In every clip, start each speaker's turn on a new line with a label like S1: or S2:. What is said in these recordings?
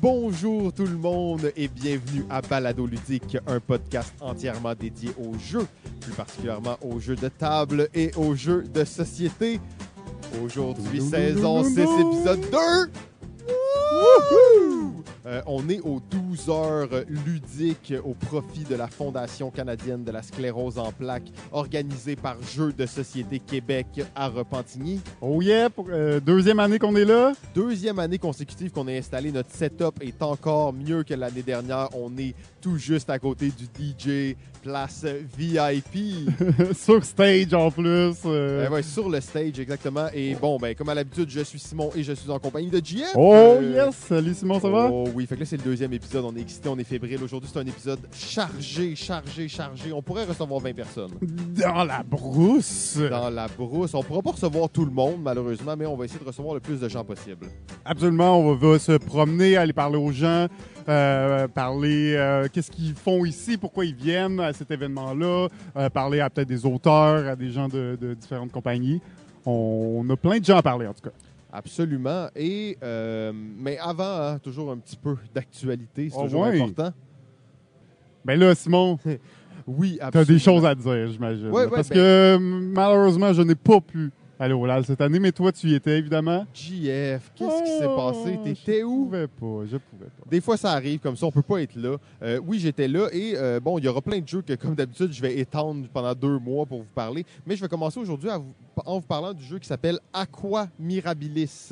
S1: Bonjour tout le monde et bienvenue à Balado Ludique, un podcast entièrement dédié aux jeux, plus particulièrement aux jeux de table et aux jeux de société. Aujourd'hui, saison 6, épisode 2. Wouhou! Euh, on est aux 12 heures ludiques au profit de la Fondation canadienne de la sclérose en plaques, organisée par Jeux de Société Québec à Repentigny.
S2: Oh yeah, pour, euh, deuxième année qu'on est là.
S1: Deuxième année consécutive qu'on a installé. Notre setup est encore mieux que l'année dernière. On est tout juste à côté du DJ, place VIP.
S2: Sur stage en plus. euh.
S1: Ouais, sur le stage, exactement. Et bon, ben, comme à l'habitude, je suis Simon et je suis en compagnie de JF.
S2: Oh
S1: Euh,
S2: yes, salut Simon, ça va?
S1: Oh oui, fait que là, c'est le deuxième épisode. On est excité, on est fébrile. Aujourd'hui, c'est un épisode chargé, chargé, chargé. On pourrait recevoir 20 personnes
S2: Dans la brousse.
S1: dans la brousse. On pourra pas recevoir tout le monde, malheureusement, mais on va essayer de recevoir le plus de gens possible.
S2: Absolument, on va se promener, aller parler aux gens, euh, parler euh, qu'est-ce qu'ils font ici, pourquoi ils viennent à cet événement-là, euh, parler à peut-être des auteurs, à des gens de, de différentes compagnies. On, on a plein de gens à parler en tout cas.
S1: Absolument. Et, euh, mais avant, hein, toujours un petit peu d'actualité. C'est
S2: Oh,
S1: toujours important.
S2: Ben là, Simon,
S1: Oui,
S2: t'as
S1: absolument.
S2: des choses à dire, j'imagine.
S1: Ouais, ouais,
S2: Parce
S1: ben-
S2: que malheureusement, je n'ai pas pu au LAL cette année, mais toi, tu y étais évidemment.
S1: JF, qu'est-ce qui s'est passé?
S2: Oh,
S1: T'étais
S2: Je
S1: où?
S2: pouvais pas, je pouvais pas.
S1: Des fois, ça arrive comme ça, on peut pas être là. Euh, oui, j'étais là et euh, bon, il y aura plein de jeux que, comme d'habitude, je vais étendre pendant deux mois pour vous parler. Mais je vais commencer aujourd'hui à en vous parlant du jeu qui s'appelle Aqua Mirabilis.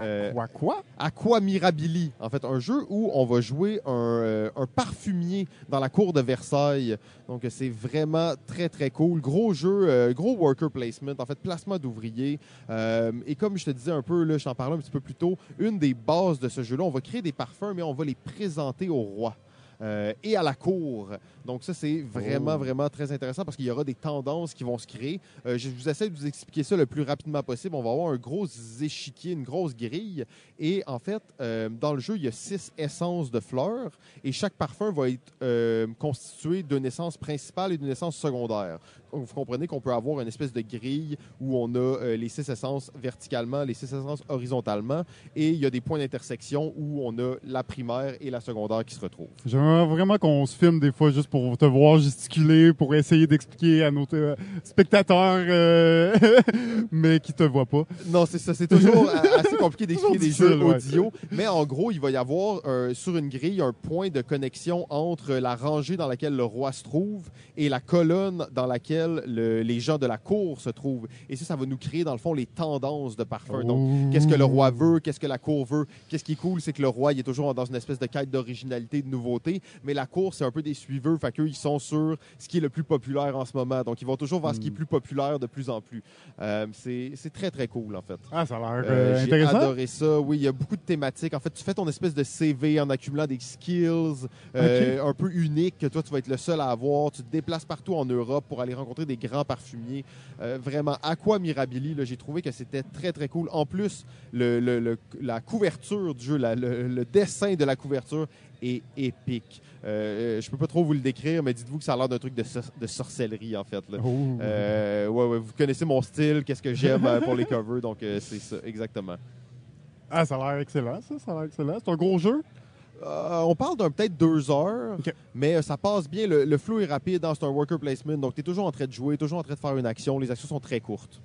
S1: Euh,
S2: Quoi, quoi?
S1: Aqua Mirabili, en fait, un jeu où on va jouer un, euh, un parfumier dans la cour de Versailles. Donc, c'est vraiment très, très cool. Gros jeu, euh, gros worker placement, en fait, placement d'ouvriers. Euh, et comme je te disais un peu, là, je t'en parlais un petit peu plus tôt, une des bases de ce jeu-là, on va créer des parfums, mais on va les présenter au roi. Euh, et à la cour. Donc ça, c'est vraiment,
S2: Oh.
S1: vraiment très intéressant parce qu'il y aura des tendances qui vont se créer. Euh, je vous essaie de vous expliquer ça le plus rapidement possible. On va avoir un gros échiquier, une grosse grille. Et en fait, euh, dans le jeu, il y a six essences de fleurs et chaque parfum va être constitué d'une essence principale et d'une essence secondaire. Vous comprenez qu'on peut avoir une espèce de grille où on a euh, les six essences verticalement, les six essences horizontalement et il y a des points d'intersection où on a la primaire et la secondaire qui se retrouvent.
S2: J'aimerais vraiment qu'on se filme des fois juste pour te voir gesticuler, pour essayer d'expliquer à nos euh, spectateurs, euh, mais qui te voient pas.
S1: Non, c'est ça. C'est toujours a- assez compliqué d'expliquer des jeux
S2: ouais.
S1: audio. Mais en gros, il va y avoir sur une grille un point de connexion entre la rangée dans laquelle le roi se trouve et la colonne dans laquelle le- les gens de la cour se trouvent. Et ça, ça va nous créer, dans le fond, les tendances de parfum. Donc, qu'est-ce que le roi veut, qu'est-ce que la cour veut? Qu'est-ce qui est cool, c'est que le roi il est toujours dans une espèce de quête d'originalité, de nouveauté, mais la cour, c'est un peu des suiveurs, fait qu'eux, ils sont sur ce qui est le plus populaire en ce moment. Donc, ils vont toujours vers ce qui est
S2: Hmm.
S1: plus populaire de plus en plus. Euh, c'est très, très cool, en fait.
S2: Ah, ça a l'air
S1: Euh,
S2: euh,
S1: J'ai
S2: intéressant.
S1: adoré ça. Oui, il y a beaucoup de thématiques. En fait, tu fais ton espèce de CV en accumulant des skills euh, un peu uniques que toi, tu vas être le seul à avoir. Tu te déplaces partout en Europe pour aller rencontrer des grands parfumiers. Euh, vraiment, Aqua Mirabili, j'ai trouvé que c'était très, très cool. En plus, le, le- le- la couverture du jeu, la- le, dessin de la couverture est épique. Euh, je peux pas trop vous le décrire, mais dites-vous que ça a l'air d'un truc de, de sorcellerie, en fait. là.
S2: Oh.
S1: Euh, ouais, ouais, vous connaissez mon style, qu'est-ce que j'aime euh, pour les covers, donc euh, c'est ça, exactement.
S2: Ah, ça a l'air excellent, ça. Ça a l'air excellent. C'est un gros jeu.
S1: Euh, on parle d'un peut-être deux heures, mais euh, ça passe bien. Le, le flow est rapide dans c'est un worker placement, donc tu es toujours en train de jouer, toujours en train de faire une action. Les actions sont très courtes.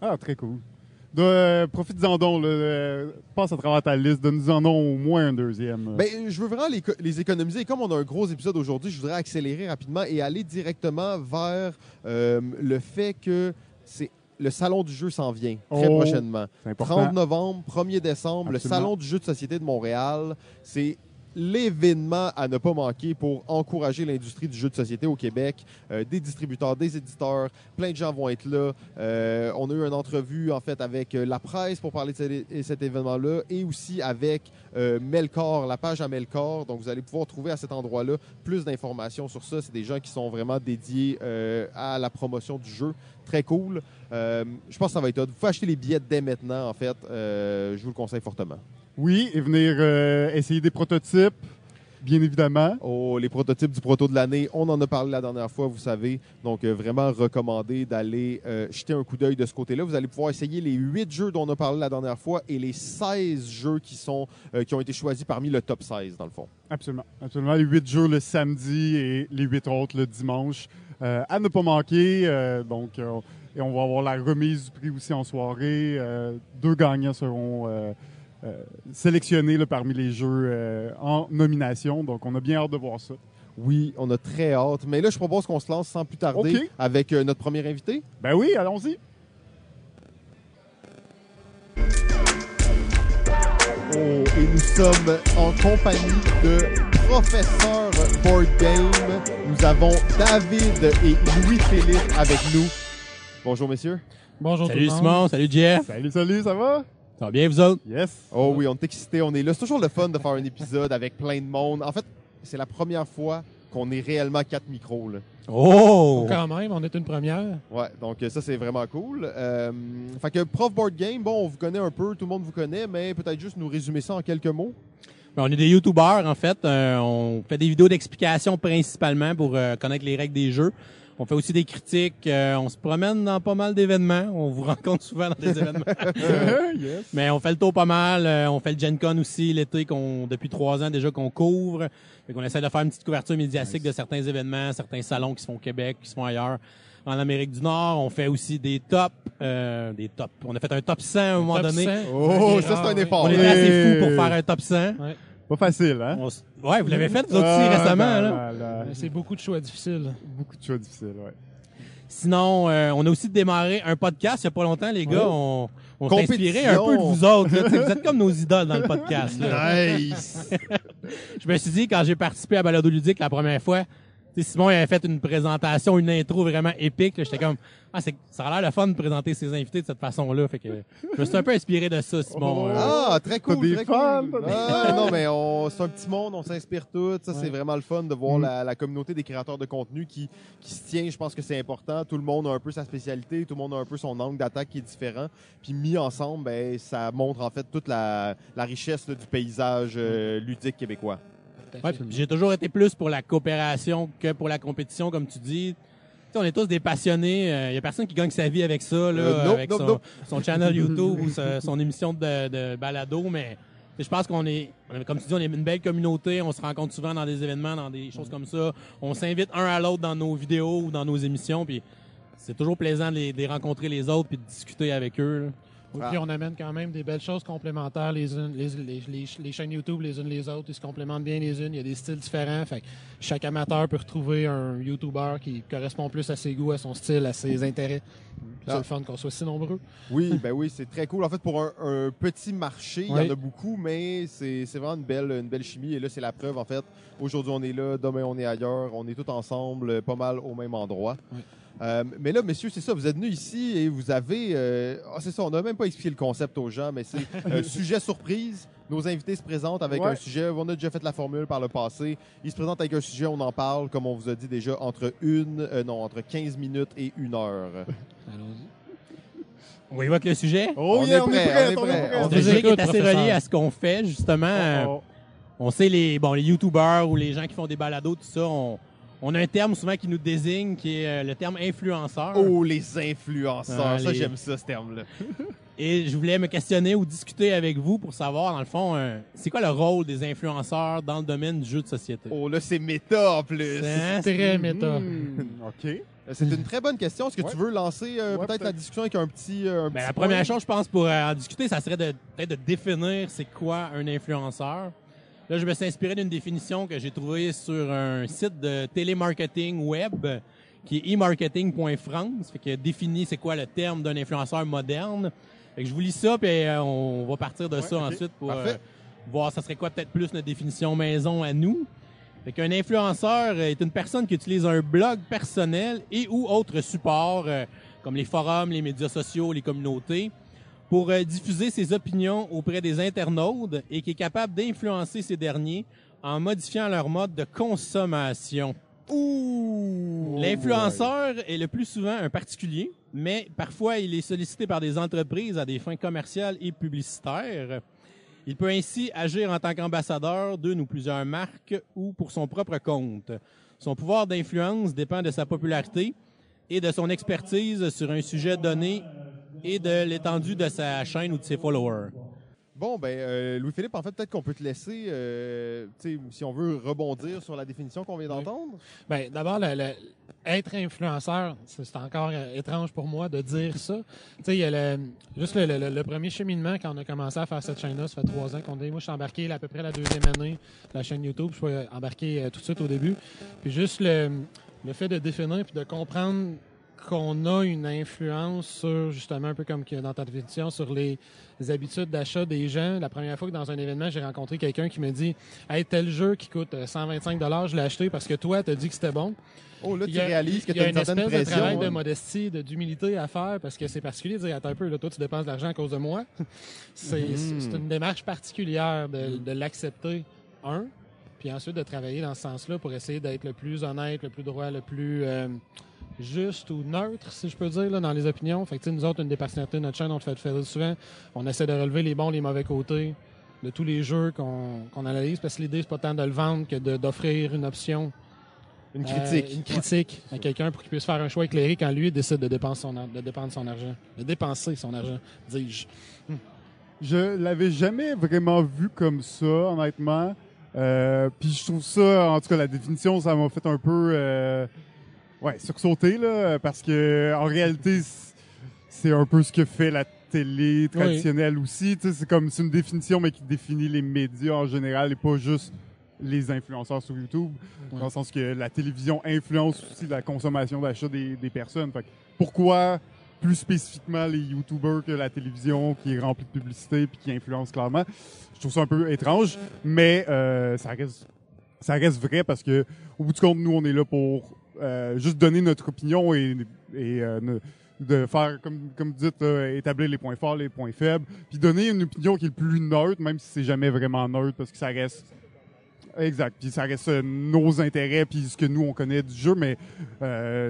S2: Ah, très cool. Euh, Profite-en donc. là, euh, passe à travers ta liste. Donne-nous-en au moins un deuxième.
S1: Ben, je veux vraiment les, co- les économiser. Et comme on a un gros épisode aujourd'hui, je voudrais accélérer rapidement et aller directement vers le fait que c'est le salon du jeu s'en vient très
S2: Oh,
S1: prochainement.
S2: C'est important.
S1: 30 novembre, 1er décembre, le. Salon du jeu de société de Montréal. C'est l'événement à ne pas manquer pour encourager l'industrie du jeu de société au Québec. Euh, des distributeurs, des éditeurs, plein de gens vont être là. Euh, on a eu une entrevue en fait avec euh, la presse pour parler de cet, événement-là et aussi avec Melcor, la page à Melcor. Donc vous allez pouvoir trouver à cet endroit-là plus d'informations sur ça. C'est des gens qui sont vraiment dédiés à la promotion du jeu. Très cool. Je pense que ça va être hot. Vous pouvez acheter les billets dès maintenant, en fait. Je vous le conseille fortement.
S2: Oui, et venir euh, essayer des prototypes. bien évidemment.
S1: Oh, les prototypes du proto de l'année, on en a parlé la dernière fois, vous savez. Donc, euh, vraiment recommandé d'aller euh, jeter un coup d'œil de ce côté-là. Vous allez pouvoir essayer les 8 jeux dont on a parlé la dernière fois et les 16 jeux qui, sont, euh, qui ont été choisis parmi le top 16, dans le fond.
S2: Absolument. Absolument. Les 8 jeux le samedi et les 8 autres le dimanche. À ne pas manquer. donc, et on va avoir la remise du prix aussi en soirée. Deux gagnants seront sélectionnés là, parmi les jeux euh, en nomination. Donc, on a bien hâte de voir ça.
S1: Oui, on a très hâte. Mais là, je propose qu'on se lance sans plus tarder avec euh, notre premier invité.
S2: Ben oui, allons-y.
S1: Oh, et nous sommes en compagnie de Professeur Board Game. Nous avons David et Louis-Philippe avec nous. Bonjour, messieurs.
S3: Bonjour
S4: Salut
S3: tout le monde.
S4: Simon, salut Jeff.
S2: Salut, salut, ça va?
S4: Ça va bien vous autres?
S2: Yes.
S1: Oh oui, on est excités, on est là. C'est toujours le fun de faire un épisode avec plein de monde. En fait, c'est la première fois qu'on est réellement quatre micros. Là.
S4: Oh!
S3: Quand même, on est une première.
S1: Ouais, donc euh, ça, c'est vraiment cool. Euh, fait que Prof Board Game, bon, on vous connaît un peu, tout le monde vous connaît, mais peut-être juste nous résumer ça en quelques mots.
S4: Ben, on est des youtubeurs en fait. Euh, on fait des vidéos d'explication principalement pour euh, connaître les règles des jeux. On fait aussi des critiques. euh, on se promène dans pas mal d'événements. On vous rencontre souvent dans des événements.
S2: yes.
S4: Mais on fait le tour pas mal. Euh, on fait le Gen Con aussi l'été qu'on depuis trois ans déjà qu'on couvre. Fait qu'on essaie de faire une petite couverture médiatique de certains événements, certains salons qui se font au Québec, qui se font ailleurs. En Amérique du Nord, on fait aussi des tops, euh, des tops. On a fait un top 100 à un moment donné.
S3: 100.
S1: Oh, ça, c'est
S3: ah,
S1: un
S3: oui.
S1: effort.
S4: On était assez fou pour faire un top 100.
S2: Pas facile, hein?
S4: On ouais, vous l'avez fait vous aussi
S2: Ah,
S4: récemment.
S2: ben,
S4: là.
S2: là, là.
S3: C'est beaucoup de choix difficiles.
S2: Beaucoup de choix difficiles, ouais.
S4: Sinon, euh, on a aussi démarré un podcast il y a pas longtemps, les gars. On, on s'est inspiré un peu de vous autres. là. Vous êtes comme nos idoles dans le podcast. là.
S1: Nice!
S4: Je me suis dit, quand j'ai participé à Balado Ludique la première fois, tu sais, Simon il avait fait une présentation, une intro vraiment épique. là. J'étais comme, ah, c'est, ça a l'air le fun de présenter ses invités de cette façon-là. Fait que je me suis un peu inspiré de ça, Simon.
S2: Oh.
S4: Euh,
S1: Ah, très cool.
S2: Des
S1: très
S2: fans,
S1: cool. Ah, non, mais on, c'est un petit monde, on s'inspire tous. Ça, c'est vraiment le fun de voir
S2: Mm.
S1: la, la communauté des créateurs de contenu qui, qui se tient. Je pense que c'est important. Tout le monde a un peu sa spécialité, tout le monde a un peu son angle d'attaque qui est différent. Puis mis ensemble, ben, ça montre en fait toute la, la richesse là, du paysage euh, ludique québécois.
S4: Ouais, j'ai toujours été plus pour la coopération que pour la compétition, comme tu dis. On est tous des passionnés. Il y a personne qui gagne sa vie avec ça, là,
S1: Euh, nope,
S4: avec
S1: nope,
S4: son,
S1: nope.
S4: son channel YouTube ou sa- son émission de, de balado. Mais je pense qu'on est, comme tu dis, on est une belle communauté. On se rencontre souvent dans des événements, dans des choses comme ça. On s'invite un à l'autre dans nos vidéos ou dans nos émissions. Puis c'est toujours plaisant de les, de les rencontrer les autres puis de discuter avec eux. là.
S3: Oui,
S1: Ah.
S3: Puis on amène quand même des belles choses complémentaires les unes, les, les, les- les chaînes YouTube les unes les autres, ils se complémentent bien les unes, il y a des styles différents, fait que chaque amateur peut retrouver un YouTuber qui correspond plus à ses goûts, à son style, à ses intérêts. Puis
S1: Ah.
S3: C'est le fun qu'on soit si nombreux.
S1: Oui, ben oui, c'est très cool. En fait, pour un, un petit marché, il y en a beaucoup, mais c'est c'est vraiment une belle, une belle chimie. Et là, c'est la preuve, en fait. Aujourd'hui, on est là, demain, on est ailleurs. On est tous ensemble, pas mal au même endroit.
S3: Oui.
S1: Euh, mais là, messieurs, c'est ça, vous êtes venus ici et vous avez... euh, ah, c'est ça, on n'a même pas expliqué le concept aux gens, mais c'est euh, sujet surprise. Nos invités se présentent avec
S2: Ouais.
S1: un sujet. On a déjà fait la formule par le passé. Ils se présentent avec un sujet, on en parle, comme on vous a dit déjà, entre une, euh, non, entre 15 minutes et une heure.
S3: Allons-y.
S4: On va y voir avec le sujet?
S2: Oh,
S1: On
S2: yeah,
S1: est
S2: on
S1: prêt,
S2: est prêt,
S1: on est
S2: on
S1: prêt.
S2: est prêt.
S1: On
S4: C'est un
S3: vous
S4: sujet qui est assez relié à ce qu'on fait, justement.
S2: Oh, oh.
S4: On sait les bon les youtubeurs ou les gens qui font des balados tout ça on, on a un terme souvent qui nous désigne qui est euh, le terme influenceur
S1: Oh, les influenceurs.
S4: Ah,
S1: ça,
S4: les-
S1: j'aime ça, ce terme-là.
S4: et je voulais me questionner ou discuter avec vous pour savoir dans le fond euh, c'est quoi le rôle des influenceurs dans le domaine du jeu de société?
S1: Oh, là, c'est méta en plus.
S4: Hein?
S3: Très méta.
S2: Hmm, OK.
S1: Euh, C'est une très bonne question. Est-ce que
S2: Ouais.
S1: tu veux lancer euh,
S2: Ouais,
S1: peut-être la discussion avec un petit. euh, un
S4: Ben,
S1: petit
S4: la première
S1: point?
S4: chose, je pense, pour euh, en discuter, ça serait de peut-être de définir c'est quoi un influenceur. Là, je me suis inspiré d'une définition que j'ai trouvée sur un site de télémarketing web qui est e-marketing.france, fait que définit c'est quoi le terme d'un influenceur moderne. Fait que je vous lis ça, puis euh, on va partir de
S2: Ouais,
S4: ça ensuite pour euh, voir ça serait quoi peut-être plus notre définition maison à nous. Fait qu'un influenceur est une personne qui utilise un blog personnel et ou autre support euh, comme les forums, les médias sociaux, les communautés pour euh, diffuser ses opinions auprès des internautes et qui est capable d'influencer ces derniers en modifiant leur mode de consommation.
S1: Ouh!
S4: L'influenceur est le plus souvent un particulier, mais parfois il est sollicité par des entreprises à des fins commerciales et publicitaires. Il peut ainsi agir en tant qu'ambassadeur d'une ou plusieurs marques ou pour son propre compte. Son pouvoir d'influence dépend de sa popularité et de son expertise sur un sujet donné et de l'étendue de sa chaîne ou de ses followers.
S1: Bon, ben, euh, Louis-Philippe, en fait, peut-être qu'on peut te laisser, euh, si on veut rebondir sur la définition qu'on vient d'entendre.
S3: Ben, d'abord, le- le- être influenceur, c'est encore euh, étrange pour moi de dire ça. Tu sais, il y a le, juste le, le- le premier cheminement quand on a commencé à faire cette chaîne-là, ça fait trois ans qu'on dit. Moi, je suis embarqué là, à peu près la deuxième année de la chaîne YouTube. Je suis embarqué euh, tout de suite au début. Puis juste le, le fait de définir puis de comprendre qu'on a une influence sur, justement, un peu comme dans ta définition, sur les habitudes d'achat des gens. La première fois que dans un événement, j'ai rencontré quelqu'un qui me dit Hey, tel jeu qui coûte euh, 125 je l'ai acheté parce que toi, t'as dit que c'était bon.
S1: Oh, là, tu
S3: Il
S1: réalises que
S3: il
S1: tu
S3: y a
S1: as
S3: une
S1: une certaine
S3: espèce de
S1: pression.
S3: travail de
S1: hein.
S3: modestie, de- d'humilité à faire parce que c'est particulier de dire attends un peu, là, toi tu dépenses de l'argent à cause de moi. c'est
S1: Mhm.
S3: c'est- une démarche particulière de, de l'accepter, un, puis ensuite de travailler dans ce sens-là pour essayer d'être le plus honnête, le plus droit, le plus euh, juste ou neutre, si je peux dire, là, dans les opinions. Fait que, tu sais, nous autres, une des particularités de notre chaîne, on le fait, fait souvent, on essaie de relever les bons, les mauvais côtés de tous les jeux qu'on analyse parce que l'idée, c'est pas tant de le vendre que d'offrir une option
S1: Une
S3: euh,
S1: critique.
S3: une critique à quelqu'un pour qu'il puisse faire un choix éclairé quand lui décide de dépenser son, ar- de dépenser son argent. De dépenser son argent, dis-je.
S2: Je l'avais jamais vraiment vu comme ça, honnêtement. Euh, Puis je trouve ça, en tout cas, la définition, ça m'a fait un peu, euh, ouais, sursauter là, parce que en réalité, c'est un peu ce que fait la télé traditionnelle aussi. Tu sais, c'est comme c'est une définition, mais qui définit les médias en général et pas juste les influenceurs sur YouTube.
S3: Ouais.
S2: Dans le sens que la télévision influence aussi la consommation d'achat des, des personnes. Fait que pourquoi plus spécifiquement les YouTubers que la télévision qui est remplie de publicité puis qui influence clairement? Je trouve ça un peu étrange, mais euh, ça reste ça reste vrai parce que au bout du compte, nous on est là pour euh, juste donner notre opinion et, euh, de faire comme vous dites établir les points forts, les points faibles, puis donner une opinion qui est le plus neutre, même si c'est jamais vraiment neutre parce que ça reste Exact. Puis ça reste euh, nos intérêts puis ce que nous on connaît du jeu, mais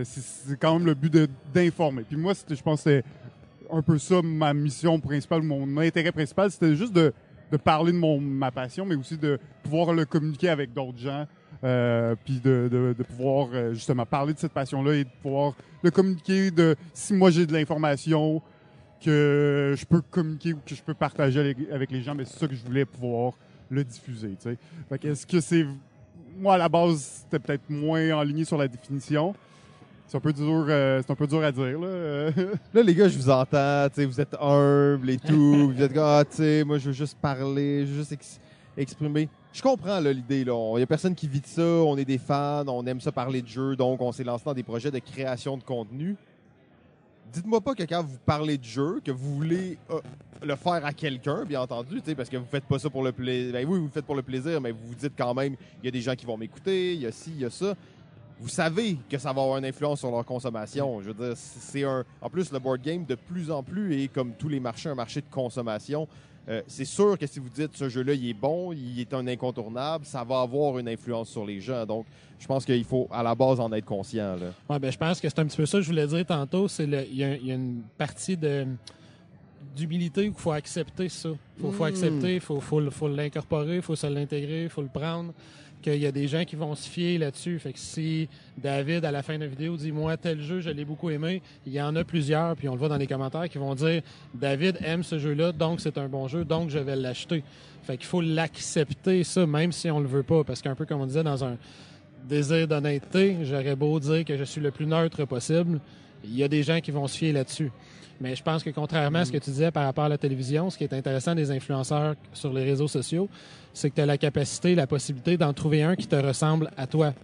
S2: c'est- quand même le but d'informer. Puis moi, je pense que c'était un peu ça ma mission principale, mon intérêt principal, c'était juste de, de parler de mon ma passion, mais aussi de pouvoir le communiquer avec d'autres gens, euh, puis de, de, de pouvoir euh, justement parler de cette passion-là et de pouvoir le communiquer. De si moi j'ai de l'information que je peux communiquer ou que je peux partager avec, avec les gens, mais c'est ça que je voulais pouvoir le diffuser. Tu sais. Fait que est-ce que c'est moi à la base c'était peut-être moins en ligne sur la définition. C'est un peu dur, euh, c'est un peu dur à dire là.
S1: Là, les gars, je vous entends, tu sais, vous êtes humbles et tout. vous êtes comme, ah, tu sais, moi, je veux juste parler, je veux juste ex- exprimer. Je comprends l'idée. Il n'y a personne qui vit de ça. On est des fans, on aime ça parler de jeux, donc on s'est lancé dans des projets de création de contenu. Dites-moi pas que quand vous parlez de jeu, que vous voulez euh, le faire à quelqu'un, bien entendu, parce que vous faites pas ça pour le plaisir. Ben oui, vous le faites pour le plaisir, mais vous vous dites quand même, il y a des gens qui vont m'écouter, il y a ci, il y a ça. Vous savez que ça va avoir une influence sur leur consommation. Je veux dire, c'est un. En plus, le board game, de plus en plus, est comme tous les marchés, un marché de consommation. Euh, c'est sûr que si vous dites ce jeu-là, il est bon, il est un incontournable, ça va avoir une influence sur les gens. Donc, je pense qu'il faut à la base en être conscient. Là.
S3: Ouais, ben, je pense que c'est un petit peu ça que je voulais dire tantôt. C'est le- il y, a- il y a une partie de d'humilité où il faut accepter ça. Il faut, faut
S1: Mm.
S3: accepter, il faut, faut, faut l'incorporer, il faut se l'intégrer, il faut le prendre. Qu'il y a des gens qui vont se fier là-dessus. Fait que si David, à la fin de la vidéo, dit Moi, tel jeu, je l'ai beaucoup aimé, il y en a plusieurs, puis on le voit dans les commentaires, qui vont dire David aime ce jeu-là, donc c'est un bon jeu, donc je vais l'acheter. Fait qu'il faut l'accepter, ça, même si on le veut pas. Parce qu'un peu comme on disait dans un désir d'honnêteté, j'aurais beau dire que je suis le plus neutre possible, il y a des gens qui vont se fier là-dessus. Mais je pense que contrairement à ce que tu disais par rapport à la télévision, ce qui est intéressant des influenceurs sur les réseaux sociaux, c'est que tu as la capacité, la possibilité d'en trouver un qui te ressemble à toi.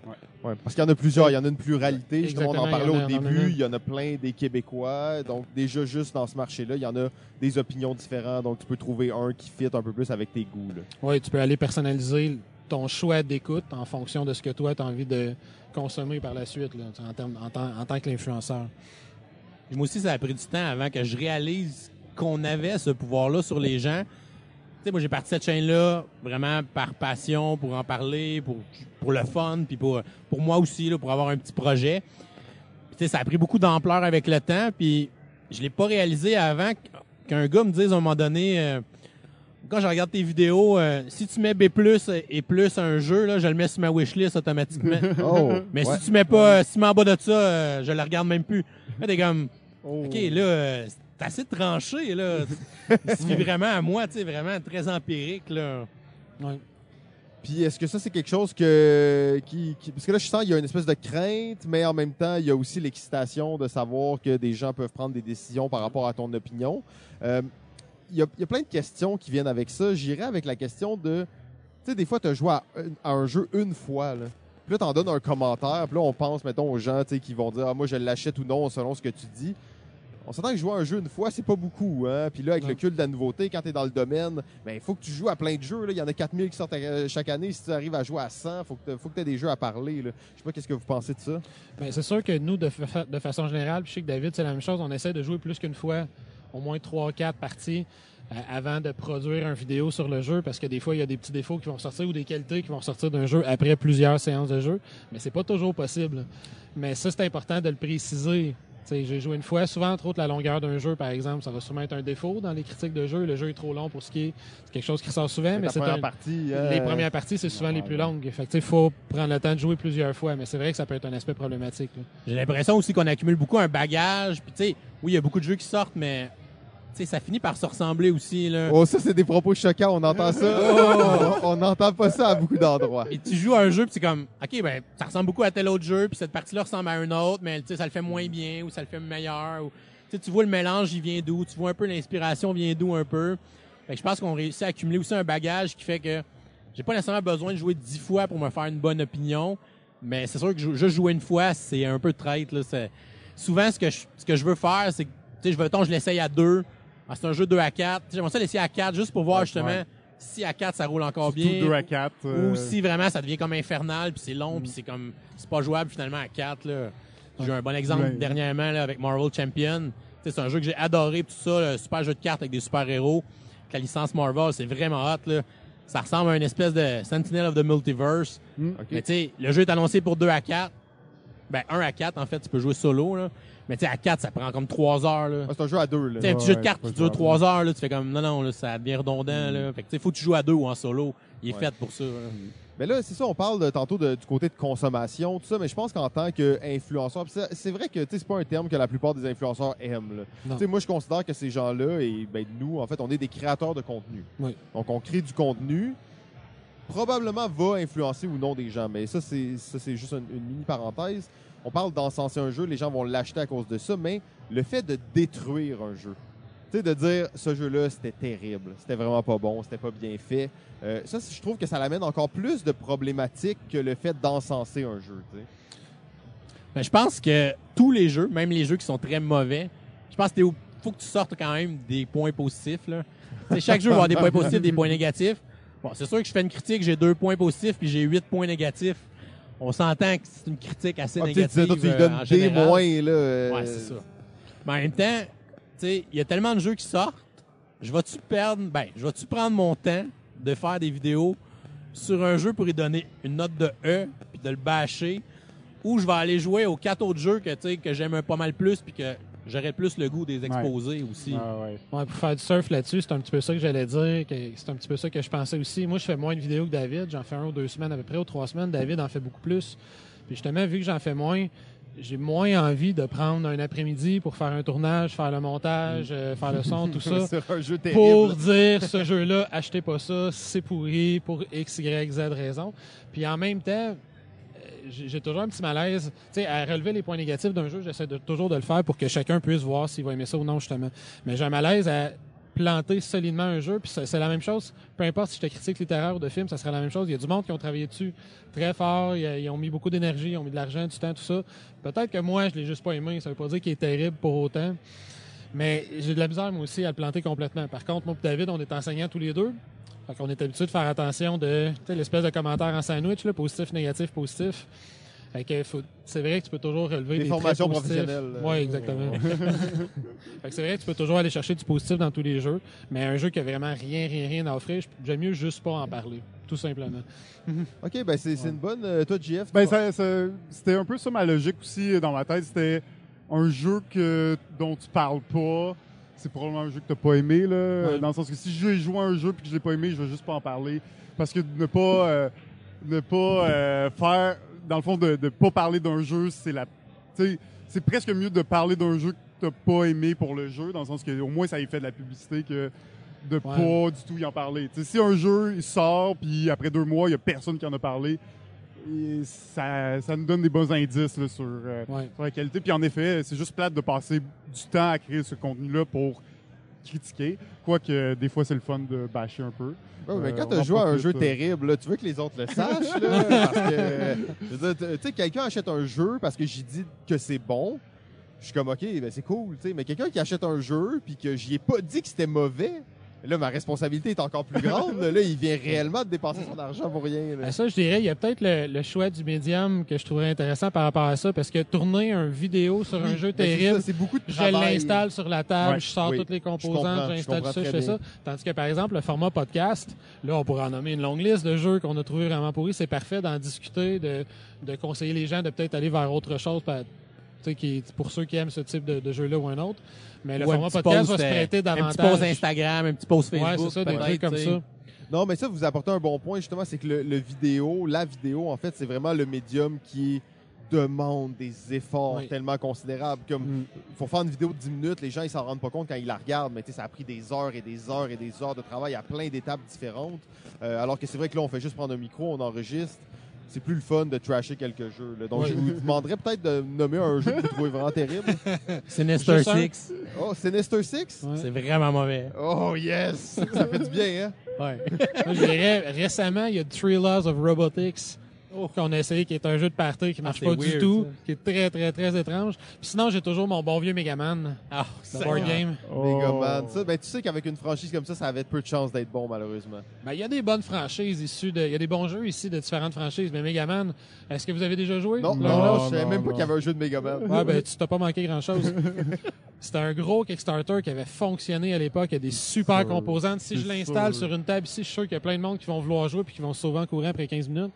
S1: Ouais, parce qu'il y en a plusieurs, il y en a une pluralité. Justement, on en
S3: Exactement,
S1: parlait au
S3: en en
S1: début, il y en a plein des Québécois. Donc, déjà, juste dans ce marché-là, il y en a des opinions différentes. Donc, tu peux trouver un qui fit un peu plus avec tes goûts.
S3: Oui, tu peux aller personnaliser ton choix d'écoute en fonction de ce que toi, tu as envie de consommer par la suite, là, en, termes- en tant- tant que l'influenceur.
S4: Moi aussi, ça a pris du temps avant que je réalise qu'on avait ce pouvoir-là sur les gens. Tu sais, moi, j'ai parti cette chaîne-là vraiment par passion, pour en parler, pour, pour le fun, puis pour, pour moi aussi, là, pour avoir un petit projet. Tu sais, ça a pris beaucoup d'ampleur avec le temps, puis je l'ai pas réalisé avant qu'un gars me dise à un moment donné, euh, quand je regarde tes vidéos, euh, si tu mets B+, et plus un jeu, là, je le mets sur ma wishlist automatiquement.
S1: Oh,
S4: Mais
S1: ouais.
S4: si tu mets pas, si tu mets en bas de ça, euh, je le regarde même plus. Là, t'es comme,
S2: Oh.
S4: OK, là, euh, c'est assez tranché, là. Suffit vraiment à moi, tu sais, vraiment très empirique, là.
S3: Ouais.
S1: Puis est-ce que ça, c'est quelque chose que. Qui, qui- Parce que là, je sens qu'il y a une espèce de crainte, mais en même temps, il y a aussi l'excitation de savoir que des gens peuvent prendre des décisions par rapport à ton opinion. Euh, y a, il y a plein de questions qui viennent avec ça. J'irai avec la question de. Tu sais, des fois, tu as joué à, un- à un jeu une fois, là. Puis là, t'en donnes un commentaire, puis là, on pense, mettons, aux gens qui vont dire Ah, moi, je l'achète ou non, selon ce que tu dis. On s'entend que jouer à un jeu une fois, c'est pas beaucoup. Hein? Puis là, avec
S3: Non.
S1: le culte de la nouveauté, quand tu es dans le domaine, ben, il faut que tu joues à plein de jeux. là. Il y en a 4000 qui sortent euh, chaque année. Si tu arrives à jouer à 100, il faut que tu aies des jeux à parler. Là. Je sais pas qu'est-ce que vous pensez de ça?
S3: Ben, c'est sûr que nous, de, fa- de façon générale, puis je sais que David, c'est la même chose, on essaie de jouer plus qu'une fois, au moins trois, quatre parties, euh, avant de produire une vidéo sur le jeu, parce que des fois, il y a des petits défauts qui vont sortir ou des qualités qui vont sortir d'un jeu après plusieurs séances de jeu. Mais c'est pas toujours possible. Mais ça, c'est important de le préciser. Tu sais, J'ai joué une fois, souvent, entre autres, la longueur d'un jeu, par exemple, ça va sûrement être un défaut dans les critiques de jeu. Le jeu est trop long pour ce qui est. C'est quelque chose qui ressort souvent, mais c'est
S1: première
S3: un,
S1: partie.
S3: les premières parties, c'est souvent les plus longues. Fait que, il faut prendre le temps de jouer plusieurs fois, mais c'est vrai que ça peut être un aspect problématique.
S4: J'ai l'impression aussi qu'on accumule beaucoup un bagage. Puis, tu sais, oui, il y a beaucoup de jeux qui sortent, mais, sais, ça finit par se ressembler aussi, là.
S1: Oh, ça, c'est des propos choquants. On entend ça. on n'entend pas ça à beaucoup d'endroits.
S4: Et tu joues à un jeu, puis c'est comme, OK, ben, ça ressemble beaucoup à tel autre jeu, puis cette partie-là ressemble à un autre, mais tu sais, ça le fait moins bien ou ça le fait meilleur. Ou, tu vois le mélange, il vient d'où, tu vois un peu l'inspiration vient d'où un peu. Fait que je pense qu'on réussit à accumuler aussi un bagage qui fait que j'ai pas nécessairement besoin de jouer dix fois pour me faire une bonne opinion, mais c'est sûr que juste jouer une fois, c'est un peu traite. Là. C'est- Souvent, ce que, je, ce que je veux faire, c'est que, tu sais, je veux, je l'essaye à deux. Ah, c'est un jeu 2 à 4. J'aimerais ça l'essayer à 4 juste pour voir
S2: Ouais,
S4: justement
S2: ouais.
S4: si à 4 ça roule encore
S2: Surtout
S4: bien.
S2: 2 à 4. euh,
S4: Ou si vraiment ça devient comme infernal, puis c'est long,
S2: Mm.
S4: puis c'est comme c'est pas jouable finalement à 4 là. J'ai eu un bon exemple
S2: Ouais.
S4: dernièrement là, avec Marvel Champion. C'est un jeu que j'ai adoré, tout ça, le super jeu de cartes avec des super-héros. La licence Marvel, c'est vraiment hot. Là. Ça ressemble à une espèce de Sentinel of the Multiverse.
S2: hmm.
S1: OK.
S4: Mais tu sais, le jeu est annoncé pour 2 à 4. Ben, 1 à 4, en fait, tu peux jouer solo. Là. Mais tu sais, à 4, ça prend comme 3 heures. Là.
S1: Ah, c'est un jeu à deux. Là.
S4: Tu sais, un petit
S2: Ouais,
S4: jeu de cartes qui dure
S2: le
S4: 3 heures, là, tu fais comme non, non, là, ça devient redondant. Là. Fait que tu sais, faut que tu joues à deux ou en solo. Il est
S1: Ouais.
S4: fait pour ça. là.
S1: Mais là, c'est ça, on parle de- tantôt de- du côté de consommation, tout ça, mais je pense qu'en tant qu'influenceur, c'est vrai que tu sais, c'est pas un terme que la plupart des influenceurs aiment. là.
S3: Non.
S1: Tu sais, Moi, je considère que ces gens-là, et ben, nous, en fait, on est des créateurs de contenu.
S3: Oui.
S1: Donc, on crée du contenu, probablement va influencer ou non des gens, mais ça, c'est ça, c'est juste une, une mini-parenthèse. On parle d'encenser un jeu, les gens vont l'acheter à cause de ça, mais le fait de détruire un jeu, tu de dire ce jeu-là, c'était terrible, c'était vraiment pas bon, c'était pas bien fait. Euh, ça, je trouve que ça l'amène encore plus de problématiques que le fait d'encenser un jeu.
S4: Ben, je pense que tous les jeux, même les jeux qui sont très mauvais, je pense qu'il faut que tu sortes quand même des points positifs. Chaque jeu va avoir des points positifs, des points négatifs. Bon, c'est sûr que je fais une critique, j'ai deux points positifs puis j'ai huit points négatifs. On s'entend que c'est une critique assez
S1: Ah,
S4: négative.
S1: toi, tu lui
S4: euh,
S1: donnes
S4: en
S1: des
S4: général.
S1: moins. Là, euh,
S4: Ouais, c'est ça. Mais en même temps, tu sais, il y a tellement de jeux qui sortent. Je vais-tu perdre, ben, je vais-tu prendre mon temps de faire des vidéos sur un jeu pour y donner une note de E puis de le bâcher ou je vais aller jouer aux quatre autres jeux que, tu sais, que j'aime un pas mal plus puis que j'aurais plus le goût des exposer aussi.
S2: Ah, ouais.
S3: Ouais, pour faire du surf là-dessus, c'est un petit peu ça que j'allais dire. C'est un petit peu ça que je pensais aussi. Moi, je fais moins de vidéos que David. J'en fais un ou deux semaines à peu près, ou trois semaines. David en fait beaucoup plus. Puis justement, vu que j'en fais moins, j'ai moins envie de prendre un après-midi pour faire un tournage, faire le montage, euh, faire le son, tout ça.
S1: un jeu
S3: pour dire ce jeu-là, achetez pas ça, c'est pourri pour X, Y, Z raison. Puis en même temps, j'ai toujours un petit malaise. Tu sais, à relever les points négatifs d'un jeu, j'essaie toujours de le faire pour que chacun puisse voir s'il va aimer ça ou non, justement. Mais j'ai un malaise à planter solidement un jeu, puis c'est la même chose. Peu importe si je te critique littéraire ou de film, ça serait la même chose. Il y a du monde qui ont travaillé dessus très fort, ils, ils ont mis beaucoup d'énergie, ils ont mis de l'argent, du temps, tout ça. Peut-être que moi, je l'ai juste pas aimé, ça veut pas dire qu'il est terrible pour autant. Mais j'ai de la misère, moi aussi, à le planter complètement. Par contre, moi et David, on est enseignants tous les deux. Fait qu'on est habitué de faire attention de l'espèce de commentaire en sandwich, là, positif, négatif, positif. Fait que faut- c'est vrai que tu peux toujours relever
S1: Des
S3: des
S1: formations
S3: traits positifs.
S1: professionnelles.
S3: Oui, exactement. fait que c'est vrai que tu peux toujours aller chercher du positif dans tous les jeux, mais un jeu qui a vraiment rien, rien, rien à offrir, j'aime mieux juste pas en parler, tout simplement.
S1: OK, ben c'est une bonne... euh, toi, JF,
S2: Ben, c'était un peu ça ma logique aussi euh, dans ma tête. C'était un jeu que, dont tu parles pas, c'est probablement un jeu que t'as pas aimé, là.
S3: Ouais.
S2: Dans le sens que si je joue à un jeu puis que je l'ai pas aimé, je vais juste pas en parler. Parce que ne pas, euh, ne pas euh, faire, dans le fond, de, de pas parler d'un jeu, c'est la, tu sais, c'est presque mieux de parler d'un jeu que t'as pas aimé pour le jeu, dans le sens que au moins ça y fait de la publicité que de pas du tout y en parler. Tu sais, si un jeu il sort puis après deux mois il y a personne qui en a parlé, ça, ça nous donne des bons indices là, sur, euh,
S3: Ouais.
S2: sur la qualité. Puis en effet, c'est juste plate de passer du temps à créer ce contenu-là pour critiquer. Quoique des fois c'est le fun de bâcher un peu.
S1: Ouais, mais
S2: Euh,
S1: quand
S2: on
S1: tu joues à un jeu
S2: euh.
S1: terrible, là, tu veux que les autres le sachent. là, parce que, tu sais, quelqu'un achète un jeu parce que j'y dis que c'est bon. Je suis comme, OK, ben c'est cool. tu sais, Mais quelqu'un qui achète un jeu puis que j'y ai pas dit que c'était mauvais, là, ma responsabilité est encore plus grande. là, il vient réellement de dépenser son argent pour rien. là.
S3: Ben ça, je dirais, il y a peut-être le, le choix du médium que je trouverais intéressant par rapport à ça, parce que tourner un vidéo sur un jeu
S1: ben,
S3: terrible,
S1: ça, C'est beaucoup de
S3: je l'installe sur la table,
S2: Ouais,
S3: je sors
S1: oui,
S3: toutes les composantes,
S1: je
S3: j'installe ça, je fais
S1: bien.
S3: ça. Tandis que, par exemple, le format podcast, là, on pourrait en nommer une longue liste de jeux qu'on a trouvé vraiment pourris. C'est parfait d'en discuter, de, de conseiller les gens de peut-être aller vers autre chose, qui, pour ceux qui aiment ce type de, de jeu-là ou un autre. Mais le
S4: Ou un
S3: format podcast
S4: post,
S3: va se
S4: euh,
S3: prêter
S4: Un
S3: davantage.
S4: petit post Instagram, un petit post
S3: Ouais,
S4: Facebook.
S3: c'est ça, des trucs comme ça.
S1: Non, mais ça, vous apportez un bon point, justement, c'est que le, le vidéo, la vidéo, en fait, c'est vraiment le médium qui demande des efforts
S3: Oui.
S1: tellement considérables. Comme,
S2: Mm.
S1: faut faire une vidéo de 10 minutes, les gens, ils s'en rendent pas compte quand ils la regardent, mais tu sais, ça a pris des heures et des heures et des heures de travail à plein d'étapes différentes. Euh, alors que c'est vrai que là, on fait juste prendre un micro, on enregistre. C'est plus le fun de trasher quelques jeux. là. Donc,
S3: Oui.
S1: je vous demanderais peut-être de nommer un jeu que vous trouvez vraiment terrible.
S4: Sinister
S3: Juste un?
S4: Six,
S1: Oh, Sinister Six?
S3: Ouais.
S4: c'est vraiment mauvais.
S1: Oh, yes! ça fait du bien, hein?
S4: Ouais.
S3: Moi, je dirais, récemment, il y a Three Laws of Robotics qu'on a essayé, qui est un jeu de party qui marche
S4: Oh. Ah,
S3: pas
S4: c'est
S3: du tout,
S4: ça.
S3: qui est très, très, très étrange. Puis sinon, j'ai toujours mon bon vieux Megaman,
S4: Ah, ça-
S3: board game.
S1: Megaman.
S2: Oh.
S1: Ça, ben, tu sais qu'avec une franchise comme ça, ça avait peu de chances d'être bon, malheureusement.
S3: Ben, il y a des bonnes franchises issues de. Il y a des bons jeux ici de différentes franchises, mais Megaman, est-ce que vous avez déjà joué?
S1: Non, non, non,
S3: l'autre?
S1: je savais
S2: non,
S1: même pas
S2: non.
S1: qu'il y avait un jeu de Megaman.
S3: Ouais, ben, tu t'as pas manqué grand chose. C'était un gros Kickstarter qui avait fonctionné à l'époque. Il y a des super
S2: sûr.
S3: composantes. Si
S2: C'est
S3: je l'installe sur une table ici, je suis sûr qu'il y a plein de monde qui vont vouloir jouer puis qui vont se sauver en courant après 15 minutes.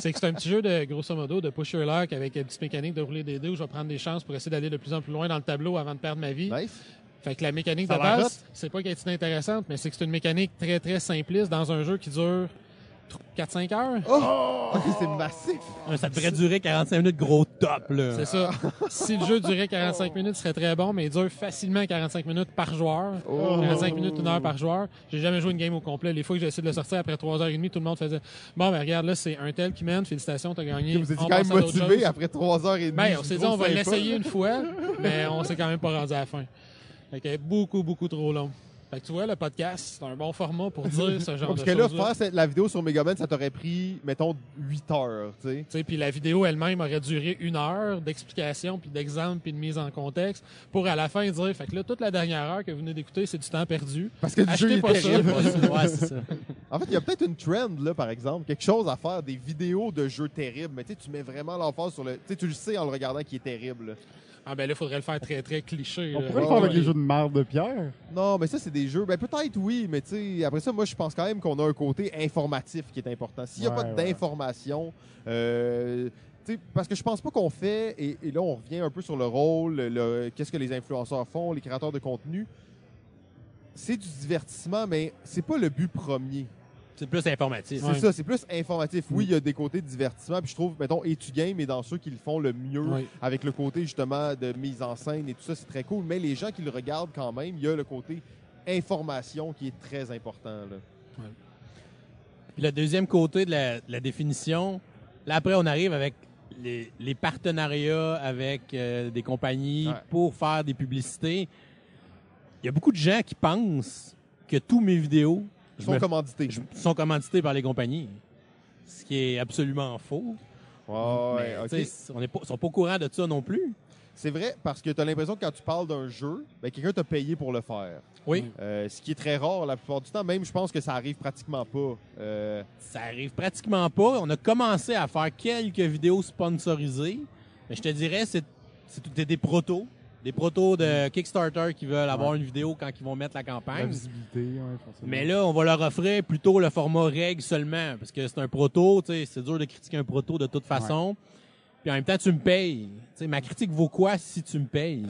S3: C'est que c'est un petit jeu de, grosso modo, de push your luck avec une petite mécanique de rouler des dés où je vais prendre des chances pour essayer d'aller de plus en plus loin dans le tableau avant de perdre ma vie.
S1: Nice.
S3: Fait que la mécanique
S1: Ça
S3: de base, c'est pas qu'elle est inintéressante, mais c'est que c'est une mécanique très, très simpliste dans un jeu qui dure 4-5 heures.
S1: Oh! C'est massif.
S4: Ça devrait durer 45 minutes gros top, là.
S3: C'est ça. si le jeu durait 45 minutes, ce serait très bon, mais il dure facilement 45 minutes par joueur.
S1: Oh.
S3: 45 minutes, une heure par joueur. J'ai jamais joué une game au complet. Les fois que j'ai essayé de le sortir après 3h30, tout le monde faisait Bon, ben regarde, là, c'est un tel qui mène. Félicitations, t'as gagné.
S1: Vous étiez quand même motivé après 3h30.
S3: Ben, on s'est dit, on va l'essayer une fois, mais on s'est quand même pas rendu à la fin. Fait que beaucoup, beaucoup trop long. Fait que tu vois, le podcast, c'est un bon format pour dire ce genre
S1: Parce
S3: de
S1: que là,
S3: choses
S1: faire cette- la vidéo sur Megaman, ça t'aurait pris, mettons, 8 heures, tu sais.
S3: Tu sais, Puis la vidéo elle-même aurait duré une heure d'explication, puis d'exemple, puis de mise en contexte, pour à la fin dire, fait que là, toute la dernière heure que vous venez d'écouter, c'est du temps perdu.
S1: Parce que le
S3: Achetez
S1: jeu est
S3: pas ça.
S1: terrible.
S4: ouais, c'est ça.
S1: En fait, il y a peut-être une trend, là, par exemple, quelque chose à faire, des vidéos de jeux terribles, mais tu sais, tu mets vraiment l'emphase sur le... Tu sais, tu le sais en le regardant qui est terrible.
S3: Ah ben là, il faudrait le faire très, très cliché.
S2: On
S3: là.
S2: pourrait le faire avec les jeux de marde de pierre.
S1: Non, mais ça, c'est des jeux. Ben, peut-être oui, mais tu sais, après ça, moi, je pense quand même qu'on a un côté informatif qui est important. S'il n'y a
S2: Ouais,
S1: pas
S2: ouais.
S1: d'information, euh, tu sais, parce que je pense pas qu'on fait, et, et là, on revient un peu sur le rôle, le- qu'est-ce que les influenceurs font, les créateurs de contenu. C'est du divertissement, mais c'est pas le but premier.
S4: C'est plus informatif.
S1: C'est
S3: Ouais.
S1: ça, c'est plus informatif. Oui,
S2: Mm.
S1: il y a des côtés de divertissement, puis je trouve, mettons, et tu game est dans ceux qui le font le mieux,
S3: Ouais.
S1: avec le côté justement de mise en scène et tout ça, c'est très cool. Mais les gens qui le regardent quand même, il y a le côté information qui est très important. Là.
S4: Puis le deuxième côté de la, de la définition, là après on arrive avec les, les partenariats avec euh, des compagnies
S1: Ouais.
S4: pour faire des publicités. Il y a beaucoup de gens qui pensent que tous mes vidéos
S1: Ils sont
S4: me-
S1: commandités.
S4: je- sont commandités par les compagnies. Ce qui est absolument faux.
S1: Ouais,
S4: Mais,
S1: ok.
S4: tu sais, On ne sont pas au courant de ça non plus.
S1: C'est vrai parce que tu as l'impression que quand tu parles d'un jeu, ben, quelqu'un t'a payé pour le faire.
S4: Oui.
S1: Euh, ce qui est très rare la plupart du temps. Même, je pense que ça arrive pratiquement pas. Euh,
S4: Ça arrive pratiquement pas. On a commencé à faire quelques vidéos sponsorisées. Mais je te dirais, c'est c'est tout- c'est des protos. Des protos de Kickstarter qui veulent avoir une vidéo quand ils vont mettre la
S2: La
S4: campagne.
S2: visibilité, ouais, forcément.
S4: Mais là, on va leur offrir plutôt le format règle seulement. Parce que c'est un proto, tu sais, c'est dur de critiquer un proto de toute façon. Puis en même temps, tu me payes. Tu sais, ma critique vaut quoi si tu me payes?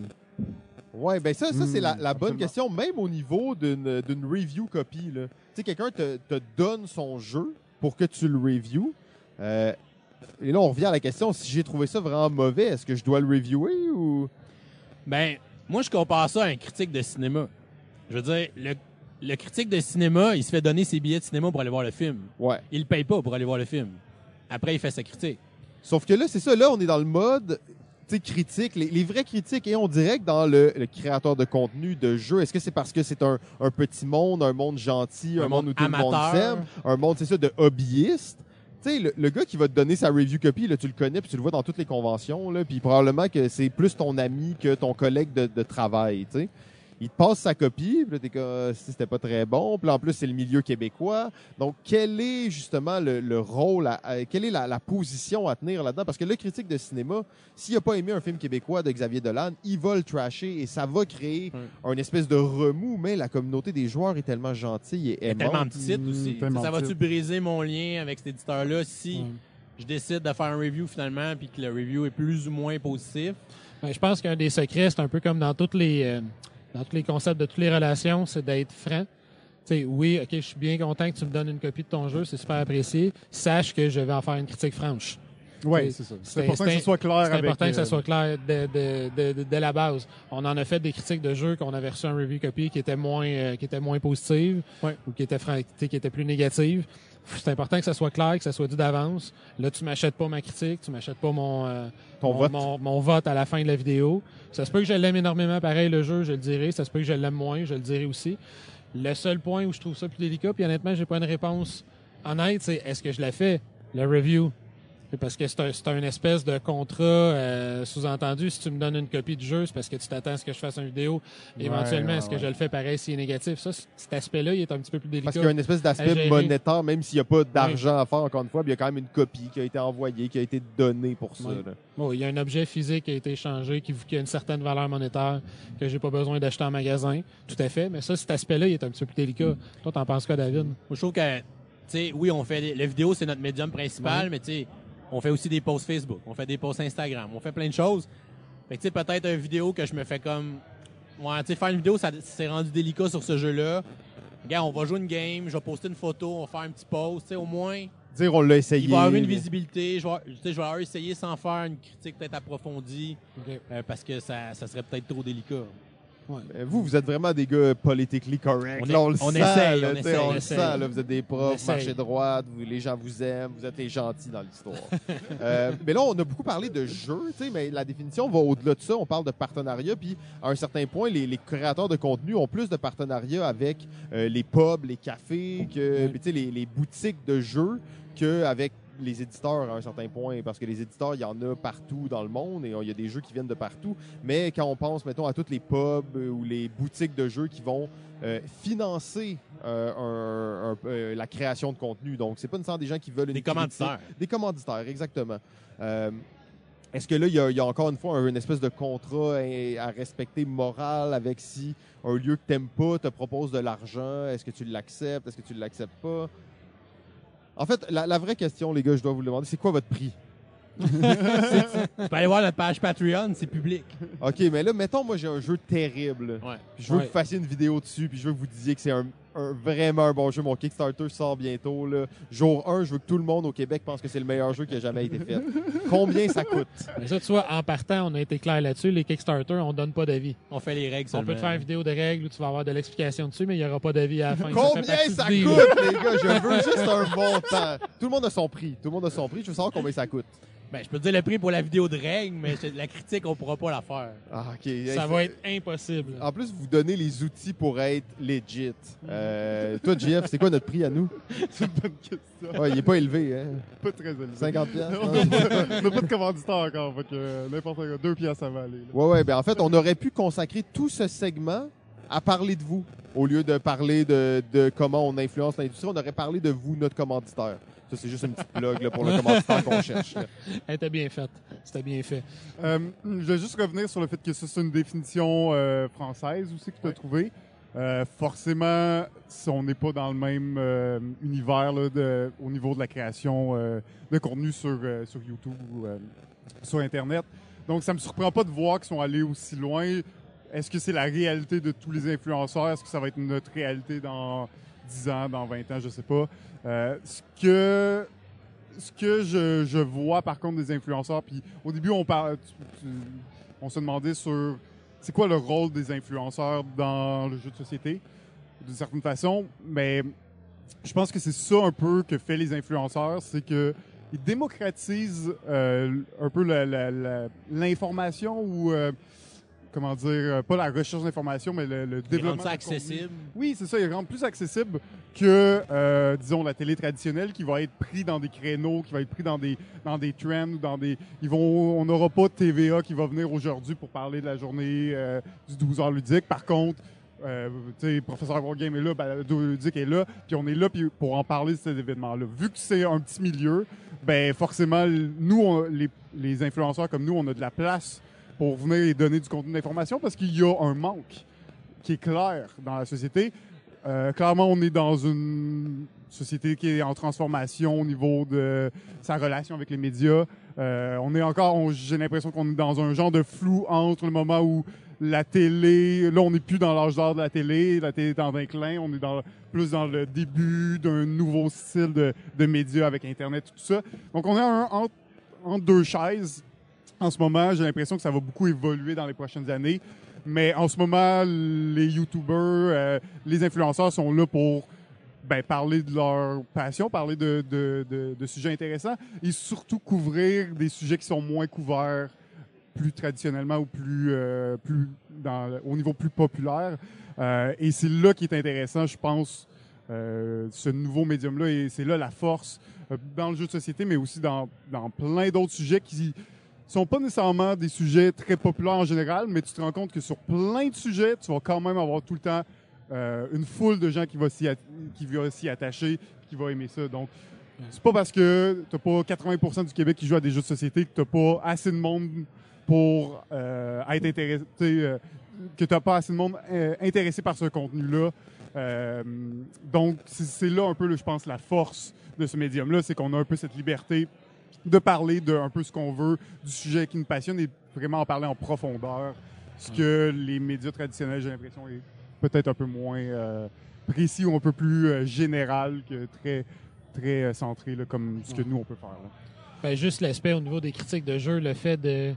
S1: Ouais, ben ça, ça c'est la, la bonne question, même au niveau d'une d'une review copie. là. Tu sais, quelqu'un te, te donne son jeu pour que tu le reviews. Euh, et là, on revient à la question si j'ai trouvé ça vraiment mauvais, est-ce que je dois le reviewer ou?
S4: Ben, moi, je compare ça à un critique de cinéma. Je veux dire, le, le critique de cinéma, il se fait donner ses billets de cinéma pour aller voir le film.
S1: Ouais.
S4: Il paye pas pour aller voir le film. Après, il fait sa critique.
S1: Sauf que là, c'est ça, là, on est dans le mode critique, les, les vrais critiques, et on dirait que dans le, le créateur de contenu, de jeu, est-ce que c'est parce que c'est un, un petit monde, un monde gentil, un,
S4: Un
S1: monde,
S4: monde
S1: où tout le monde
S4: amateur?
S1: s'aime, un monde, c'est ça, de hobbyistes? Tu sais, le, le gars qui va te donner sa review copy, là, tu le connais, puis tu le vois dans toutes les conventions, là, puis probablement que c'est plus ton ami que ton collègue de, de travail, tu. Il te passe sa copie, puis là, t'es comme, euh, si c'était pas très bon, puis là, en plus, c'est le milieu québécois. Donc, quel est justement le, le rôle, à- à- quelle est la, la position à tenir là-dedans? Parce que le critique de cinéma, s'il n'a pas aimé un film québécois de Xavier Dolan, il va le trasher et ça va créer un espèce de remous, mais la communauté des joueurs est tellement gentille et
S4: Il y a tellement
S1: aimante.
S4: de titres
S2: Mm,
S4: aussi.
S2: tellement
S4: Ça va-tu briser mon lien avec cet éditeur-là si je décide de faire un review finalement puis que le review est plus ou moins positif?
S3: Ben, je pense qu'un des secrets, c'est un peu comme dans toutes les euh, dans tous les concepts de toutes les relations, c'est d'être franc. Tu sais, oui, ok, je suis bien content que tu me donnes une copie de ton jeu, c'est super apprécié. Sache que je vais en faire une critique franche.
S2: Oui,
S3: C'est-
S2: ça.
S3: c'est-
S2: important que ce soit clair
S3: C'est important que ça
S2: euh,
S3: soit clair dès, dès- dès- dès- dès la base. On en a fait des critiques de jeux qu'on avait reçu un review copy qui était moins euh, qui était moins positive
S4: Ouais.
S3: ou qui était fran- tu sais, qui était plus négative. C'est important que ça soit clair, que ça soit dit d'avance. Là, tu m'achètes pas ma critique, tu m'achètes pas mon, euh,
S1: Ton
S3: mon,
S1: vote.
S3: mon- mon vote à la fin de la vidéo. Ça se peut que je l'aime énormément, pareil, le jeu, je le dirai. Ça se peut que je l'aime moins, je le dirai aussi. Le seul point où je trouve ça plus délicat, puis honnêtement, j'ai pas une réponse honnête, c'est est-ce que je la fais, le review? Parce que c'est un, c'est un espèce de contrat euh, sous-entendu. Si tu me donnes une copie du jeu, c'est parce que tu t'attends à ce que je fasse une vidéo. Éventuellement,
S2: ouais,
S3: est-ce que
S2: ouais.
S3: je le fais pareil s'il est négatif? Ça, cet aspect-là, il est un petit peu plus délicat.
S1: Parce qu'il y a une espèce d'aspect monétaire, même s'il n'y a pas d'argent à faire, encore une fois, puis il y a quand même une copie qui a été envoyée, qui a été donnée pour ça.
S3: Oui.
S1: là.
S3: Bon, il y a un objet physique qui a été échangé, qui, qui a une certaine valeur monétaire que j'ai pas besoin d'acheter en magasin. Tout à fait. Mais ça, cet aspect-là, il est un petit peu plus délicat. Toi, t'en penses quoi, David?
S4: Moi, je trouve que, tu sais, oui, on fait des- la vidéo, c'est notre médium principal, mais tu sais, on fait aussi des posts Facebook, on fait des posts Instagram, on fait plein de choses. Fait que, tu sais, peut-être une vidéo que je me fais comme, ouais, tu sais, faire une vidéo, ça c'est rendu délicat sur ce jeu-là. Regarde, on va jouer une game, je vais poster une photo, on va faire un petit post, tu sais, au moins,
S1: Dire on l'a essayé.
S4: il va y avoir une visibilité. Je vais, tu sais, je vais avoir essayé sans faire une critique peut-être approfondie, euh, parce que ça, ça serait peut-être trop délicat.
S1: Vous, vous êtes vraiment des gars politically correct.
S4: On
S1: Là,
S4: est-
S1: on le
S4: on essaye,
S1: là,
S4: on essaye,
S1: le sent, là, vous êtes des profs, marchez droite, vous- les gens vous aiment, vous êtes les gentils dans l'histoire. Euh, mais là, on a beaucoup parlé de sais, mais la définition va au-delà de ça. On parle de partenariat, puis à un certain point, les, les créateurs de contenu ont plus de partenariats avec euh, les pubs, les cafés, que, les boutiques de jeux qu'avec les éditeurs à un certain point, parce que les éditeurs, il y en a partout dans le monde et il y a des jeux qui viennent de partout. Mais quand on pense, mettons, à toutes les pubs ou les boutiques de jeux qui vont euh, financer euh, un- un- euh, la création de contenu, donc c'est pas nécessairement des gens qui veulent une
S4: Des commanditaires.
S1: Des commanditaires, exactement. Euh, est-ce que là, il y, a, il y a encore une fois un- une espèce de contrat à, à respecter moral avec si un lieu que t'aimes pas te propose de l'argent, est-ce que tu l'acceptes, est-ce que tu l'acceptes pas? En fait, la, la vraie question, les gars, je dois vous le demander, c'est quoi votre prix?
S4: Tu peux aller voir notre page Patreon, c'est public.
S1: OK, mais là, mettons, moi, j'ai un jeu terrible.
S4: Ouais.
S1: Puis je veux
S3: Ouais.
S1: que vous fassiez une vidéo dessus, puis je veux que vous disiez que c'est un, un- vraiment un bon jeu. Mon Kickstarter sort bientôt. Là. Jour 1, je veux que tout le monde au Québec pense que c'est le meilleur jeu qui a jamais été fait. Combien ça coûte?
S3: Mais ça, tu vois, en partant, on a été clair là-dessus. Les Kickstarter, on donne pas d'avis.
S4: On fait les règles
S3: On
S4: seulement.
S3: peut te faire une vidéo de règles où tu vas avoir de l'explication dessus, mais il n'y aura pas d'avis à la fin. Ça
S1: Combien ça
S3: deal.
S1: coûte, les gars? Je veux juste un montant. Tout le monde a son prix. Tout le monde a son prix. Je veux savoir combien ça coûte.
S4: Ben, je peux te dire le prix pour la vidéo de règles, mais c'est- la critique, on pourra pas la faire.
S1: Ah, OK.
S3: Ça va être impossible.
S1: En plus, vous donnez les outils pour être legit. Euh, toi, Jeff, c'est quoi notre prix à nous?
S2: C'est une bonne question.
S1: Ouais, il est pas élevé, hein?
S2: Pas très élevé.
S1: 50 piastres,
S2: On
S1: hein?
S2: n'a pas, n'a pas de commanditaire encore, fait que euh, n'importe quoi. Deux piastres, ça va aller. là.
S1: Ouais, ouais. Ben, en fait, on aurait pu consacrer tout ce segment à parler de vous. Au lieu de parler de, de comment on influence l'industrie, on aurait parlé de vous, notre commanditaire. Ça, c'est juste une petite plug là, pour le commanditaire qu'on cherche.
S3: Elle était bien faite. C'était bien fait.
S2: Euh, je vais juste revenir sur le fait que ça, c'est une définition euh, française aussi que tu as trouvée. Euh, forcément, si on n'est pas dans le même euh, univers là, de- au niveau de la création euh, de contenu sur, euh, sur YouTube ou euh, sur Internet. Donc, ça me surprend pas de voir qu'ils sont allés aussi loin. Est-ce que c'est la réalité de tous les influenceurs? Est-ce que ça va être notre réalité dans 10 ans, dans 20 ans? Je sais pas. Euh, ce que ce que je, vois par contre des influenceurs, puis au début on parle, on se demandait sur c'est quoi le rôle des influenceurs dans le jeu de société, d'une certaine façon, mais je pense que c'est ça un peu que fait les influenceurs, c'est que ils démocratisent euh, un peu l'information ou euh, comment dire, euh, pas la recherche d'information, mais le, le
S4: Ils rendent
S2: développement
S4: ça accessible.
S2: Oui, c'est ça. Ils rendent plus accessible que, euh, disons, la télé traditionnelle qui va être pris dans des créneaux, qui va être pris dans des, dans des trends, ou dans des. Ils vont, on n'aura pas de TVA qui va venir aujourd'hui pour parler de la journée euh, du 12 heures ludique. Par contre, euh, tu sais, professeur Wargame est là, Balado ludique est là, puis on est là pour en parler de cet événement-là. Vu que c'est un petit milieu, ben forcément, nous, on- les, les influenceurs comme nous, on a de la place pour venir donner du contenu d'information parce qu'il y a un manque qui est clair dans la société. Euh, clairement, on est dans une société qui est en transformation au niveau de sa relation avec les médias. Euh, on est encore, j'ai l'impression qu'on est dans un genre de flou entre le moment où la télé, là, on n'est plus dans l'âge d'or de la télé, la télé est en déclin, on est plus dans le début d'un nouveau style de, médias avec Internet, tout ça. Donc, on est entre deux chaises en ce moment. J'ai l'impression que ça va beaucoup évoluer dans les prochaines années. Mais en ce moment, les YouTubers, euh, les influenceurs sont là pour ben, parler de leur passion, parler de, sujets intéressants et surtout couvrir des sujets qui sont moins couverts plus traditionnellement ou plus, euh, au niveau plus populaire. Euh, et c'est là qui est intéressant, je pense, ce nouveau médium-là. Et c'est là la force dans le jeu de société, mais aussi dans, dans plein d'autres sujets qui sont pas nécessairement des sujets très populaires en général, mais tu te rends compte que sur plein de sujets, tu vas quand même avoir tout le temps euh, une foule de gens qui va s'y qui attacher, qui va aimer ça. Donc, c'est pas parce que t'as pas 80% du Québec qui joue à des jeux de société que t'as pas assez de monde pour euh, être intéressé, euh, que t'as pas assez de monde euh, intéressé par ce contenu-là. Donc, c'est là un peu, je pense, la force de ce médium-là, c'est qu'on a un peu cette liberté de parler de un peu ce qu'on veut, du sujet qui nous passionne et vraiment en parler en profondeur. Ce que les médias traditionnels, j'ai l'impression, est peut-être un peu moins euh, précis ou un peu plus euh, général que très très euh, centré là, comme ce que nous on peut faire. là.
S3: Ben, juste l'aspect au niveau des critiques de jeu, le fait de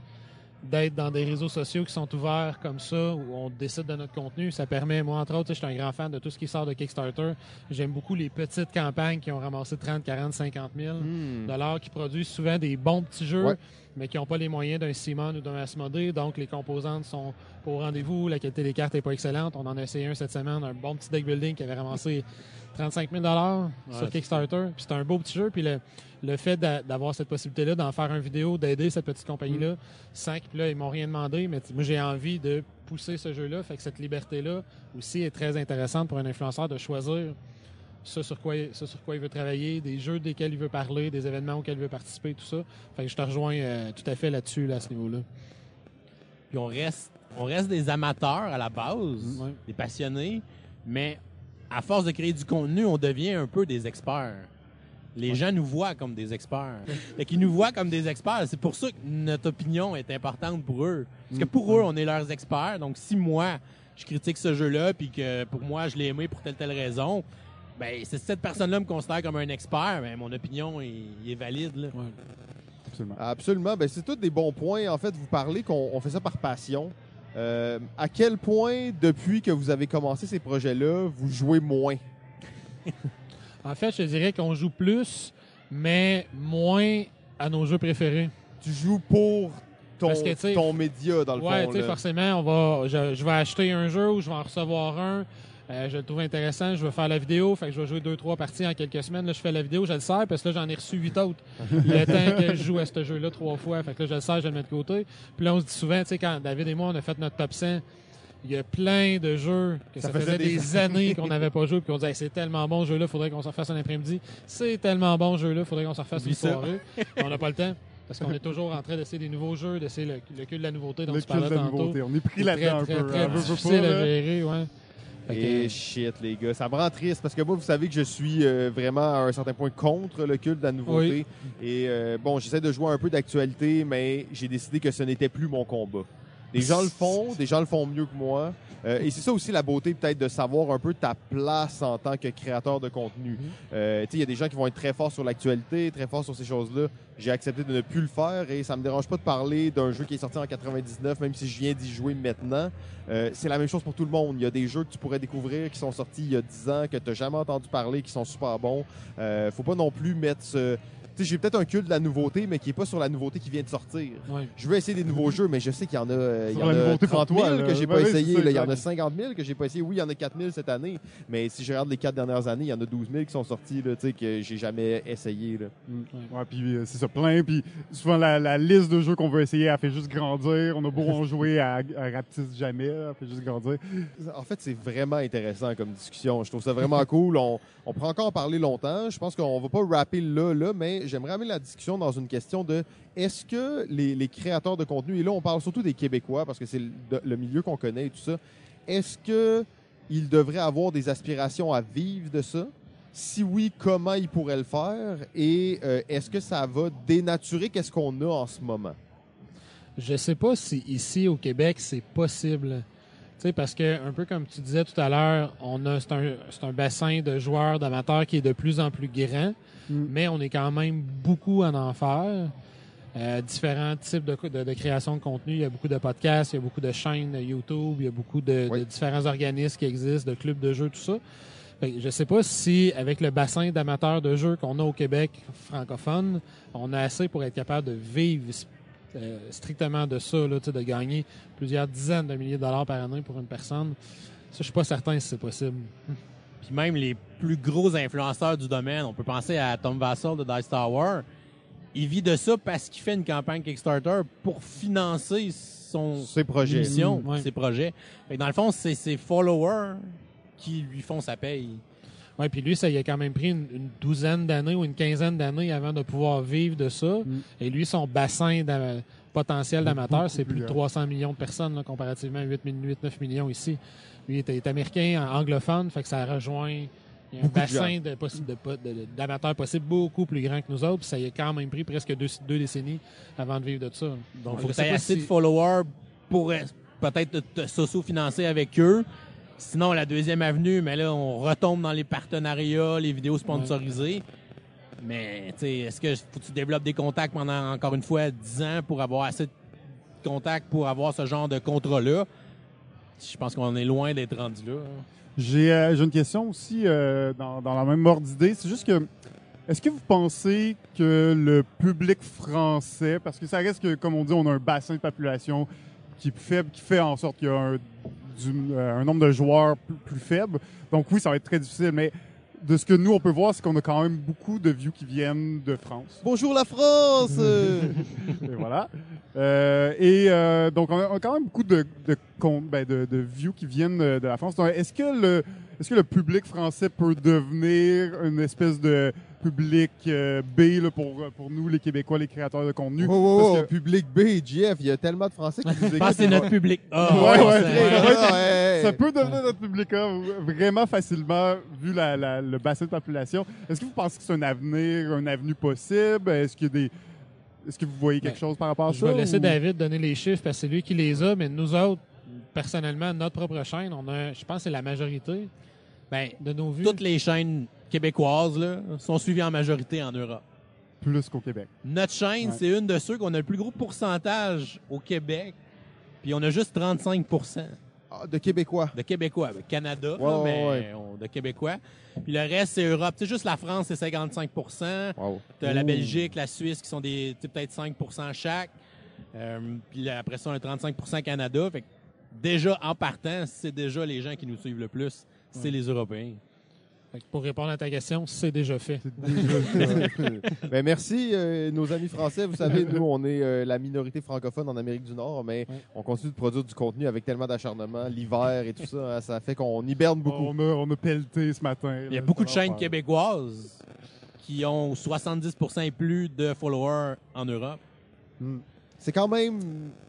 S3: d'être dans des réseaux sociaux qui sont ouverts comme ça, où on décide de notre contenu, ça permet, moi entre autres, je suis un grand fan de tout ce qui sort de Kickstarter. J'aime beaucoup les petites campagnes qui ont ramassé 30, 40, 50 000
S1: Hmm.
S3: dollars, qui produisent souvent des bons petits jeux,
S1: Ouais.
S3: mais qui n'ont pas les moyens d'un Simon ou d'un Asmodée. Donc, les composantes sont pas au rendez-vous, la qualité des cartes n'est pas excellente. On en a essayé un cette semaine, un bon petit deck building qui avait ramassé 35 000
S4: Ouais,
S3: sur Kickstarter. Puis c'est un beau petit jeu. Puis le, le fait d'a- d'avoir cette possibilité-là, d'en faire une vidéo, d'aider cette petite compagnie-là, sans qu'ils là, ils m'ont rien demandé, mais moi j'ai envie de pousser ce jeu-là. Fait que cette liberté-là aussi est très intéressante pour un influenceur de choisir ce sur quoi, ce sur quoi il veut travailler, des jeux desquels il veut parler, des événements auxquels il veut participer, tout ça. Fait que je te rejoins euh, tout à fait là-dessus, là, à ce niveau-là.
S4: Puis on reste, on reste des amateurs à la base,
S3: Ouais.
S4: des passionnés, mais à force de créer du contenu, on devient un peu des experts. Les gens nous voient comme des experts. Fait qu'ils nous voient comme des experts. C'est pour ça que notre opinion est importante pour eux. Parce que pour eux, on est leurs experts. Donc, si moi, je critique ce jeu-là, puis que pour moi, je l'ai aimé pour telle telle raison, ben, si cette personne-là me considère comme un expert, ben, mon opinion est, est valide. Là.
S2: Absolument.
S1: Absolument. Ben, c'est tous des bons points. En fait, vous parlez qu'on on fait ça par passion. Euh, à quel point, depuis que vous avez commencé ces projets-là, vous jouez moins?
S3: En fait, je dirais qu'on joue plus, mais moins à nos jeux préférés.
S1: Tu joues pour ton,
S3: Parce que,
S1: ton média, dans le
S3: ouais,
S1: fond. là.
S3: forcément, on va, je, je vais acheter un jeu ou je vais en recevoir un. Euh, je le trouve intéressant, je vais faire la vidéo, fait que je vais jouer deux, trois parties en quelques semaines. Là, je fais la vidéo, je le sers, parce que là, j'en ai reçu huit autres. le temps que je joue à ce jeu-là trois fois. Fait que là, je le sers, je le mets de côté. Puis là, on se dit souvent, tu sais, quand David et moi, on a fait notre top 100, il y a plein de jeux que ça,
S1: Ça
S3: faisait, des,
S1: des
S3: années qu'on n'avait pas joué, puis on disait, Hey, c'est tellement bon ce jeu-là, faudrait qu'on s'en fasse un après-midi. C'est tellement bon ce jeu-là, faudrait qu'on s'en refasse une soirée. on n'a pas le temps. Parce qu'on est toujours en train d'essayer des nouveaux jeux, d'essayer le, le cul de la nouveauté dont
S2: Le
S3: tu parlais tantôt.
S2: nouveauté. On est pris là-dedans un
S3: très,
S2: peu.
S3: très,
S2: hein.
S3: très
S2: veux pas,
S3: difficile à gérer, ouais. Que,
S1: Et shit, les gars, ça me rend triste parce que moi, vous savez que je suis euh, vraiment à un certain point contre le culte de la nouveauté. Et euh, bon, j'essaie de jouer un peu d'actualité, mais j'ai décidé que ce n'était plus mon combat. Des gens le font, des gens le font mieux que moi. Euh, et c'est ça aussi la beauté peut-être de savoir un peu ta place en tant que créateur de contenu. Euh, tu sais, il y a des gens qui vont être très forts sur l'actualité, très forts sur ces choses-là. J'ai accepté de ne plus le faire et ça me dérange pas de parler d'un jeu qui est sorti en 99, même si je viens d'y jouer maintenant. Euh, c'est la même chose pour tout le monde. Il y a des jeux que tu pourrais découvrir qui sont sortis il y a 10 ans, que tu n'as jamais entendu parler, qui sont super bons. Euh, faut pas non plus mettre ce... Tu sais, j'ai peut-être un culte de la nouveauté, mais qui est pas sur la nouveauté qui vient de sortir.
S3: Ouais.
S1: Je veux essayer des nouveaux jeux, mais je sais qu'il y en a, euh, il y en a
S2: nouveauté pour
S1: 30 000
S2: toi, là.
S1: que j'ai pas
S2: Ouais,
S1: essayé. là. Il y en a
S2: exact.
S1: 50 000 que j'ai pas essayé. Oui, il y en a 4 000 cette année, mais si je regarde les quatre dernières années, il y en a 12 000 qui sont sortis là, tu sais, que j'ai jamais essayé. Là.
S2: Ouais, puis euh, c'est ça, plein. Puis souvent, la, la liste de jeux qu'on veut essayer, elle fait juste grandir. On a beau en jouer, elle rapetisse jamais, elle fait juste grandir.
S1: En fait, c'est vraiment intéressant comme discussion. Je trouve ça vraiment cool. On, on pourrait encore en parler longtemps. Je pense qu'on va pas rapper là, là, mais j'aimerais amener la discussion dans une question de est-ce que les, créateurs de contenu, et là, on parle surtout des Québécois, parce que c'est le, milieu qu'on connaît et tout ça, est-ce que ils devraient avoir des aspirations à vivre de ça? Si oui, comment ils pourraient le faire? Et euh, est-ce que ça va dénaturer qu'est-ce qu'on a en ce moment?
S3: Je sais pas si ici au Québec c'est possible. Sais, parce que un peu comme tu disais tout à l'heure, on a c'est un, bassin de joueurs d'amateurs qui est de plus en plus grand,
S2: Mm.
S3: mais on est quand même beaucoup en enfer. Euh, différents types de, de, de création de contenu. Il y a beaucoup de podcasts, il y a beaucoup de chaînes YouTube, il y a beaucoup de,
S1: Oui.
S3: de différents organismes qui existent, de clubs de jeux, tout ça. Fait je sais pas si, avec le bassin d'amateurs de jeux qu'on a au Québec francophone, on a assez pour être capable de vivre euh, strictement de ça, là, tu sais, de gagner plusieurs dizaines de milliers de dollars par année pour une personne. Ça, je suis pas certain si c'est possible.
S4: Puis même les plus gros influenceurs du domaine, on peut penser à Tom Vassell de Dice Tower. Il vit de ça parce qu'il fait une campagne Kickstarter pour financer son
S1: Ces projets.
S4: mission,
S3: Mm, ouais.
S4: ses projets. Fait que dans le fond, c'est ses followers qui lui font sa paye.
S3: Ouais, puis lui, ça il a quand même pris une, une douzaine d'années ou une quinzaine d'années avant de pouvoir vivre de ça.
S2: Mm.
S3: Et lui, son bassin potentiel d'amateurs, c'est plus
S2: plus
S3: de
S2: grand.
S3: 300 millions de personnes, là, comparativement à 8, 9 millions ici. Lui, il est, américain, anglophone, fait que ça rejoint il y a un bassin de d'amateurs possibles beaucoup plus grand que nous autres. Puis ça y a quand même pris presque deux, deux décennies avant de vivre de ça.
S4: Donc, il faut que tu aies assez
S3: si-
S4: de followers pour peut-être te, te socio-financer avec eux. Sinon, la deuxième avenue, mais là, on retombe dans les partenariats, les vidéos sponsorisées. Mais, tu sais, est-ce que faut que tu développes des contacts pendant, encore une fois, 10 ans pour avoir assez de contacts pour avoir ce genre de contrat-là? Je pense qu'on est loin d'être rendu là. hein.
S2: J'ai euh, j'ai une question aussi euh, dans, la même ordre d'idée. C'est juste que, est-ce que vous pensez que le public français, parce que ça reste que, comme on dit, on a un bassin de population qui est faible, qui fait en sorte qu'il y a un, du- euh, un nombre de joueurs plus, plus faible. Donc oui, ça va être très difficile, mais de ce que nous, on peut voir, c'est qu'on a quand même beaucoup de views qui viennent de France.
S1: Bonjour la France!
S2: Et voilà. Euh, et euh, donc, on a, quand même beaucoup de, de, ben, de, de views qui viennent de, la France. Est-ce que, le, est-ce que le public français peut devenir une espèce de public euh, B là, pour, pour nous, les Québécois, les créateurs de contenu?
S1: Oh, oh,
S2: Parce
S1: oh,
S2: que-
S1: public B, JF, il y a tellement de Français qui nous
S4: Je pense que c'est
S1: écoutent.
S4: notre public. Ah,
S2: Ouais, ouais,
S4: ça-
S2: très
S1: Ouais, ouais.
S2: Ça peut devenir notre public A vraiment facilement, vu la, la- le bassin de population. Est-ce que vous pensez que c'est un avenir, un avenue possible? Est-ce qu'il y a des... Est-ce que vous voyez quelque
S3: Ben,
S2: chose par rapport à
S3: Je
S2: ça?
S3: vais laisser
S2: ou-
S3: David donner les chiffres parce que c'est lui qui les a, mais nous autres, personnellement, notre propre chaîne, on a, je pense que c'est la majorité
S4: Ben,
S3: de nos vues.
S4: toutes les chaînes québécoises là, sont suivies en majorité en Europe.
S2: Plus qu'au Québec.
S4: Notre chaîne,
S2: Ouais.
S4: c'est une de ceux qu'on a le plus gros pourcentage au Québec. Puis on a juste 35
S1: Ah, de Québécois.
S4: de Québécois. Ben, Canada,
S1: Ouais,
S4: là,
S1: ouais,
S4: mais
S1: ouais.
S4: on- de Québécois. Puis le reste, c'est Europe. C'est juste la France, c'est 55
S1: Wow.
S4: T'as la. Belgique, la Suisse qui sont des tu sais, peut-être 5% chaque. Euh, puis là, après ça, on a 35% Canada. Fait que déjà, en partant, c'est déjà les gens qui nous suivent le plus. C'est les Européens.
S3: Fait pour répondre à ta question, c'est déjà fait.
S1: ben merci, euh, nos amis français. Vous savez, nous, on est euh, la minorité francophone en Amérique du Nord, mais
S3: Ouais.
S1: on continue de produire du contenu avec tellement d'acharnement. L'hiver et tout ça, hein, ça fait qu'on hiberne beaucoup.
S2: On a, on a pelleté ce matin.
S4: Il y a
S2: là,
S4: beaucoup de chaînes
S2: faire.
S4: québécoises qui ont 70 et plus de followers en Europe.
S1: C'est quand même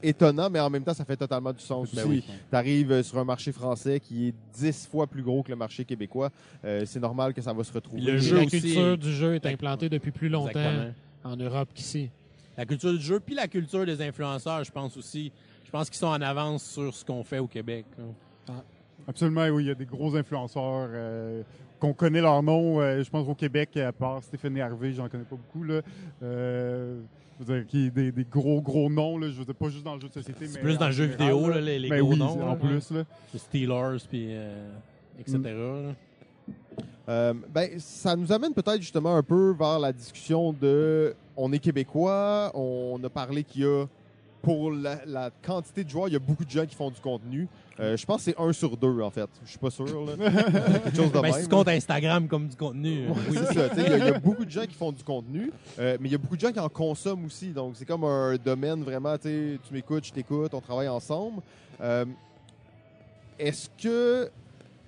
S1: étonnant, mais en même temps, ça fait totalement du sens
S4: Ben
S1: aussi.
S4: oui.
S1: Tu arrives sur un marché français qui est 10 fois plus gros que le marché québécois. Euh, c'est normal que ça va se retrouver.
S4: Le jeu
S3: la
S4: aussi
S3: culture
S4: est-
S3: du jeu est implantée depuis plus longtemps
S4: Exactement.
S3: en Europe qu'ici.
S4: La culture du jeu, puis la culture des influenceurs, je pense aussi. Je pense qu'ils sont en avance sur ce qu'on fait au Québec. là.
S2: Absolument, oui. Il y a des gros influenceurs euh, qu'on connaît leur nom. euh, je pense au Québec, à part Stéphanie Harvey, j'en connais pas beaucoup. Là. Je veux dire, qui des, des gros, gros noms. Là. Je veux dire, pas juste dans le jeu de société,
S4: C'est
S2: mais.
S4: plus dans le jeu vidéo,
S2: là.
S4: les, les
S2: Ben
S4: gros
S2: oui,
S4: noms.
S2: en
S4: là.
S2: plus. Là.
S4: Les Steelers, puis euh, etc. là.
S1: Euh, ben, ça nous amène peut-être justement un peu vers la discussion de on est québécois, on a parlé qu'il y a pour la, la quantité de joueurs, il y a beaucoup de gens qui font du contenu. Euh, je pense que c'est un sur deux en fait. Je suis pas sûr. Là. Quelque chose de
S4: Ben,
S1: même,
S4: si tu
S1: là.
S4: comptes Instagram comme du contenu. euh,
S1: Oui, c'est ça. tu sais, Il y, a- il y a beaucoup de gens qui font du contenu, euh, mais il y a beaucoup de gens qui en consomment aussi. Donc, c'est comme un domaine vraiment, tu m'écoutes, je t'écoute, on travaille ensemble. Euh, Est-ce que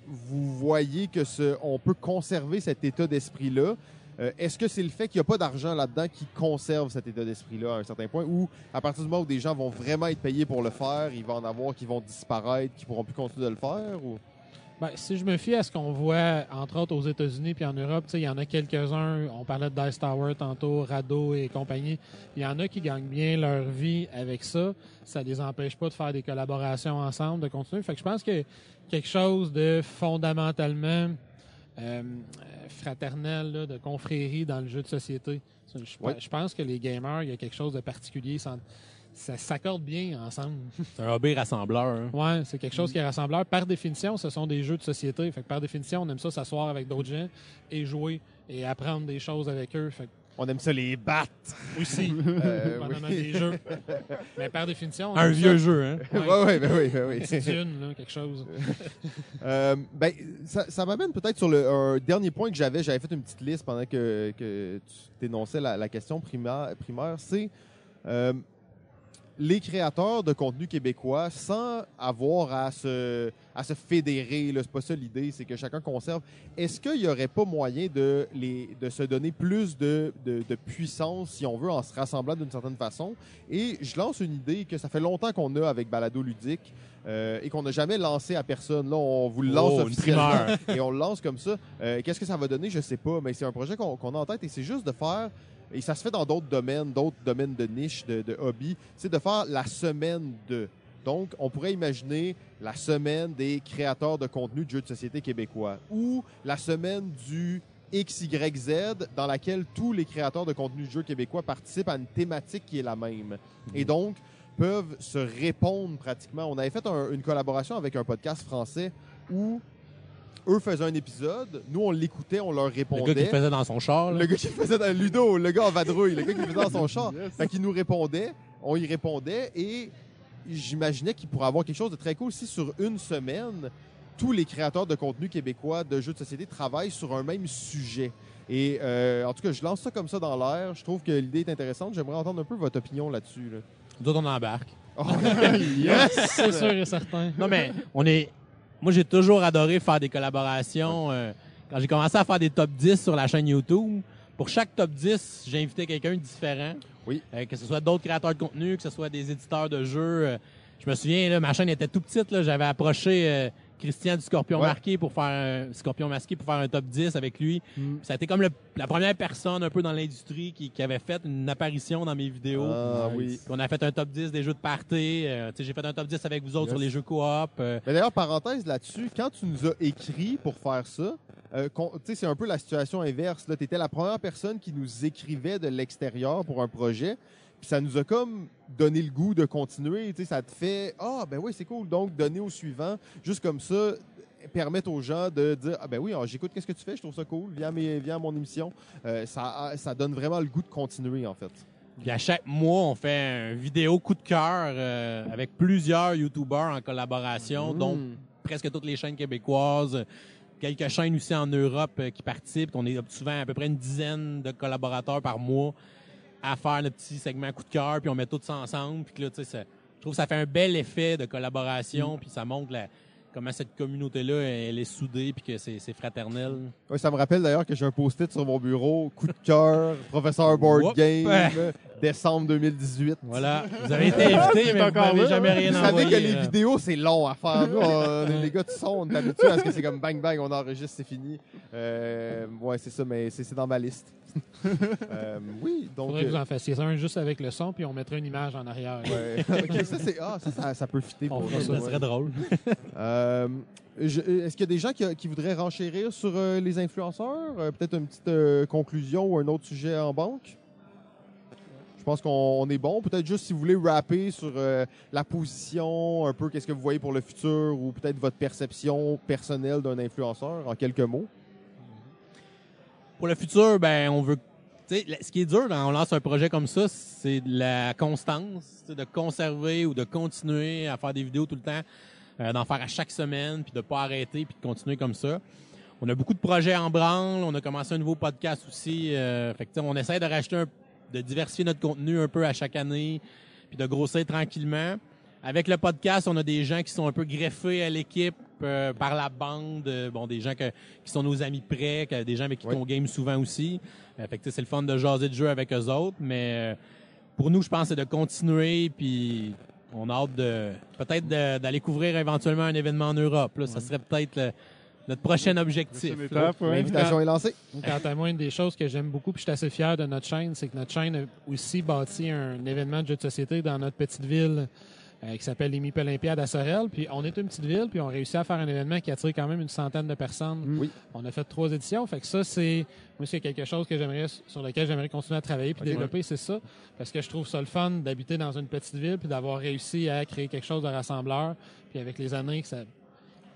S1: vous voyez que ce, on peut conserver cet état d'esprit-là? Euh, Est-ce que c'est le fait qu'il n'y a pas d'argent là-dedans qui conserve cet état d'esprit-là à un certain point ou à partir du moment où des gens vont vraiment être payés pour le faire, il va en avoir qui vont disparaître, qui pourront plus continuer de le faire? Ou...
S3: Ben, si je me fie à ce qu'on voit, entre autres aux États-Unis puis en Europe, il y en a quelques-uns. On parlait de Dice Tower tantôt, Rado et compagnie. Il y en a qui gagnent bien leur vie avec ça. Ça les empêche pas de faire des collaborations ensemble, de continuer. Fait que je pense que quelque chose de fondamentalement euh, fraternel, là, de confrérie dans le jeu de société. Je, pense que les gamers, il y a quelque chose de particulier. Ça, ça s'accorde bien ensemble.
S4: C'est un hobby rassembleur. hein.
S3: Ouais, c'est quelque chose qui est rassembleur. Par définition, ce sont des jeux de société. Fait que par définition, on aime ça s'asseoir avec d'autres gens et jouer et apprendre des choses avec eux. Fait que
S1: On aime ça les battre.
S3: aussi,
S1: Euh,
S3: pendant
S1: oui.
S3: des jeux. Mais par définition, on
S4: Un vieux
S3: ça.
S4: jeu, hein?
S3: Ouais.
S1: Ouais, ouais, ben oui, ben oui.
S3: C'est une, là, quelque chose.
S1: Euh, ben, ça, ça m'amène peut-être sur le, un dernier point que j'avais. J'avais fait une petite liste pendant que, que tu t'énonçais la, la question primaire. primaire c'est euh, les créateurs de contenu québécois sans avoir à se, à se fédérer. C'est pas ça l'idée, c'est que chacun conserve. Est-ce qu'il n'y aurait pas moyen de, les, de se donner plus de, de, de puissance, si on veut, en se rassemblant d'une certaine façon? Et je lance une idée que ça fait longtemps qu'on a avec Balado Ludique euh, et qu'on n'a jamais lancé à personne. Là, on vous le lance
S4: Oh,
S1: officiellement et on le lance comme ça. Euh, Qu'est-ce que ça va donner? Je sais pas, mais c'est un projet qu'on qu'on a en tête et c'est juste de faire, et ça se fait dans d'autres domaines, d'autres domaines de niche, de, de hobby, c'est de faire la semaine de. Donc, on pourrait imaginer la semaine des créateurs de contenu de jeux de société québécois ou la semaine du XYZ dans laquelle tous les créateurs de contenu de jeux québécois participent à une thématique qui est la même. Et donc, peuvent se répondre pratiquement. On avait fait un- une collaboration avec un podcast français où eux faisaient un épisode, nous on l'écoutait, on leur
S4: Le
S1: répondait.
S4: gars qui le faisait dans son char. là.
S1: Le gars qui faisait dans Ludo, le gars en vadrouille, le gars qui faisait dans son char. Fait qu'il nous répondait, on y répondait et j'imaginais qu'il pourrait avoir quelque chose de très cool si sur une semaine, tous les créateurs de contenu québécois de jeux de société travaillent sur un même sujet. Et euh, en tout cas, je lance ça comme ça dans l'air. Je trouve que l'idée est intéressante. J'aimerais entendre un peu votre opinion là-dessus. là.
S4: Nous autres, on embarque.
S1: Oh, yes!
S3: C'est sûr et certain.
S4: Non, mais on est. Moi, j'ai toujours adoré faire des collaborations. euh, quand j'ai commencé à faire des top 10 sur la chaîne YouTube, pour chaque top 10, j'ai invité quelqu'un de différent.
S1: Oui.
S4: Euh, que ce soit d'autres créateurs de contenu, que ce soit des éditeurs de jeux. euh, je me souviens, là, ma chaîne était tout petite. J'avais approché euh, Christian du Scorpion
S1: Ouais.
S4: Marqué pour faire un Scorpion Masqué pour faire un top 10 avec lui.
S2: Mm.
S4: Ça a été comme le- la première personne un peu dans l'industrie qui, qui avait fait une apparition dans mes vidéos.
S1: Ah, oui.
S4: On a fait un top 10 des jeux de party. euh, j'ai fait un top 10 avec vous autres
S2: Yes.
S4: sur les jeux coop. euh,
S1: Mais d'ailleurs, parenthèse là-dessus, quand tu nous as écrit pour faire ça, euh, qu'on- tu sais, c'est un peu la situation inverse. Tu étais la première personne qui nous écrivait de l'extérieur pour un projet. Puis ça nous a comme donné le goût de continuer. Tu sais, ça te fait Ah, ben oui, c'est cool. Donc, donner au suivant, juste comme ça, permettre aux gens de dire Ah, ben oui, ah, j'écoute qu'est-ce que tu fais, je trouve ça cool, viens à, mes- viens à mon émission. Euh, ça, ça donne vraiment le goût de continuer, en fait.
S4: Puis à chaque mois, on fait une vidéo coup de cœur euh, avec plusieurs YouTubers en collaboration,
S1: Mm.
S4: dont presque toutes les chaînes québécoises, quelques chaînes aussi en Europe euh, qui participent. On est souvent à peu près une dizaine de collaborateurs par mois à faire le petit segment coup de cœur, puis on met tout ça ensemble. Puis que là, tu sais, je trouve que ça fait un bel effet de collaboration, puis ça montre la- comment cette communauté-là, elle est soudée, puis que c'est fraternel.
S1: Oui, ça me rappelle d'ailleurs que j'ai un post-it sur mon bureau, coup de cœur, professeur board
S4: Whoop.
S1: game, décembre 2018.
S4: Voilà. Vous avez été invités, mais vous
S2: là.
S4: jamais rien
S1: Vous savez
S4: envoyé.
S1: que les
S4: euh.
S1: vidéos, c'est long à faire. Nous, des gars de son, on est habitués à ce que c'est comme bang bang, on enregistre, c'est fini. Euh, ouais, c'est ça, mais c'est dans ma liste. Euh, oui, donc.
S3: Faudrait que vous
S1: euh,
S3: en fassiez un juste avec le son, puis on mettrait une image en arrière.
S1: ouais. Ok, ça, c'est- ah, ça, ça, ça peut fitter.
S3: On
S1: pour
S3: ça,
S4: Ça serait drôle.
S1: Euh, Est-ce qu'il y a des gens qui, qui voudraient renchérir sur euh, les influenceurs? Euh, Peut-être une petite euh, conclusion ou un autre sujet en banque? Je pense qu'on on est bon. Peut-être juste si vous voulez rapper sur euh, la position, un peu qu'est-ce que vous voyez pour le futur ou peut-être votre perception personnelle d'un influenceur en quelques mots.
S4: Pour le futur, ben, on veut. ce qui est dur quand on lance un projet comme ça, c'est de la constance, de conserver ou de continuer à faire des vidéos tout le temps, euh, d'en faire à chaque semaine, puis de pas arrêter, puis de continuer comme ça. On a beaucoup de projets en branle. On a commencé un nouveau podcast aussi. euh, fait que, on essaie de racheter, un- de diversifier notre contenu un peu à chaque année, puis de grossir tranquillement. Avec le podcast, on a des gens qui sont un peu greffés à l'équipe euh, par la bande. euh, bon, des gens que- qui sont nos amis près, que- des gens avec qui
S1: Oui.
S4: on game souvent aussi. Euh, fait que, c'est le fun de jaser de jeu avec eux autres. Mais euh, pour nous, je pense que c'est de continuer. Puis on a hâte de peut-être d'aller couvrir éventuellement un événement en Europe. Là. Ça serait peut-être le- notre prochain objectif.
S2: Ouais.
S1: L'invitation est lancée.
S3: Quant à moi, une des choses que j'aime beaucoup, puis je suis assez fier de notre chaîne, c'est que notre chaîne a aussi bâti un événement de jeux de société dans notre petite ville euh, qui s'appelle les Olympiades à Sorel. Puis on est une petite ville, puis on réussit à faire un événement qui attire quand même une centaine de personnes.
S1: Oui.
S3: On a fait trois éditions. Fait que ça, c'est moi, c'est quelque chose que j'aimerais sur lequel j'aimerais continuer à travailler puis développer, c'est ça. Parce que je trouve ça le fun d'habiter dans une petite ville puis d'avoir réussi à créer quelque chose de rassembleur. Puis avec les années, que ça,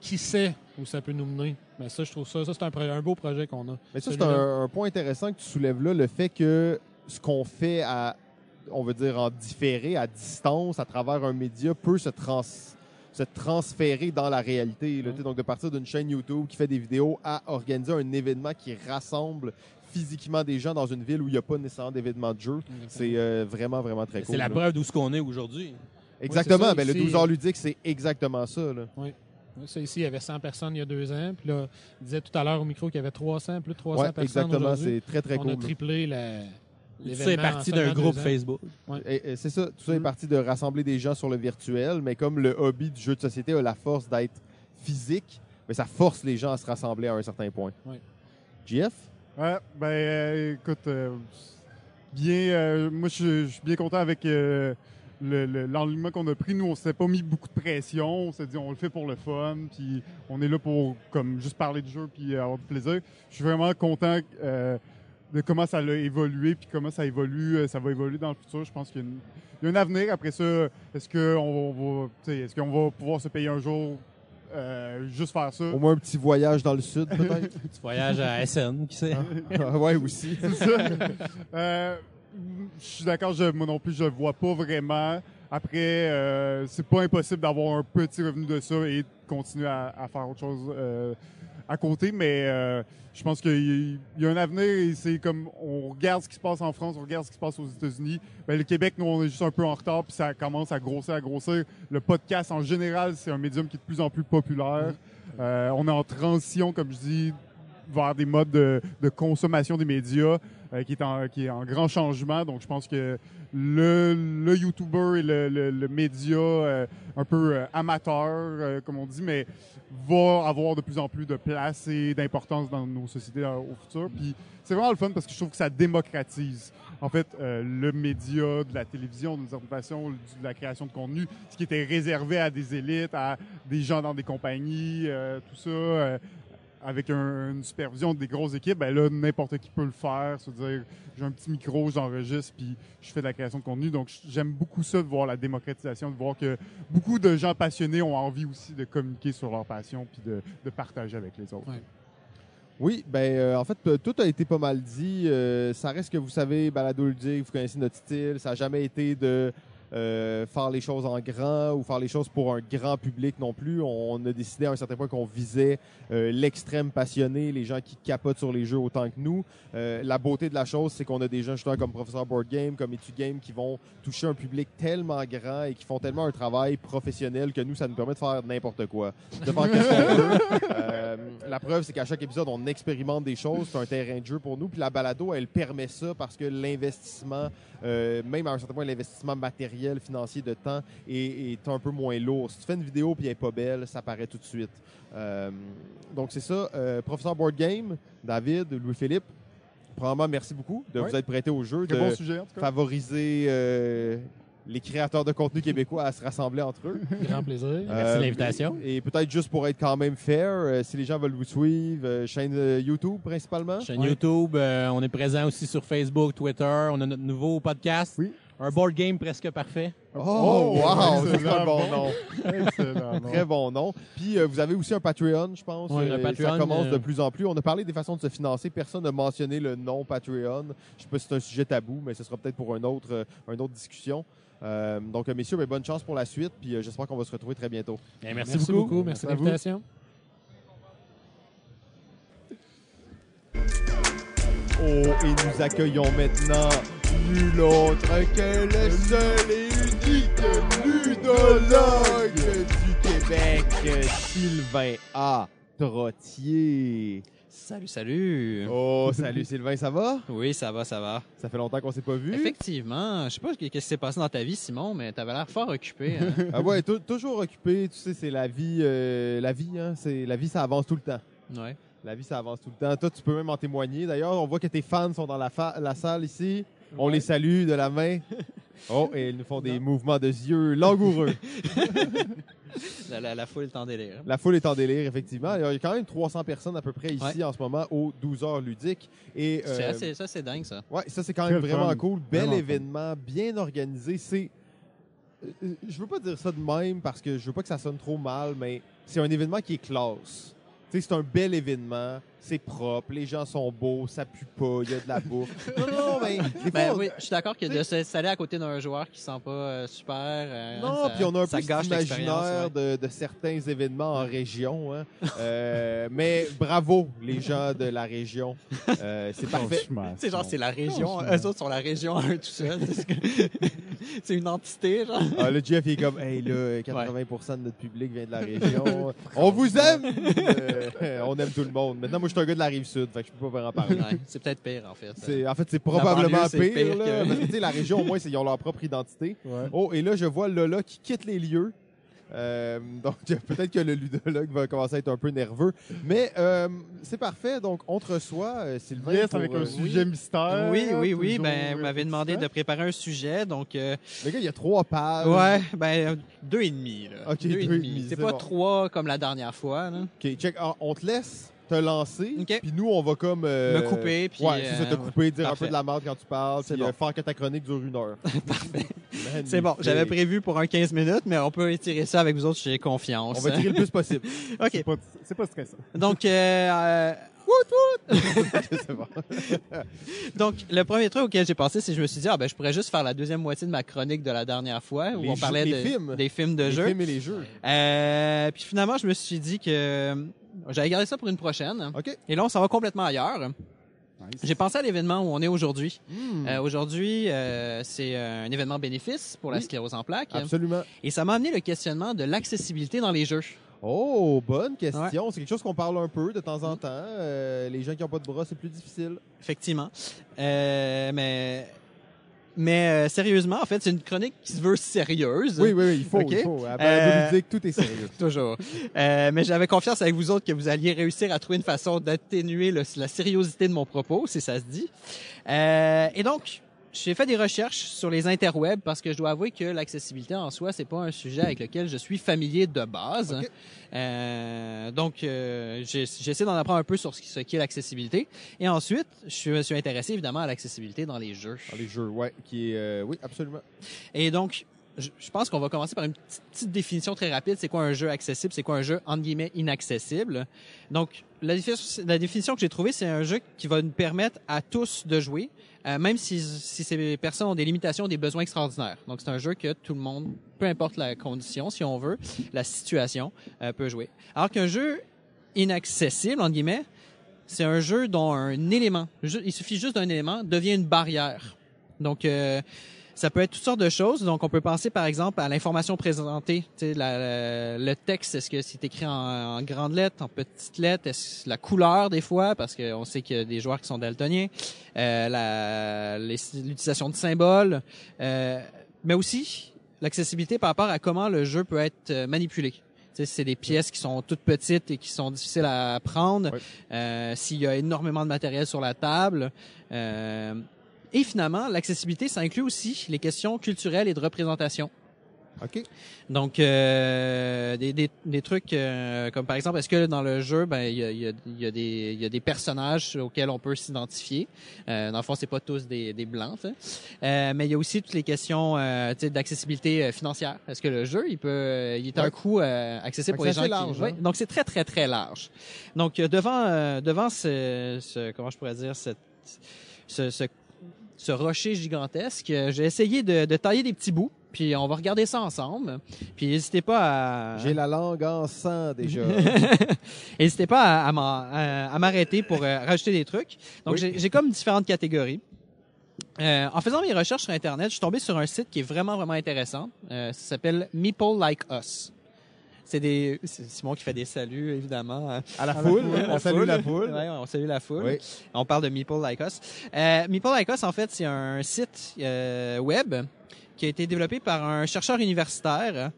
S3: qui sait où ça peut nous mener. Mais ça, je trouve ça, ça c'est un, beau projet qu'on a.
S1: Mais ça, c'est un point intéressant que tu soulèves là, le fait que ce qu'on fait à, on veut dire, en différé, à distance, à travers un média, peut se, trans, se transférer dans la réalité. là. Donc, de partir d'une chaîne YouTube qui fait des vidéos à organiser un événement qui rassemble physiquement des gens dans une ville où il n'y a pas nécessairement d'événement de jeu, c'est euh, vraiment, vraiment très cool.
S4: C'est la
S1: là.
S4: preuve d'où ce qu'on est aujourd'hui.
S1: Exactement.
S3: Ça
S1: ben, le
S3: aussi.
S1: 12 heures ludique, c'est exactement ça. là.
S3: Oui, Ça, ici, il y avait 100 personnes il y a deux ans. Puis là, il disait tout à l'heure au micro qu'il y avait 300, plus de 300
S1: Ouais,
S3: personnes
S1: exactement. C'est très, très
S3: On
S1: cool.
S3: a
S1: là.
S3: triplé la,
S4: Tout ça est parti d'un groupe. Facebook.
S1: C'est ça. Tout ça est
S3: Mm.
S1: parti de rassembler des gens sur le virtuel, mais comme le hobby du jeu de société a la force d'être physique, mais ça force les gens à se rassembler à un certain point.
S2: Ouais, ben euh, écoute, euh, bien, euh, moi je suis bien content avec euh, le- le- l'enlignement qu'on a pris. Nous, on s'est pas mis beaucoup de pression. On s'est dit, on le fait pour le fun, puis on est là pour comme juste parler du jeu puis avoir du plaisir. Je suis vraiment content euh, de comment ça a évolué puis comment ça évolue, euh, ça va évoluer dans le futur. Je pense qu'il y a, une- il y a un avenir. Après ça, est-ce qu'on va, est-ce qu'on va pouvoir se payer un jour euh, juste faire ça?
S1: Au moins un petit voyage dans le sud, peut-être?
S4: Tu voyages à SN, qui sait?
S1: Ah, ouais, aussi.
S2: C'est ça. Euh, je suis d'accord, je- moi non plus, je vois pas vraiment. Après, euh, c'est pas impossible d'avoir un petit revenu de ça et de continuer à, à faire autre chose euh, à côté, mais euh, je pense qu'il y a un avenir et c'est comme on regarde ce qui se passe en France, on regarde ce qui se passe aux États-Unis. Ben, le Québec, nous, on est juste un peu en retard, puis ça commence à grossir, à grossir. Le podcast, en général, c'est un médium qui est de plus en plus populaire. Euh, on est en transition, comme je dis, vers des modes de, de consommation des médias euh, qui, est en, qui est en grand changement. Donc, je pense que le, le YouTuber et le, le- le média euh, un peu euh, amateur, euh, comme on dit, mais va avoir de plus en plus de place et d'importance dans nos sociétés euh, au futur. Puis, c'est vraiment le fun parce que je trouve que ça démocratise, en fait, euh, le média, de la télévision, façon, du- de la création de contenu, ce qui était réservé à des élites, à des gens dans des compagnies, tout ça. Avec un- une supervision des grosses équipes, ben là, n'importe qui peut le faire. C'est-à-dire, j'ai un petit micro, j'enregistre, puis je fais de la création de contenu. Donc, j'aime beaucoup ça de voir la démocratisation, de voir que beaucoup de gens passionnés ont envie aussi de communiquer sur leur passion, puis de, de partager avec les autres.
S3: Ouais.
S1: Oui, ben euh, en fait, tout a été pas mal dit. Euh, ça reste que vous savez, Balado Ludique, vous connaissez notre style. Ça n'a jamais été de euh, faire les choses en grand ou faire les choses pour un grand public non plus. On a décidé à un certain point qu'on visait euh, l'extrême passionné, les gens qui capotent sur les jeux autant que nous. Euh, la beauté de la chose, c'est qu'on a des gens justement comme Professeur Board Game, comme Etu Game, qui vont toucher un public tellement grand et qui font tellement un travail professionnel que nous, ça nous permet de faire n'importe quoi. De faire qu'est-ce qu'on veut. La preuve, c'est qu'à chaque épisode, on expérimente des choses. C'est un terrain de jeu pour nous. Puis la balado, elle permet ça parce que l'investissement, même à un certain point, l'investissement matériel, financier de temps est, est un peu moins lourd. Si tu fais une vidéo puis elle n'est pas belle, ça paraît tout de suite. Euh, donc c'est ça. Euh, professeur Board Game, David, Louis-Philippe, Premièrement, merci beaucoup de vous être prêté au jeu,
S2: Très
S1: de
S2: bon sujet, en tout cas.
S1: favoriser euh, les créateurs de contenu québécois à se rassembler entre eux.
S3: Grand plaisir.
S4: Merci de l'invitation.
S1: Et peut-être juste pour être quand même fair, euh, si les gens veulent vous suivre, euh, chaîne euh, YouTube principalement?
S4: Chaîne. YouTube, euh, on est présent aussi sur Facebook, Twitter. On a notre nouveau podcast.
S2: Oui.
S4: Un board game presque parfait.
S1: Oh, wow, c'est un bon
S2: bon.
S1: nom.
S2: Excellent.
S1: Très bon nom. Puis euh, vous avez aussi un Patreon, je pense.
S4: Oui, un
S1: Euh,
S4: Patreon,
S1: ça commence de
S4: euh,
S1: plus en plus. On a parlé des façons de se financer. Personne n'a mentionné le nom Patreon. Je sais pas si c'est un sujet tabou, mais ce sera peut-être pour un autre, euh, une autre discussion. Euh, donc, messieurs, ben, bonne chance pour la suite. Puis euh, j'espère qu'on va se retrouver très bientôt.
S4: Merci,
S3: Merci
S4: beaucoup.
S3: beaucoup. Merci de l'invitation.
S1: Oh, et nous accueillons maintenant nul autre que le seul et unique ludologue du Québec, Sylvain A. Trottier.
S5: Salut, salut.
S1: Oh, salut Sylvain, ça va?
S5: Oui, ça va, ça va.
S1: Ça fait longtemps qu'on s'est pas vu.
S5: Effectivement, je sais pas ce qui ce qui s'est passé dans ta vie, Simon, mais t'avais l'air fort occupé. hein.
S1: Ah ouais, tou- toujours occupé, tu sais, c'est la vie, euh, la vie, hein, c'est la vie, ça avance tout le temps.
S5: ouais.
S1: La vie, ça avance tout le temps. Toi, tu peux même en témoigner. D'ailleurs, on voit que tes fans sont dans la, fa- la salle ici. On les salue de la main. Oh, et ils nous font des mouvements de yeux langoureux.
S5: La, la- la foule est en délire.
S1: La foule est en délire, effectivement. Il y a quand même 300 personnes à peu près ici
S5: Ouais.
S1: en ce moment aux 12 heures ludiques. Et euh,
S5: assez- ça, c'est dingue, ça.
S1: Ouais, ça c'est quand même vraiment
S2: fun.
S1: cool. Bel
S2: Vraiment fun.
S1: événement, bien organisé. C'est, euh, je veux pas dire ça de même parce que je veux pas que ça sonne trop mal, mais c'est un événement qui est classe. Tu sais, c'est un bel événement, c'est propre, les gens sont beaux, ça pue pas, il y a de la bouffe. non, non, mais des
S5: Ben
S1: fois,
S5: oui, je suis d'accord que de s'installer à côté d'un joueur qui sent pas euh, super. euh,
S1: Non,
S5: ça-
S1: puis on a un peu
S5: gâche
S1: cet
S5: l'expérience,
S1: imaginaire
S5: ouais.
S1: de, de certains événements en région. hein. Euh, mais bravo, les gens de la région. Euh, c'est parfait.
S5: C'est genre, c'est la région. Eux autres sont la région à eux tout seuls. C'est une entité, genre.
S1: Ah, le Jeff il est comme, hey là, 80% de notre public vient de la région. on vous aime! Euh, on aime tout le monde. Maintenant, moi, je suis un gars de la rive sud, fait que je peux pas vraiment parler.
S5: Ouais, c'est peut-être pire, en fait.
S1: C'est, en fait, c'est probablement pire.
S5: pire
S1: là,
S5: que-
S1: parce que, tu sais, la région, au moins, ils ont leur propre identité.
S2: Ouais.
S1: Oh, et là, je vois Lola qui quitte les lieux. Euh, donc, peut-être que le ludologue va commencer à être un peu nerveux. Mais euh, c'est parfait. Donc, on te reçoit, euh, Sylvain.
S2: Yes,
S1: pour,
S2: avec
S1: euh,
S2: un sujet mystère.
S5: Oui, oui, oui. Ben, vous m'avez demandé de préparer un sujet, donc. euh,
S1: Le gars, il y a trois pages.
S5: ouais, ben, deux et demi, là.
S1: Ok, deux et demi,
S5: C'est
S1: c'est
S5: pas
S1: bon.
S5: trois comme la dernière fois, là.
S1: OK, check. Ah, on te laisse te lancer. Puis nous, on va comme... euh,
S5: Me couper, puis,
S1: Ouais, c'est ça, te
S5: euh,
S1: couper, dire un peu de la merde quand tu parles,
S5: C'est
S1: puis
S5: bon.
S1: euh, faire que ta chronique dure une heure. Parfait.
S5: C'est bon, j'avais prévu pour un 15 minutes, mais on peut étirer ça avec vous autres, j'ai confiance.
S1: On va tirer le plus possible.
S5: OK.
S2: C'est pas, stressant.
S5: Donc, euh, euh,
S1: bon.
S5: donc, le premier truc auquel j'ai pensé, c'est que je me suis dit, ah, ben, je pourrais juste faire la deuxième moitié de ma chronique de la dernière fois, où
S1: Les
S5: on parlait de-
S1: films.
S5: des films de
S1: Les
S5: jeux.
S1: films et les jeux.
S5: Euh, puis finalement, je me suis dit que euh, j'allais garder ça pour une prochaine.
S1: OK.
S5: Et là, on s'en va complètement ailleurs.
S2: Nice.
S5: J'ai pensé à l'événement où on est aujourd'hui.
S1: Hmm,
S5: Euh, aujourd'hui, euh, c'est un événement bénéfice pour la
S1: Oui.
S5: sclérose en plaques.
S1: Absolument.
S5: Et ça m'a amené le questionnement de l'accessibilité dans les jeux.
S1: Oh, bonne question. C'est quelque chose qu'on parle un peu de temps en temps. Euh, les gens qui n'ont pas de bras, c'est plus difficile.
S5: Effectivement. Euh, mais mais euh, sérieusement, en fait, c'est une chronique qui se veut sérieuse.
S1: Oui, oui, oui, il faut.
S5: OK?
S1: Il faut. À
S5: Euh,
S1: Ludique, tout est sérieux.
S5: Toujours. Euh, mais j'avais confiance avec vous autres que vous alliez réussir à trouver une façon d'atténuer la sériosité de mon propos, si ça se dit. Euh, et donc, j'ai fait des recherches sur les interwebs parce que je dois avouer que l'accessibilité en soi, c'est pas un sujet avec lequel je suis familier de base. Euh, donc, euh, essayé d'en apprendre un peu sur ce qu'est l'accessibilité. Et ensuite, je me suis intéressé évidemment à l'accessibilité dans les jeux.
S1: Dans les jeux, ouais. Qui est, euh, oui, absolument.
S5: Et donc, je, je pense qu'on va commencer par une petite, petite définition très rapide. C'est quoi un jeu accessible? C'est quoi un jeu, entre guillemets, inaccessible? Donc, la définition que j'ai trouvée, c'est un jeu qui va nous permettre à tous de jouer, euh, même si, si ces personnes ont des limitations, des besoins extraordinaires. Donc, c'est un jeu que tout le monde, peu importe la condition, si on veut, la situation, euh, peut jouer. Alors qu'un jeu inaccessible, entre guillemets, c'est un jeu dont un élément, il suffit juste d'un élément, devient une barrière. Donc, euh, ça peut être toutes sortes de choses. Donc, on peut penser, par exemple, à l'information présentée. La- la- le texte, est-ce que c'est écrit en, en grandes lettres, en petites lettres? Est-ce la couleur, des fois, parce qu'on sait qu'il y a des joueurs qui sont daltoniens. Euh, L'utilisation de symboles. Euh, mais aussi, l'accessibilité par rapport à comment le jeu peut être euh, manipulé. c'est des pièces qui sont toutes petites et qui sont difficiles à prendre, euh, s'il y a énormément de matériel sur la table. euh, et finalement, l'accessibilité, ça inclut aussi les questions culturelles et de représentation.
S1: OK.
S5: Donc, euh, des, des, des trucs euh, comme par exemple, est-ce que dans le jeu, ben il y a, il y, a, y, a des- il y a des personnages auxquels on peut s'identifier? Euh, dans le fond, c'est pas tous des, des blancs. Euh, mais il y a aussi toutes les questions euh, d'accessibilité euh, financière. Est-ce que le jeu, il peut, il est un coût euh, accessible pour les gens qui-
S1: large,
S5: Ouais.
S1: hein.
S5: Donc, c'est très très très large. Donc, devant euh, devant ce, ce comment je pourrais dire cette ce, ce ce rocher gigantesque. Euh, J'ai essayé de, de tailler des petits bouts, puis on va regarder ça ensemble. Puis n'hésitez pas à
S1: J'ai la langue en sang déjà.
S5: n'hésitez pas à, m'arrêter pour euh, rajouter des trucs. Donc
S1: Oui.
S5: j'ai comme différentes catégories. Euh, en faisant mes recherches sur Internet, je suis tombé sur un site qui est vraiment, vraiment intéressant. Euh, ça s'appelle Meeple Like Us. C'est des, c'est Simon qui fait des saluts, évidemment. hein.
S1: À la
S5: À
S1: foule,
S5: la
S1: on salue la foule.
S5: Ouais, on salue la foule.
S1: Oui.
S5: On parle de Meeple Like Us. Euh, Meeple Like Us, en fait, c'est un site euh, web qui a été développé par un chercheur universitaire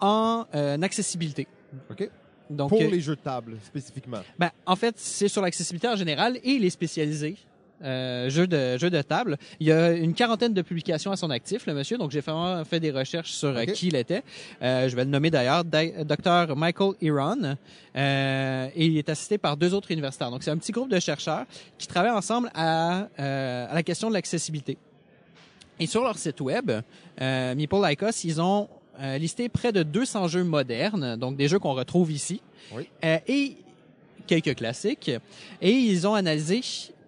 S5: en euh, accessibilité.
S1: OK.
S5: Donc,
S1: Pour
S5: euh,
S1: les jeux de table, spécifiquement.
S5: ben, en fait, c'est sur l'accessibilité en général et il est spécialisé. Euh, jeux de jeux de table. Il y a une quarantaine de publications à son actif, le monsieur. Donc j'ai vraiment fait des recherches sur euh, qui il était. Euh, je vais le nommer d'ailleurs, Dr Michael Iran. Euh, et il est assisté par deux autres universitaires. Donc c'est un petit groupe de chercheurs qui travaillent ensemble à, euh, à la question de l'accessibilité. Et sur leur site web, euh, Meeple Us, ils ont listé près de 200 jeux modernes, donc des jeux qu'on retrouve ici,
S1: Oui.
S5: Euh, et quelques classiques. Et ils ont analysé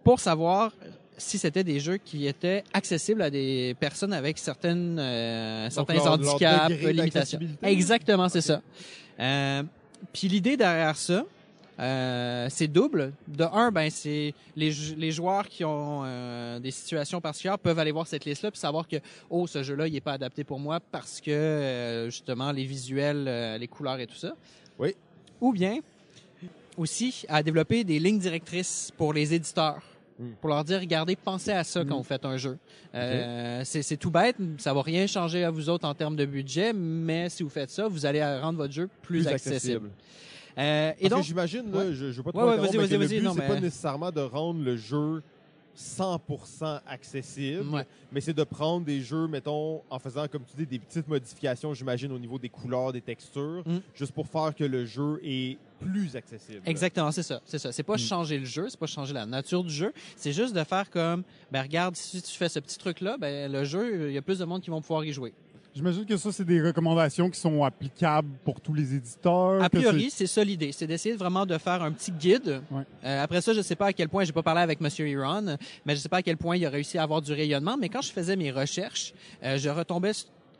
S5: pour savoir si c'était des jeux qui étaient accessibles à des personnes avec certaines euh, certains
S1: leur-
S5: handicaps, limitations. Exactement, c'est ça. Euh, puis l'idée derrière ça, euh, c'est double. De un, ben c'est les, jou- les joueurs qui ont euh, des situations particulières peuvent aller voir cette liste-là puis savoir que oh ce jeu-là il est pas adapté pour moi parce que euh, justement les visuels, les couleurs et tout ça.
S1: Oui.
S5: Ou bien aussi à développer des lignes directrices pour les éditeurs.
S1: Mm.
S5: Pour leur dire, regardez, pensez à ça quand vous faites un jeu. Euh, c'est c'est tout bête, ça va rien changer à vous autres en termes de budget, mais si vous faites ça, vous allez rendre votre jeu plus, accessible. Euh, et
S1: Parce
S5: donc,
S1: j'imagine,
S5: Ouais.
S1: je, je veux pas te
S5: Ouais, ouais, vas-y,
S1: mais
S5: vas-y, non, mais-
S1: pas nécessairement de rendre le jeu 100% accessible,
S5: Ouais.
S1: mais c'est de prendre des jeux, mettons, en faisant, comme tu dis, des petites modifications, j'imagine, au niveau des couleurs, des textures,
S5: Mm.
S1: juste pour faire que le jeu est plus accessible.
S5: Exactement, c'est ça, c'est ça. C'est pas
S1: Mm.
S5: changer le jeu, c'est pas changer la nature du jeu, c'est juste de faire comme, ben regarde, si tu fais ce petit truc-là, ben le jeu, il y a plus de monde qui vont pouvoir y jouer.
S2: J'imagine que ça, c'est des recommandations qui sont applicables pour tous les éditeurs.
S5: A priori, c'est ça l'idée, c'est d'essayer vraiment de faire un petit guide.
S2: Ouais.
S5: Euh, après ça, je sais pas à quel point, j'ai pas parlé avec Monsieur Iran, mais je sais pas à quel point il a réussi à avoir du rayonnement. Mais quand je faisais mes recherches, euh, je retombais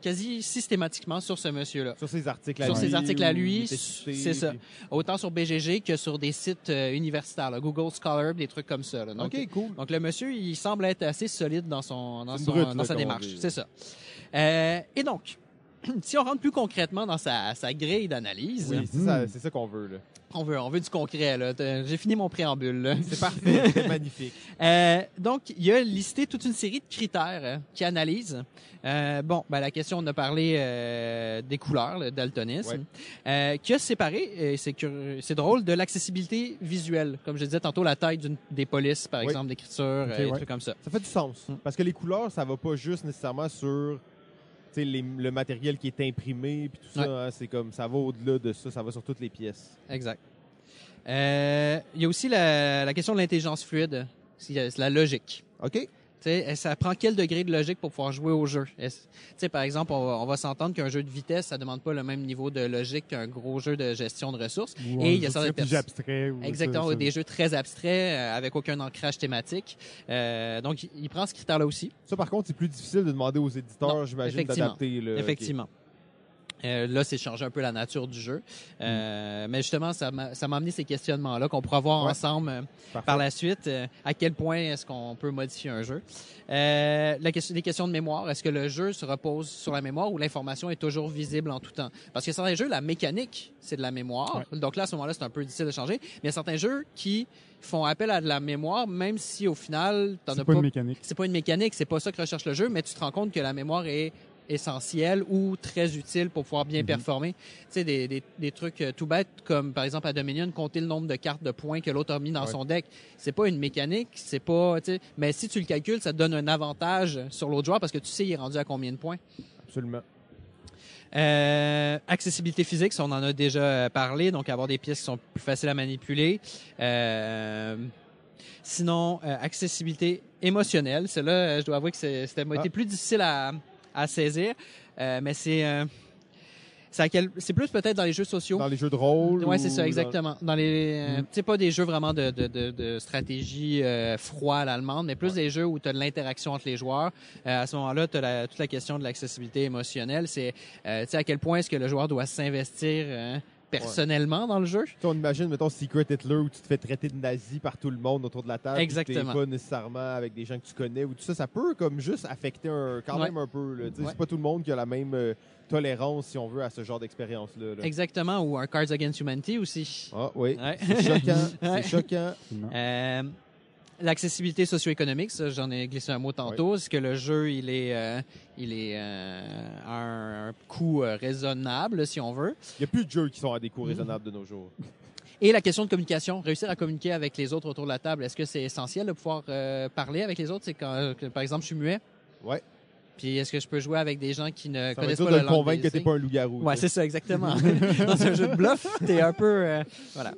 S5: quasi systématiquement sur ce monsieur-là.
S1: Sur ses articles à
S5: Sur
S1: lui.
S5: ses articles à lui, c'est ça. Autant sur BGG que sur des sites euh, universitaires, là, Google Scholar, des trucs comme ça. là. Donc,
S1: OK, cool.
S5: donc le monsieur, il semble être assez solide dans son dans, son-
S1: brute,
S5: dans
S1: là,
S5: sa démarche. C'est ça. Euh, et donc, si on rentre plus concrètement dans sa, sa grille d'analyse,
S1: Oui, c'est ça, ça qu'on veut. là.
S5: on veut on veut du concret. J'ai fini mon préambule. là.
S1: C'est parfait, c'est magnifique.
S5: Euh, donc, il a listé toute une série de critères euh, qui analysent. Euh, bon, ben, la question, on a parlé euh, des couleurs, le daltonisme, euh, qui a séparé, et c'est drôle, de l'accessibilité visuelle. Comme je disais tantôt, la taille des polices, par exemple, d'écriture, euh,
S2: Ok,
S5: des
S2: ouais.
S5: trucs comme ça.
S1: Ça fait du sens. Parce que les couleurs, ça va pas juste nécessairement sur les- le matériel qui est imprimé puis tout ça. Hein. c'est comme ça va au-delà de ça, ça va sur toutes les pièces.
S5: Exact. Euh, il y a aussi la, la question de l'intelligence fluide, c'est la logique.
S1: OK?
S5: Tu sais, ça prend quel degré de logique pour pouvoir jouer au jeu? Est-ce- Tu sais, par exemple, on va, on va s'entendre qu'un jeu de vitesse, ça demande pas le même niveau de logique qu'un gros jeu de gestion de ressources.
S2: Ou
S5: Et il y a certaines personnes-
S2: abstrait.
S5: Exactement,
S2: ça, ça.
S5: des jeux très abstraits, euh, avec aucun ancrage thématique. Euh, donc, il- il prend ce critère-là aussi.
S1: Ça, par contre, c'est plus difficile de demander aux éditeurs, j'imagine, d'adapter. là.
S5: Effectivement. Euh, là, c'est changer un peu la nature du jeu.
S1: Mm.
S5: Euh, Mais justement, ça m'a ça m'a amené ces questionnements-là qu'on pourra voir
S1: Ouais.
S5: ensemble euh, par la suite. euh, à quel point est-ce qu'on peut modifier un jeu? Euh, la question, les questions de mémoire. Est-ce que le jeu se repose sur la mémoire ou l'information est toujours visible en tout temps? Parce que certains jeux, la mécanique, c'est de la mémoire. Donc là, à ce moment-là, c'est un peu difficile de changer. Mais il y a certains jeux qui font appel à de la mémoire, même si au final, t'en as
S2: C'est pas
S5: pas
S2: une mécanique.
S5: c'est pas une mécanique, c'est pas ça que recherche le jeu, mais tu te rends compte que la mémoire est essentiels ou très utiles pour pouvoir bien
S2: Mhm.
S5: performer. Tu sais, des, des, des trucs euh, tout bêtes comme par exemple à Dominion, compter le nombre de cartes de points que l'autre a mis dans
S1: Ouais.
S5: son deck. C'est pas une mécanique, c'est pas, tu sais, mais si tu le calcules, ça te donne un avantage sur l'autre joueur parce que tu sais il est rendu à combien de points.
S1: Absolument.
S5: Euh, accessibilité physique, on en a déjà euh, parlé, donc avoir des pièces qui sont plus faciles à manipuler. Euh, sinon, euh, accessibilité émotionnelle, celle-là, je dois avouer que c'était
S1: Ah.
S5: plus difficile à, à saisir, euh, mais c'est euh, c'est à quel- c'est plus peut-être dans les jeux sociaux.
S1: Dans les jeux de rôle.
S5: Ouais,
S1: ou
S5: c'est ça, exactement. Dans les, euh,
S1: Mm.
S5: sais, pas des jeux vraiment de, de, de, de stratégie euh, froid à l'allemande, mais plus des jeux où tu as de l'interaction entre les joueurs. Euh, à ce moment-là, tu as toute la question de l'accessibilité émotionnelle. C'est, euh, tu sais, à quel point est-ce que le joueur doit s'investir euh, personnellement dans le jeu.
S1: Tu sais, on imagine, mettons, Secret Hitler où tu te fais traiter de nazi par tout le monde autour de la table.
S5: Exactement.
S1: pas nécessairement avec des gens que tu connais ou tout ça. Ça peut comme juste affecter un, quand
S5: Ouais.
S1: même un peu.
S5: Ouais.
S1: C'est pas tout le monde qui a la même euh, tolérance, si on veut, à ce genre d'expérience-là. là.
S5: Exactement, ou un Cards Against Humanity aussi.
S1: Ah oui,
S5: Ouais.
S1: c'est choquant. C'est choquant.
S5: Euh, L'accessibilité socio-économique, ça, j'en ai glissé un mot tantôt. Est-ce que le jeu, il est, euh, il est euh, à un, un coût euh, raisonnable, si on veut?
S1: Il n'y a plus de jeux qui sont à des coûts raisonnables de nos jours.
S5: Et la question de communication, réussir à communiquer avec les autres autour de la table, est-ce que c'est essentiel de pouvoir parler avec les autres? C'est quand, par exemple, je suis muet.
S1: Ouais.
S5: Puis est-ce que je peux jouer avec des gens qui ne
S1: Ça
S5: connaissent
S1: dur
S5: pas
S1: de le convaincre que t'es pas un loup-garou.
S5: Ouais, c'est ça, exactement. Dans un jeu de bluff, t'es un peu... euh, voilà.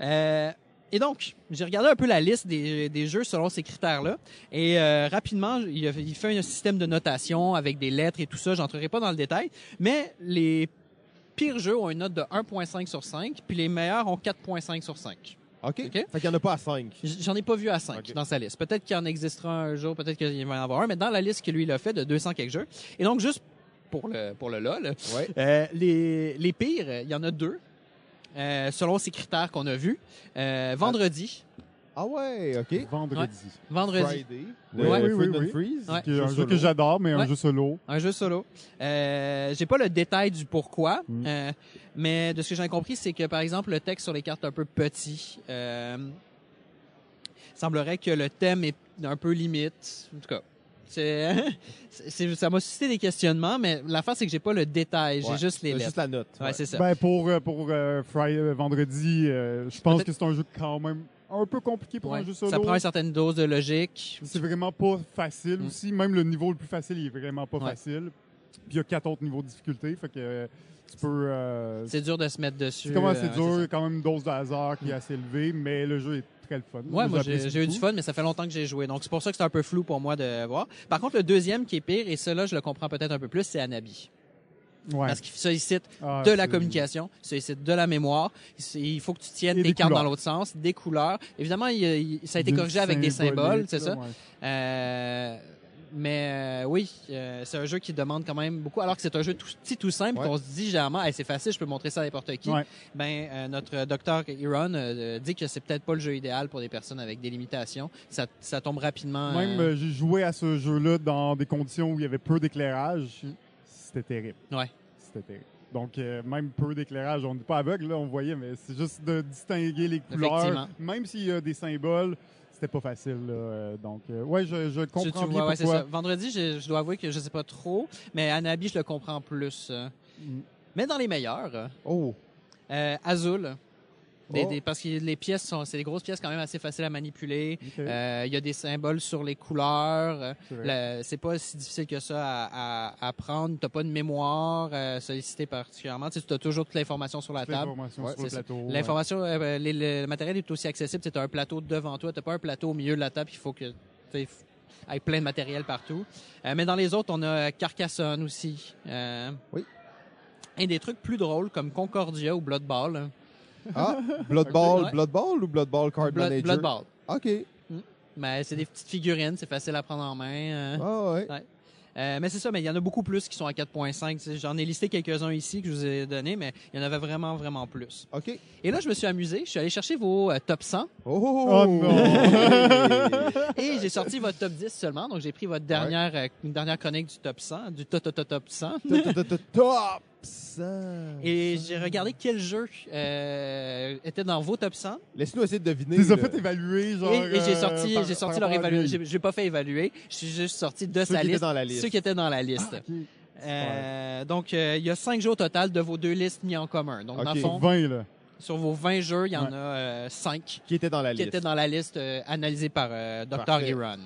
S5: Euh, et donc, j'ai regardé un peu la liste des, des jeux selon ces critères-là. Et euh, rapidement, il, fait un système de notation avec des lettres et tout ça. J'entrerai pas dans le détail. Mais les pires jeux ont une note de 1.5 sur 5, puis les meilleurs ont 4.5 sur 5.
S1: OK.
S5: OK?
S1: Fait qu'il n'y en a pas à 5.
S5: J- J'en ai pas vu à 5
S1: Ok.
S5: dans sa liste. Peut-être qu'il en existera un jour, peut-être qu'il va y en avoir un, mais dans la liste que lui il a fait de 200 quelques jeux. Et donc, juste pour le, pour le LOL,
S1: Ouais.
S5: euh, les, les pires, il y en a deux, euh, selon ces critères qu'on a vus. Euh, vendredi.
S1: Ah ouais, OK.
S2: Vendredi.
S5: Vendredi.
S1: Friday.
S2: Oui,
S1: de
S2: oui, oui, oui.
S1: Freeze.
S5: Ouais.
S2: Qui est un jeu
S1: solo.
S2: que j'adore, mais
S5: Ouais.
S2: un jeu solo.
S5: Un jeu solo. Euh, J'ai pas le détail du pourquoi,
S2: Mm.
S5: euh, mais de ce que j'ai compris, c'est que par exemple le texte sur les cartes est un peu petit. Euh, semblerait que le thème est un peu limite. En tout cas, ça m'a suscité des questionnements, mais l'affaire c'est que j'ai pas le détail, j'ai
S1: Ouais.
S5: juste les lettres.
S1: juste la note.
S5: Ouais, c'est ça.
S2: Ben, pour euh, pour euh, Friday, euh, vendredi, euh, je pense que c'est un jeu quand même un peu compliqué pour
S5: Ouais.
S2: un jeu solo.
S5: Ça prend une certaine dose de logique.
S2: C'est vraiment pas facile
S5: Mm.
S2: aussi. Même le niveau le plus facile, il est vraiment pas
S5: Ouais.
S2: facile. Puis il y a quatre autres niveaux de difficulté. Fait que tu peux. euh,
S5: C'est dur de se mettre dessus.
S2: c'est comment
S5: euh,
S2: c'est dur,
S5: ça.
S2: il y a quand même une dose de hasard qui est assez élevée, mais le jeu est très le fun.
S5: Ouais, moi j'ai eu du fun, mais ça fait longtemps que j'ai joué. Donc c'est pour ça que c'est un peu flou pour moi de voir. Par contre, le deuxième qui est pire, et cela je le comprends peut-être un peu plus, c'est Anabi.
S2: Ouais.
S5: Parce qu'il sollicite
S2: Ah,
S5: de la communication, sollicite de la mémoire. Il faut que tu tiennes tes
S2: des
S5: cartes dans l'autre sens, des couleurs. Évidemment, il, il- ça a été corrigé avec des symboles, c'est ça.
S2: ouais.
S5: Euh, mais euh, oui, euh, c'est un jeu qui demande quand même beaucoup. Alors que c'est un jeu tout petit, tout simple,
S1: Ouais.
S5: qu'on se dit généralement, Hey, c'est facile, je peux montrer ça à n'importe qui.
S2: Ouais.
S5: Ben, euh, notre docteur Iron dit que c'est peut-être pas le jeu idéal pour des personnes avec des limitations. Ça, ça tombe rapidement.
S2: Même j'ai joué à ce jeu-là dans des conditions où il y avait peu d'éclairage.
S5: Mm.
S2: C'était terrible.
S5: Ouais.
S2: C'était terrible. Donc, euh, même peu d'éclairage, on n'est pas aveugle, là, on voyait, mais c'est juste de distinguer les couleurs. Même s'il y a des symboles, c'était pas facile. là. Euh, Donc, euh, ouais, je, je comprends
S5: tu
S2: bien
S5: ouais,
S2: pourquoi.
S5: ça. Vendredi, je, je dois avouer que je sais pas trop, mais Anabi, je le comprends plus.
S2: Mm.
S5: Mais dans les meilleurs,
S1: Oh.
S5: euh, Azul, des-
S1: Oh.
S5: des- parce que les pièces sont, c'est des grosses pièces quand même assez faciles à manipuler. Euh, Il y a des symboles sur les couleurs.
S2: c'est
S5: pas si difficile que ça à, à, à prendre. T'as pas de mémoire euh, sollicitée particulièrement. Tu as toujours toute l'information sur la table.
S2: l'information
S1: Ouais,
S2: sur le ouais.
S5: Euh, les- le, matériel est aussi accessible. Tu as un plateau devant toi. Tu pas un plateau au milieu de la table. Il faut que avec plein de matériel partout. Euh, mais dans les autres, on a Carcassonne aussi. Euh,
S1: Oui.
S5: Et des trucs plus drôles comme Concordia ou Blood Ball.
S1: Ah, Blood Ball,
S5: Ouais.
S1: Blood Ball ou Blood Ball Card
S5: Blood,
S1: Manager?
S5: Blood Ball.
S1: OK.
S5: Mais c'est des petites figurines, c'est facile à prendre en main. euh.
S1: Ah ouais.
S5: Euh, mais c'est ça, mais il y en a beaucoup plus qui sont à 4.5. Tu sais, J'en ai listé quelques-uns ici que je vous ai donné, mais il y en avait vraiment, vraiment plus.
S1: OK.
S5: Et là, je me suis amusé. Je suis allé chercher vos euh, top 100
S1: Oh,
S2: Oh non!
S5: et j'ai sorti votre top 10 seulement. Donc, j'ai pris votre dernière, euh, une dernière chronique du top 100, du top, top, top, top 100.
S1: Top 100.
S5: Et j'ai regardé quel jeu euh, était dans vos top 100.
S1: Laisse-nous essayer de deviner.
S2: Tu les as fait évaluer, genre.
S5: Et, et j'ai
S2: euh,
S5: sorti, j'ai sorti
S2: par
S5: leur évaluation. J'ai j'ai pas fait évaluer. Je suis juste sorti de
S1: Ceux
S5: sa
S1: qui étaient
S5: liste.
S1: dans la liste.
S5: Ceux qui étaient dans la liste.
S2: Ok.
S5: Euh, donc, euh, il y a cinq jeux au total de vos deux listes mis en commun. Donc, dans
S1: Ok.
S5: le fond,
S2: 20, là.
S5: sur vos 20 jeux, il y en
S2: Ouais.
S5: a euh, cinq
S1: Qui était dans la
S5: qui
S1: liste.
S5: étaient dans la liste euh, analysée par euh, Dr. Iran.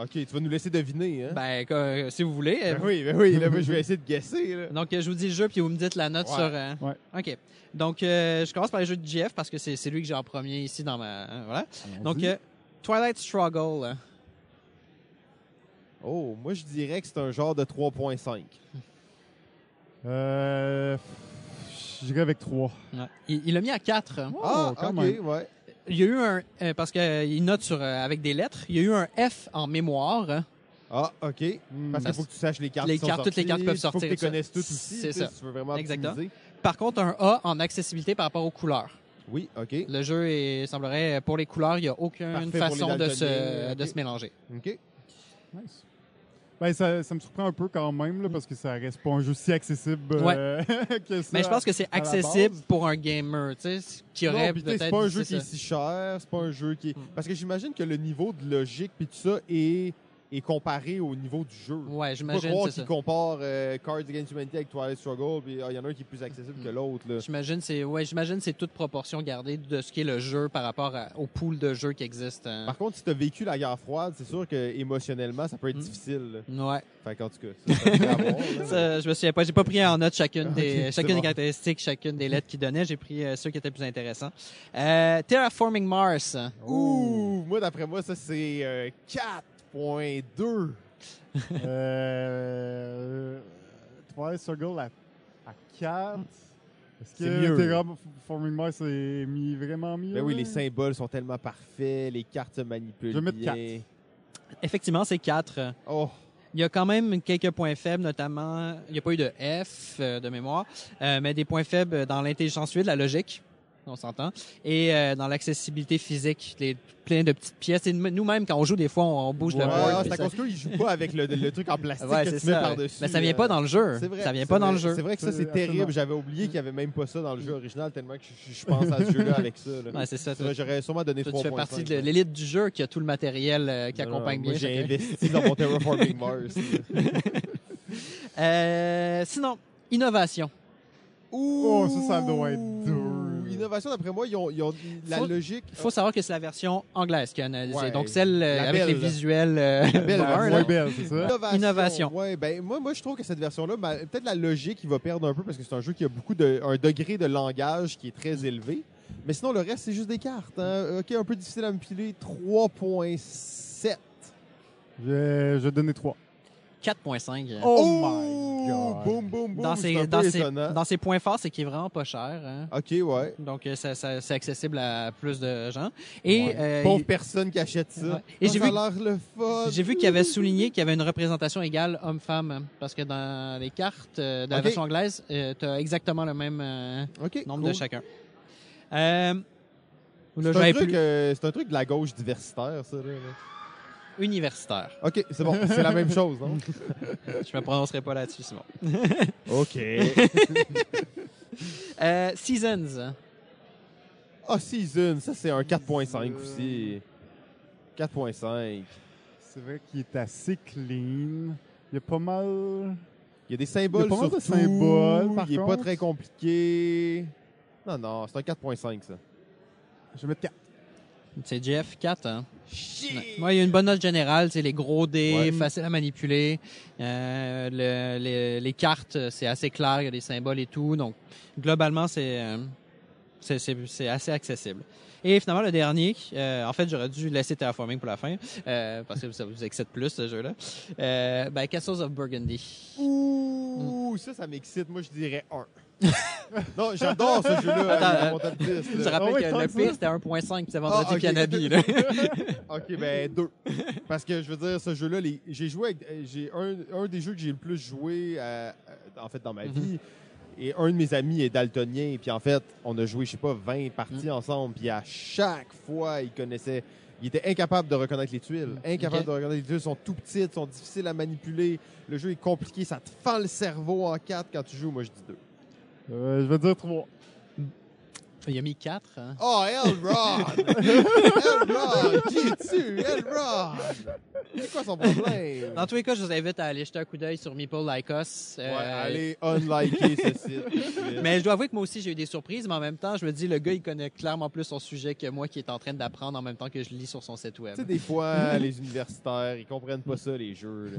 S1: OK, tu vas nous laisser deviner, hein?
S5: Ben, que- si vous voulez. euh,
S1: Ben oui, ben oui. Là, je vais essayer de guesser, là.
S5: Donc, euh, je vous dis le jeu, puis vous me dites la note
S1: Ouais.
S5: sur... euh,
S2: Ouais.
S5: OK. Donc, euh, je commence par les jeux de GF parce que c'est lui que j'ai en premier ici dans ma... hein, voilà. Donc, euh, Twilight Struggle. euh,
S1: Oh, moi, je dirais que c'est un genre de 3.5.
S2: Euh, J'irai avec 3.
S5: ouais. Il l'a mis à 4.
S1: ah,
S2: quand
S1: OK,
S2: même.
S1: ouais.
S5: Il y a eu un... euh, parce qu'il note sur, euh, avec des lettres. Il y a eu un F en mémoire.
S1: Ah, OK.
S2: Hmm.
S1: Parce qu'il faut que tu saches les cartes
S5: Les
S1: qui sont
S5: cartes, toutes les cartes peuvent
S1: Faut que tu
S5: sortir,
S1: les connaisses toutes aussi.
S5: C'est ça.
S1: Si tu veux vraiment
S5: Exactement.
S1: optimiser.
S5: Par contre, un A en accessibilité par rapport aux couleurs.
S1: Oui, OK.
S5: Le jeu est, semblerait, pour les couleurs, il n'y a aucune
S1: Parfait
S5: façon de se, de se mélanger.
S1: OK.
S2: Nice. Ben, ça, ça me surprend un peu quand même, là, parce que ça reste pas un jeu si accessible euh, que ça.
S5: Mais je pense que c'est accessible pour un gamer, tu sais, qui aurait peut-être.
S1: c'est pas un jeu qui est si cher, c'est pas un jeu qui est...
S5: Mm.
S1: Parce que j'imagine que le niveau de logique puis tout ça est, est comparé au niveau du jeu.
S5: Ouais, j'imagine. Pas
S1: qu'ils comparent euh, Cards Against Humanity avec Twilight Struggle, puis ah, il y en a un qui est plus accessible que l'autre.
S5: J'imagine c'est ouais, j'imagine c'est toute proportion gardée de ce qu'est le jeu par rapport à, au pool de jeux qui existe. Hein.
S1: Par contre, si tu as vécu la guerre froide, c'est sûr que émotionnellement, ça peut être
S5: hmm.
S1: difficile. Là.
S5: Ouais.
S1: Enfin, en tout cas, ça, ça
S5: je me souviens pas, j'ai pas pris en note chacune des chacune des caractéristiques, chacune des lettres qu'il donnait, j'ai pris euh, ceux qui étaient plus intéressants. Euh, Terraforming Mars.
S1: Ouh, moi d'après moi ça c'est euh, 4 9.2.
S2: euh, Twice Circle à, à 4. Est-ce que
S1: Terra
S2: Forming Mars est mis vraiment mieux?
S1: Ben oui, les symboles sont tellement parfaits, les cartes se manipulent.
S2: Je vais mettre
S1: 4.
S5: Effectivement, c'est 4.
S1: Oh.
S5: Il y a quand même quelques points faibles, notamment, il n'y a pas eu de F euh, de mémoire, euh, mais des points faibles dans l'intelligence 8, la logique on s'entend, et euh, dans l'accessibilité physique, les, plein de petites pièces. Et nous-mêmes, quand on joue, des fois, on, on bouge
S1: ouais,
S5: le board.
S1: c'est à
S5: ça-
S1: cause qu'ils jouent pas avec le, le truc en plastique
S5: Ouais,
S1: que tu mets
S5: ça.
S1: par-dessus.
S5: Mais ça vient
S1: euh,
S5: pas dans le jeu.
S1: C'est vrai.
S5: Ça vient pas dans le jeu.
S1: C'est vrai que ça, c'est
S2: Absolument.
S1: terrible. J'avais oublié qu'il y avait même pas ça dans le jeu original, tellement que je, je pense à ce jeu-là avec ça. là.
S5: Ouais, c'est ça.
S1: J'aurais sûrement donné
S5: toi,
S1: 3.5.
S5: tu fais partie de l'élite du jeu qui a tout le matériel euh, qui
S1: Non, non,
S5: accompagne
S1: moi,
S5: bien.
S1: J'ai investi dans mon Terraforming Mars.
S5: Euh, sinon, innovation.
S1: Ouh,
S2: Oh, ça, ça doit être dur.
S1: Innovation, d'après moi, ils ont, ils ont la
S5: Faut-
S1: logique.
S5: Il faut savoir que c'est la version anglaise qui a analysé.
S1: Ouais.
S5: Donc celle euh,
S1: La
S5: avec
S1: belle,
S5: les
S1: là.
S5: visuels euh,
S1: belle,
S5: bruns,
S1: la
S5: là.
S2: Ouais, belle, c'est ça.
S1: Innovation.
S5: Innovation.
S1: Ouais, ben moi, moi je trouve que cette version-là, ben, peut-être la logique, il va perdre un peu parce que c'est un jeu qui a beaucoup de un degré de langage qui est très élevé. Mais sinon, le reste, c'est juste des cartes. hein. Ok, un peu difficile à manipuler. 3.7.
S2: Je vais, je vais donner 3.
S5: 4.5. euh.
S2: Oh my God.
S1: Boum, boum, boum.
S5: dans,
S1: c'est
S5: ses, dans, ses,
S1: étonnant.
S5: dans ses points forts, c'est qu'il est vraiment pas cher. hein.
S1: Ok, ouais.
S5: Donc, euh, ça, ça- c'est accessible à plus de gens. Et
S1: Ouais.
S5: euh,
S1: Pauvre
S5: il-
S1: personne qui achète ça.
S5: Ouais. Et j'ai
S1: ça
S5: vu-
S1: a l'air le fun.
S5: j'ai vu qu'il avait souligné qu'il y avait une représentation égale homme-femme. Parce que dans les cartes euh, de la version anglaise, tu as exactement le même euh, nombre
S1: cool.
S5: de chacun. Euh,
S1: C'est un, truc,
S5: plus
S1: euh, c'est un truc de la gauche diversitaire, ça. Là, là.
S5: Universitaire.
S1: Ok, c'est bon. C'est la même chose, non?
S5: Je me prononcerai pas là-dessus, Simon.
S1: Ok.
S5: Euh, Seasons.
S1: Ah, Season, ça c'est un 4.5 aussi. 4.5.
S2: C'est vrai qu'il est assez clean. Il y a pas mal.
S1: Il y a des symboles
S2: Il y a pas mal de symboles, par
S1: Il est pas très compliqué. Non, non, c'est un 4.5, ça.
S2: Je vais mettre 4.
S5: C'est Jeff 4. Hein?
S1: Shit!
S5: Ouais. Moi, il y a une bonne note générale. C'est les gros dés,
S1: Ouais.
S5: faciles à manipuler. Euh, le- les, les cartes, c'est assez clair. Il y a des symboles et tout. Donc, globalement, c'est euh, c'est- assez accessible. Et finalement, le dernier, euh, en fait, j'aurais dû laisser Terraforming pour la fin, euh, parce que ça vous excite plus, ce jeu-là. Euh, ben, Castles of Burgundy.
S1: Ouh, ça, ça m'excite. Moi, je dirais 1. non, j'adore ce jeu-là.
S5: Attends, euh, Je te
S1: là.
S5: rappelle
S2: ouais,
S5: que le pire, c'était 1.5, puis c'est vendredi
S1: Ah, ok.
S5: Cannabis. Là.
S1: ok, ben 2. Parce que je veux dire, ce jeu-là, les- j'ai joué avec. euh, J'ai un, un des jeux que j'ai le plus joué, euh, en fait, dans ma
S5: Mhm.
S1: vie. Et un de mes amis est daltonien. Puis en fait, on a joué, je sais pas, 20 parties
S5: Mhm.
S1: ensemble. Puis à chaque fois, il connaissait. Il était incapable de reconnaître les tuiles. Incapable
S5: Ok.
S1: de reconnaître les tuiles. Elles sont tout petites, sont difficiles à manipuler. Le jeu est compliqué. Ça te fend le cerveau en quatre quand tu joues. Moi, je dis 2.
S2: Euh, je vais dire 3.
S5: Il y a mis quatre. hein.
S1: Oh, Elrod! Elrod! Qui es-tu? Elrod! C'est quoi son problème?
S5: Dans tous les cas, je vous invite à aller jeter un coup d'œil sur Meeple Like Us.
S1: Ouais,
S5: Euh,
S1: allez unliker ce site.
S5: Mais je dois avouer que moi aussi, j'ai eu des surprises, mais en même temps, je me dis, le gars, il connaît clairement plus son sujet que moi qui est en train d'apprendre en même temps que je lis sur son site web.
S1: Tu sais, des fois, les universitaires, ils comprennent pas ça, les jeux.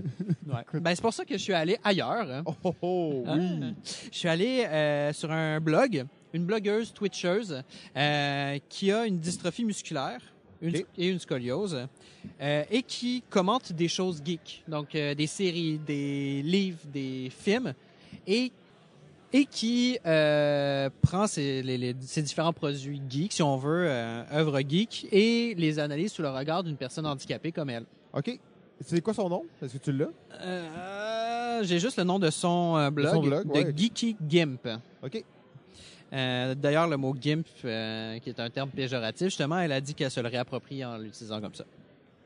S1: là.
S5: Ouais. Ben, c'est pour ça que je suis allé ailleurs. hein.
S1: Oh, oh, oh, oui.
S5: Ah. Je suis allé euh, sur un blog, une blogueuse twitcheuse euh, qui a une dystrophie musculaire une- et une scoliose euh, et qui commente des choses geeks, donc euh, des séries, des livres, des films et et qui euh, prend ces, les- les- ces différents produits geeks, si on veut, œuvres geeks, et les analyse sous le regard d'une personne handicapée comme elle.
S1: OK. C'est quoi son nom? Est-ce que tu l'as?
S5: J'ai juste le nom de son blog,
S1: son blog,
S5: de. Geeky Gimp.
S1: OK.
S5: Euh, D'ailleurs, le mot gimp, euh, qui est un terme péjoratif, justement, elle a dit qu'elle se le réapproprie en l'utilisant comme ça.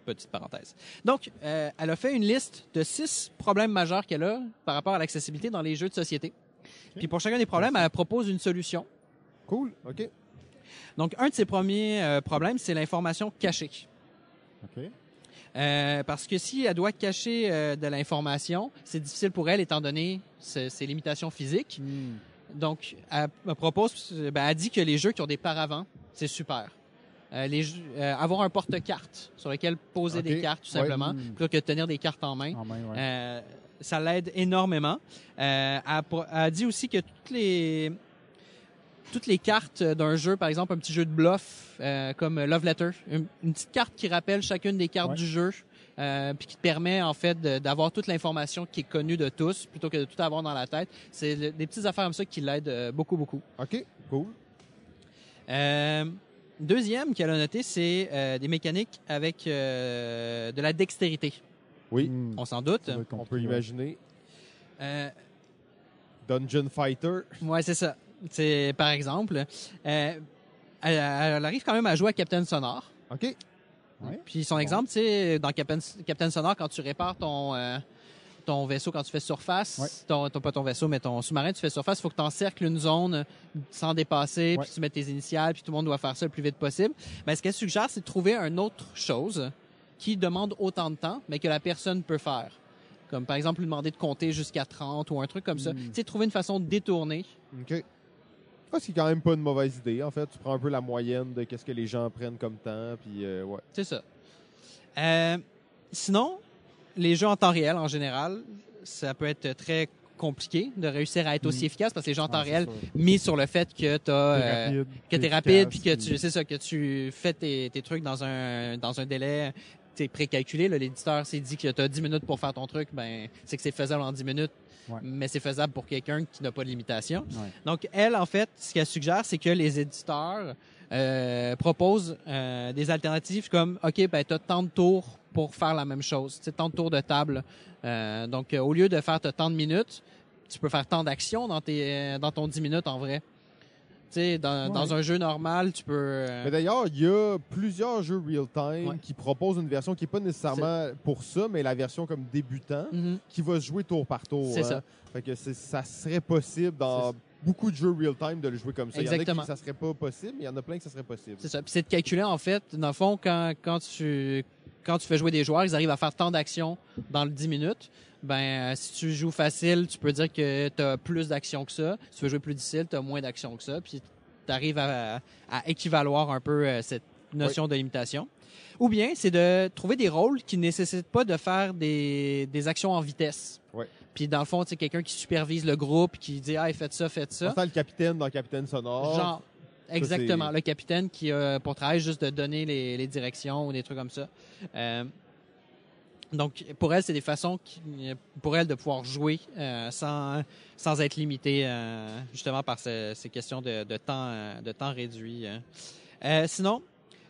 S5: Petite parenthèse. Donc, euh, elle a fait une liste de six problèmes majeurs qu'elle a par rapport à l'accessibilité dans les jeux de société. Puis pour chacun des problèmes, elle propose une solution.
S1: Cool. OK.
S5: Donc, un de ces premiers problèmes, c'est l'information cachée.
S2: OK.
S5: Euh, parce que si elle doit cacher euh, de l'information, c'est difficile pour elle étant donné ses limitations physiques. Donc, elle, elle propose, ben, elle dit que les jeux qui ont des paravents, c'est super. Euh, les euh, avoir un porte-cartes sur lequel poser des cartes, tout simplement,
S2: Mm.
S5: plutôt que de tenir des cartes en main.
S2: En main, ouais.
S5: Euh, ça l'aide énormément. Elle, elle dit aussi que toutes les toutes les cartes d'un jeu, par exemple un petit jeu de bluff comme Love Letter, une, une petite carte qui rappelle chacune des cartes
S2: Ouais.
S5: du jeu, euh, puis qui te permet en fait d'avoir toute l'information qui est connue de tous, plutôt que de tout avoir dans la tête. C'est le- des petites affaires comme ça qui l'aident euh, beaucoup, beaucoup.
S1: OK. Cool.
S5: Euh, deuxième qu'elle a noté, c'est euh, des mécaniques avec euh, de la dextérité.
S1: Oui.
S2: Mm.
S5: On s'en doute.
S1: On peut imaginer.
S5: Euh,
S1: Dungeon Fighter.
S5: Ouais, c'est ça. C'est par exemple, euh, elle, elle arrive quand même à jouer à Captain Sonore.
S1: OK.
S2: Ouais.
S5: Puis son exemple, tu sais, dans Captain, Captain Sonore, quand tu répares ton euh, ton vaisseau quand tu fais surface,
S2: Ouais.
S5: ton, ton- pas ton vaisseau, mais ton sous-marin, tu fais surface, il faut que tu encercles une zone sans dépasser, puis tu mets tes initiales, puis tout le monde doit faire ça le plus vite possible. Ben, ce qu'elle suggère, c'est de trouver une autre chose qui demande autant de temps, mais que la personne peut faire. Comme par exemple lui demander de compter jusqu'à 30 ou un truc comme ça.
S2: Mm.
S5: Tu sais, trouver une façon de détourner
S1: OK. Ah, c'est quand même pas une mauvaise idée, en fait. Tu prends un peu la moyenne de qu'est-ce que les gens prennent comme temps, puis euh, ouais.
S5: C'est ça. Euh, sinon, les jeux en temps réel, en général, ça peut être très compliqué de réussir à être aussi
S2: Mm.
S5: efficace parce que les jeux en temps
S2: Ouais,
S5: réel mis sur le fait que tu
S2: rapide,
S5: que
S2: t'es
S5: tu es rapide puis que tu c'est ça que tu fais tes, tes trucs dans un dans un délai t'es précalculé l'éditeur s'est dit que tu as 10 minutes pour faire ton truc ben c'est que c'est faisable en 10 minutes
S2: Ouais.
S5: mais c'est faisable pour quelqu'un qui n'a pas de limitation.
S2: Ouais.
S5: Donc elle en fait ce qu'elle suggère c'est que les éditeurs euh, proposent euh, des alternatives comme OK ben tu as tant de tours pour faire la même chose, tu tant de tours de table. Euh, donc euh, au lieu de faire t'as tant de minutes, tu peux faire tant d'actions dans tes euh, dans ton 10 minutes en vrai. Sais, dans,
S2: Ouais.
S5: dans un jeu normal, tu peux. euh,
S1: Mais d'ailleurs, il y a plusieurs jeux real-time
S5: Ouais.
S1: qui proposent une version qui n'est pas nécessairement pour ça, mais la version comme débutant,
S5: mhm.
S1: qui va se jouer tour par tour.
S5: C'est
S1: hein.
S5: ça.
S1: Fait que ça serait possible dans beaucoup de jeux real-time de le jouer comme ça. Il y en a
S5: Exactement.
S1: qui ça serait pas possible, mais il y en a plein que ça serait possible.
S5: C'est ça. Puis c'est de calculer, en fait, dans le fond, quand, quand, tu, quand tu fais jouer des joueurs, ils arrivent à faire tant d'actions dans le 10 minutes. Ben, euh, si tu joues facile, tu peux dire que tu as plus d'actions que ça. Si tu veux jouer plus difficile, tu as moins d'actions que ça. Puis tu arrives à, à équivaloir un peu euh, cette notion de limitation. Ou bien, c'est de trouver des rôles qui ne nécessitent pas de faire des, des actions en vitesse.
S1: Ouais.
S5: Puis dans le fond, c'est quelqu'un qui supervise le groupe, qui dit « Ah, faites ça, faites ça ».
S1: Le capitaine dans Capitaine Sonore.
S5: Genre, exactement. Le capitaine qui a pour travail juste de donner les, les directions ou des trucs comme ça. Euh, donc, pour elle, c'est des façons qui, pour elle de pouvoir jouer euh, sans, sans être limité euh, justement par ce- ces questions de, de temps, euh, de temps réduit. hein. Euh, sinon,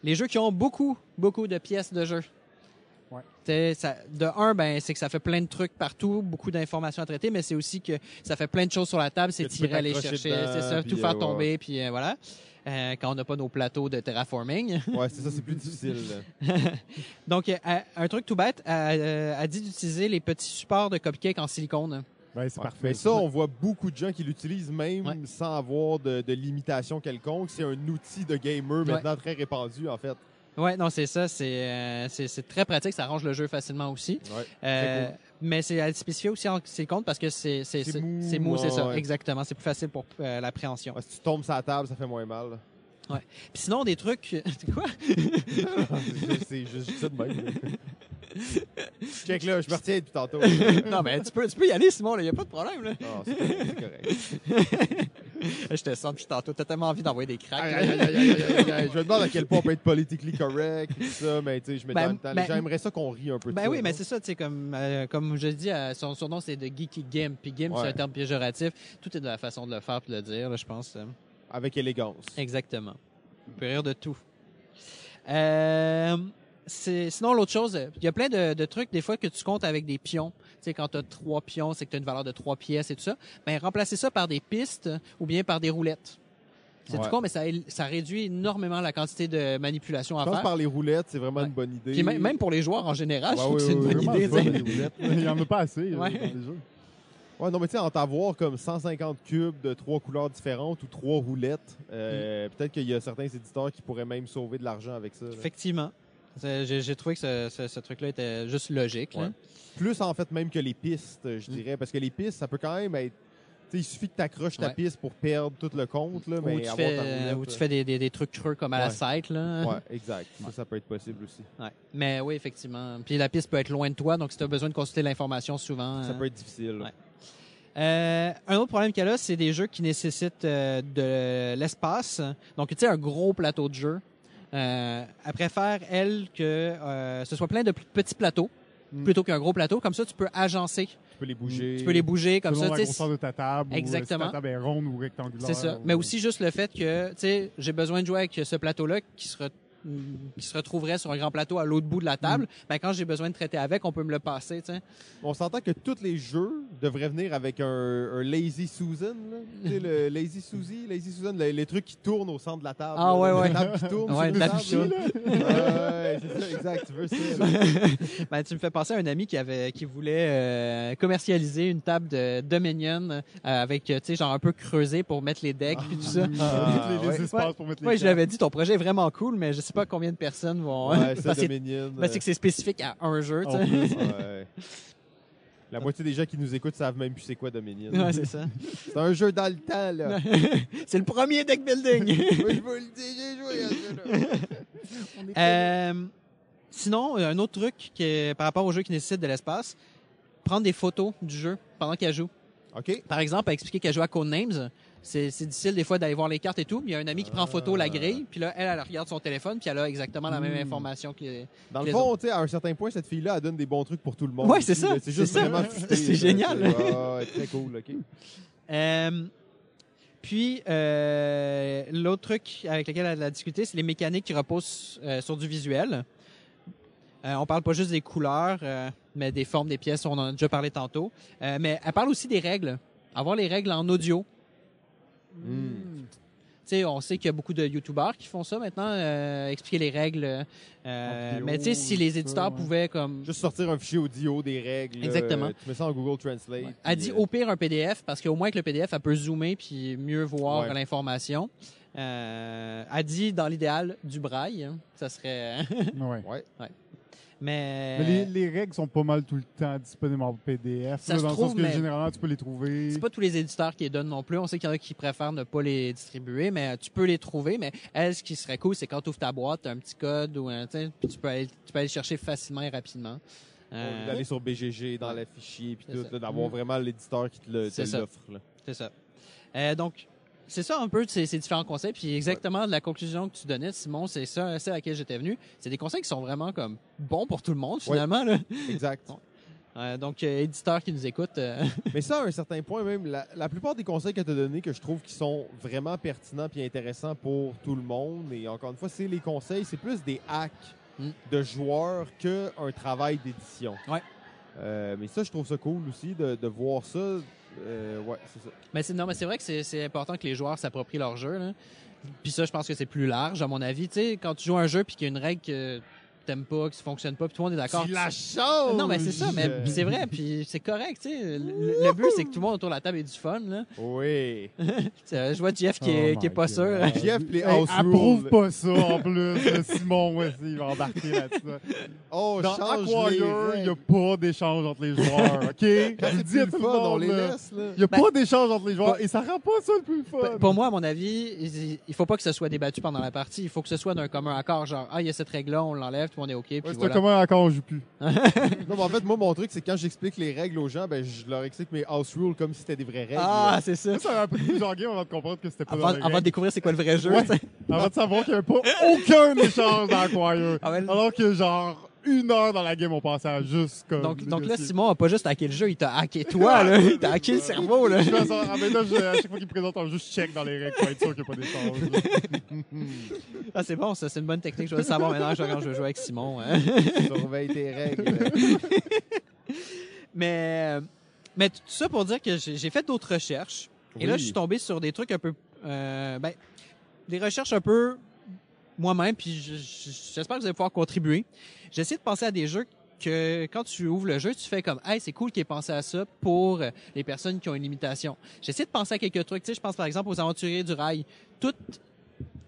S5: les jeux qui ont beaucoup, beaucoup de pièces de jeu.
S2: Ouais.
S5: Ça, de un, ben, c'est que ça fait plein de trucs partout, beaucoup d'informations à traiter, mais c'est aussi que ça fait plein de choses sur la table, c'est tirer, aller chercher, c'est ça, tout
S1: euh,
S5: faire tomber, puis euh, voilà. Euh, quand on n'a pas nos plateaux de terraforming.
S1: Ouais, c'est ça, c'est plus difficile.
S5: Donc, euh, un truc tout bête, elle, euh, dit d'utiliser les petits supports de cupcake en silicone.
S2: Ben, c'est
S1: Ouais.
S2: parfait.
S1: Mais ça, on voit beaucoup de gens qui l'utilisent même
S5: Ouais.
S1: sans avoir de, de limitation quelconque. C'est un outil de gamer
S5: Ouais.
S1: maintenant très répandu, en fait.
S5: Ouais, non, c'est ça. C'est euh, très pratique. Ça arrange le jeu facilement aussi.
S1: Ouais.
S5: Euh,
S1: cool.
S5: Mais c'est à spécifier aussi en ses comptes parce que c'est c'est
S1: C'est
S5: c'est
S1: mou,
S5: c'est mou, c'est
S1: ouais,
S5: ça.
S1: ouais.
S5: Exactement. C'est plus facile pour euh, l'appréhension.
S1: Ouais, si tu tombes sur la table, ça fait moins mal.
S5: Puis sinon, des trucs. quoi?
S1: C'est c'est juste ça de même. Check là, je me retiens depuis tantôt.
S5: Non, mais tu peux, tu peux y aller, Simon. Il y a pas de problème. Là.
S1: Non, c'est correct, correct.
S5: Je te sens depuis tantôt. T'as tellement envie d'envoyer des cracks.
S1: Aïe, aïe, aïe, aïe, aïe, aïe, aïe. Je me demande à quel point on peut être politically correct et tout ça, mais tu sais, je me
S5: Ben,
S1: temps,
S5: ben-
S1: les gens aimeraient ça qu'on rit un peu de
S5: Ben
S1: ça.
S5: oui, mais c'est ça, tu sais, comme, euh, comme je dis, euh, son, son nom c'est de Geeky Gimp. Puis Gimp, c'est un terme péjoratif. Tout est de la façon de le faire et de le dire, là, je pense. euh.
S1: Avec élégance.
S5: Exactement. On peut rire de tout. Euh, sinon, l'autre chose, il y a plein de, de trucs, des fois, que tu comptes avec des pions. Tu sais, quand tu as trois pions, c'est que tu as une valeur de trois pièces et tout ça. Ben, remplacer ça par des pistes ou bien par des roulettes. C'est
S1: Ouais.
S5: tout con, mais ça, ça réduit énormément la quantité de manipulation
S1: Je
S5: à
S1: pense
S5: faire.
S1: par les roulettes, c'est vraiment
S5: Ouais.
S1: une bonne idée.
S5: Puis même, même pour les joueurs en général, je
S1: Ouais,
S5: trouve que
S1: ouais,
S5: c'est une bonne idée.
S2: les. Il n'y en a pas assez euh,
S5: Ouais.
S2: dans les jeux.
S1: Ouais, non, mais tu sais, en t'avoir comme 150 cubes de trois couleurs différentes ou trois roulettes, euh, peut-être qu'il y a certains éditeurs qui pourraient même sauver de l'argent avec ça. là.
S5: Effectivement. J'ai trouvé que ce, ce- ce truc-là était juste logique. là.
S1: Plus en fait même que les pistes, je
S5: Mm.
S1: dirais, parce que les pistes, ça peut quand même être. tu sais, il suffit que tu accroches ta
S5: Ouais.
S1: piste pour perdre tout le compte, là, mais
S5: Ou tu
S1: avoir
S5: fais,
S1: ta roulette.
S5: ou tu fais des, des- des trucs creux comme à la site. Là.
S1: Ouais, exact. Ça, ça peut être possible aussi.
S5: Ouais. Mais oui, effectivement. Puis la piste peut être loin de toi, donc si tu as besoin de consulter l'information souvent.
S1: Ça
S5: euh,
S1: peut être difficile.
S5: Ouais. Euh, un autre problème qu'elle a, c'est des jeux qui nécessitent euh, de l'espace. Donc, tu sais, un gros plateau de jeu. Euh, elle préfère, elle, que euh, ce soit plein de petits plateaux
S2: Mm.
S5: plutôt qu'un gros plateau. Comme ça, tu peux agencer.
S1: Tu peux les bouger.
S5: Tu peux les bouger comme ça.
S2: la
S5: tu sais,
S2: grosseur de ta table.
S5: Exactement.
S2: Ou, euh, si ta table est ronde ou rectangulaire.
S5: C'est ça.
S2: ou-
S5: Mais aussi juste le fait que, tu sais, j'ai besoin de jouer avec ce plateau-là qui se, re- qui se retrouverait sur un grand plateau à l'autre bout de la table. Ben, quand j'ai besoin de traiter avec, on peut me le passer.
S1: On s'entend que tous les jeux devraient venir avec un, un Lazy Susan. Là. le Lazy Suzy, Lazy Susan, les, les trucs qui tournent au centre de la table.
S5: Ah,
S1: là,
S5: ouais,
S1: la
S5: ouais.
S1: table qui tourne.
S5: Ouais,
S1: sur
S5: la
S1: table. Ouais, c'est ça, exact. Tu veux ça.
S5: Ben, tu me fais penser à un ami qui avait, qui voulait euh, commercialiser une table de Dominion euh, avec, euh, tu sais, genre un peu creusé pour mettre les decks et tout ça.
S1: Ah,
S2: les, les
S1: ouais.
S2: espaces pour mettre les
S5: Ouais, je l'avais dit, ton projet est vraiment cool, mais je sais pas combien de personnes vont.
S1: Ouais,
S5: que-
S1: Dominion.
S5: ben, c'est que c'est spécifique à un jeu, tu
S2: En
S5: sais.
S2: plus.
S1: Ouais. La moitié des gens qui nous écoutent savent même plus c'est quoi Dominion.
S5: Ouais, c'est ça.
S1: c'est un jeu dans le temps, là.
S5: c'est le premier deck building.
S1: Moi, je vous le dis, j'ai joué à ce jeu-là.
S5: Euh, sinon, un autre truc que, par rapport aux jeux qui nécessitent de l'espace, prendre des photos du jeu pendant qu'elle joue.
S1: OK.
S5: Par exemple, à expliquer qu'elle joue à Codenames, c'est difficile des fois d'aller voir les cartes et tout. mais Il y a un ami qui prend photo la grille, puis là, elle, elle regarde son téléphone, puis elle a exactement la même
S2: Mm.
S5: information que.
S1: Dans le
S5: Les
S1: fond, tu sais, à un certain point, cette fille-là, elle donne des bons trucs pour tout le monde.
S5: Ouais, c'est ça.
S1: C'est juste vraiment
S5: génial.
S1: Très cool, OK.
S5: Euh, puis, euh, l'autre truc avec lequel elle a discuté, c'est les mécaniques qui reposent euh, sur du visuel. Euh, on parle pas juste des couleurs, mais des formes des pièces, on en a déjà parlé tantôt. Mais elle parle aussi des règles. Avoir les règles en audio.
S1: Mm.
S5: Tu sais, on sait qu'il y a beaucoup de YouTubers qui font ça maintenant, euh, expliquer les règles. euh,
S2: vidéo,
S5: mais tu sais, si les
S2: ça,
S5: éditeurs
S2: ouais.
S5: pouvaient comme
S1: Juste sortir un fichier audio, des règles. là,
S5: Exactement.
S1: euh, tu mets ça en Google Translate.
S5: Ouais. Elle dit
S1: euh,
S5: au pire un PDF parce qu'au moins avec le PDF, elle peut zoomer puis mieux voir
S1: Ouais.
S5: l'information. Euh, elle dit dans l'idéal du braille, hein. ça serait.
S2: Ouais.
S1: Ouais.
S5: Mais
S2: Mais les, les règles sont pas mal tout le temps disponibles en PDF.
S5: Ça
S2: là,
S5: se
S2: dans le
S5: trouve,
S2: sens que
S5: mais-
S2: généralement, tu peux les trouver.
S5: c'est pas tous les éditeurs qui les donnent non plus. On sait qu'il y en a qui préfèrent ne pas les distribuer, mais tu peux les trouver. Mais elle, ce qui serait cool, c'est quand tu ouvres ta boîte, t'as un petit code ou un, puis tu peux aller, tu peux aller le chercher facilement et rapidement. Euh,
S1: D'aller sur BGG, dans
S5: Ouais.
S1: fichier, puis
S5: C'est
S1: tout, d'avoir
S5: Mm.
S1: vraiment l'éditeur qui te l'offre. là.
S5: C'est ça. Euh, donc, c'est ça un peu ces, ces différents conseils. Puis exactement de la conclusion que tu donnais, Simon, c'est ça, c'est à laquelle j'étais venu. C'est des conseils qui sont vraiment comme bons pour tout le monde finalement. là.
S1: Exact.
S5: Euh, donc, euh, éditeurs qui nous écoutent, euh,
S1: Mais ça, à un certain point, même, la, la plupart des conseils qu'elle t'a donnés que je trouve qui sont vraiment pertinents puis intéressants pour tout le monde, et encore une fois, c'est les conseils, c'est plus des hacks
S5: Mm.
S1: de joueurs qu'un travail d'édition.
S5: Ouais.
S1: Euh, mais ça, je trouve ça cool aussi de, de voir ça. Euh, ouais, c'est ça.
S5: Mais c'est non, mais c'est vrai que c'est c'est important que les joueurs s'approprient leur jeu. Là. Puis ça, je pense que c'est plus large, à mon avis. Tu sais, quand tu joues un jeu puis qu'il y a une règle que t'aimes pas, qui fonctionne pas, puis tout le monde est d'accord.
S1: Tu la changes!
S5: Non, mais c'est ça, mais c'est vrai, puis c'est correct, tu sais. Le, le but, c'est que tout le monde autour de la table ait du fun, là.
S1: Oui.
S5: Je vois Jeff qui est,
S2: Oh
S5: qui est pas
S2: God.
S5: sûr.
S1: Jeff, les
S2: Hey,
S1: house
S2: approuve
S1: rules.
S2: pas ça en plus. Simon aussi, il va embarquer là-dessus.
S1: Oh,
S2: Dans
S1: change les
S2: Acquire, il n'y a pas d'échange entre les joueurs, OK?
S1: Quand c'est
S2: le
S1: fun, on
S2: monde,
S1: les
S2: là.
S1: laisse, là.
S2: Il n'y a
S5: Ben-
S2: pas d'échange entre les joueurs et ça rend pas ça le plus fun.
S5: Pour moi, à mon avis, il il faut pas que ce soit débattu pendant la partie. Il faut que ce soit d'un commun accord. Genre, ah, il y a cette règle-là, on l'enlève, tout le monde est OK. Puis
S2: Ouais, c'est
S5: voilà.
S2: un commun accord, je joue plus.
S1: Non, mais en fait, moi, mon truc, c'est quand j'explique les règles aux gens, ben, je leur explique mes house rules comme si c'était des vraies règles.
S5: Ah, c'est ça.
S2: Ça, m'a pris plusieurs games avant de comprendre que c'était pas
S5: Avant, avant de découvrir c'est quoi le vrai jeu.
S2: Ouais. Avant de savoir qu'il n'y avait pas aucun échange dans Acquire.
S5: Ah.
S2: Alors que, genre, une heure dans la game, on passait à juste comme.
S5: Donc, donc là. Simon a pas juste hacké le jeu, il t'a hacké toi, là. Il t'a hacké le cerveau, là.
S2: Je fais ça. Ah, mais là, je- à chaque fois qu'il présente un jeu, je check dans les règles pour être sûr qu'il n'y a pas d'échange.
S5: Ah, c'est bon, ça, c'est une bonne technique. Je vais le savoir maintenant quand je vais jouer avec Simon. hein.
S1: Surveille tes règles.
S5: Mais, mais tout ça pour dire que j'ai fait d'autres recherches. Et là, je suis tombé sur des trucs un peu. euh, ben, des recherches un peu moi-même, puis je- je- j'espère que vous allez pouvoir contribuer. J'ai essayé de penser à des jeux que quand tu ouvres le jeu, tu fais comme Hey, c'est cool qu'il ait pensé à ça pour les personnes qui ont une limitation. J'ai essayé de penser à quelques trucs. Tu sais, je pense par exemple aux aventuriers du rail. Toutes,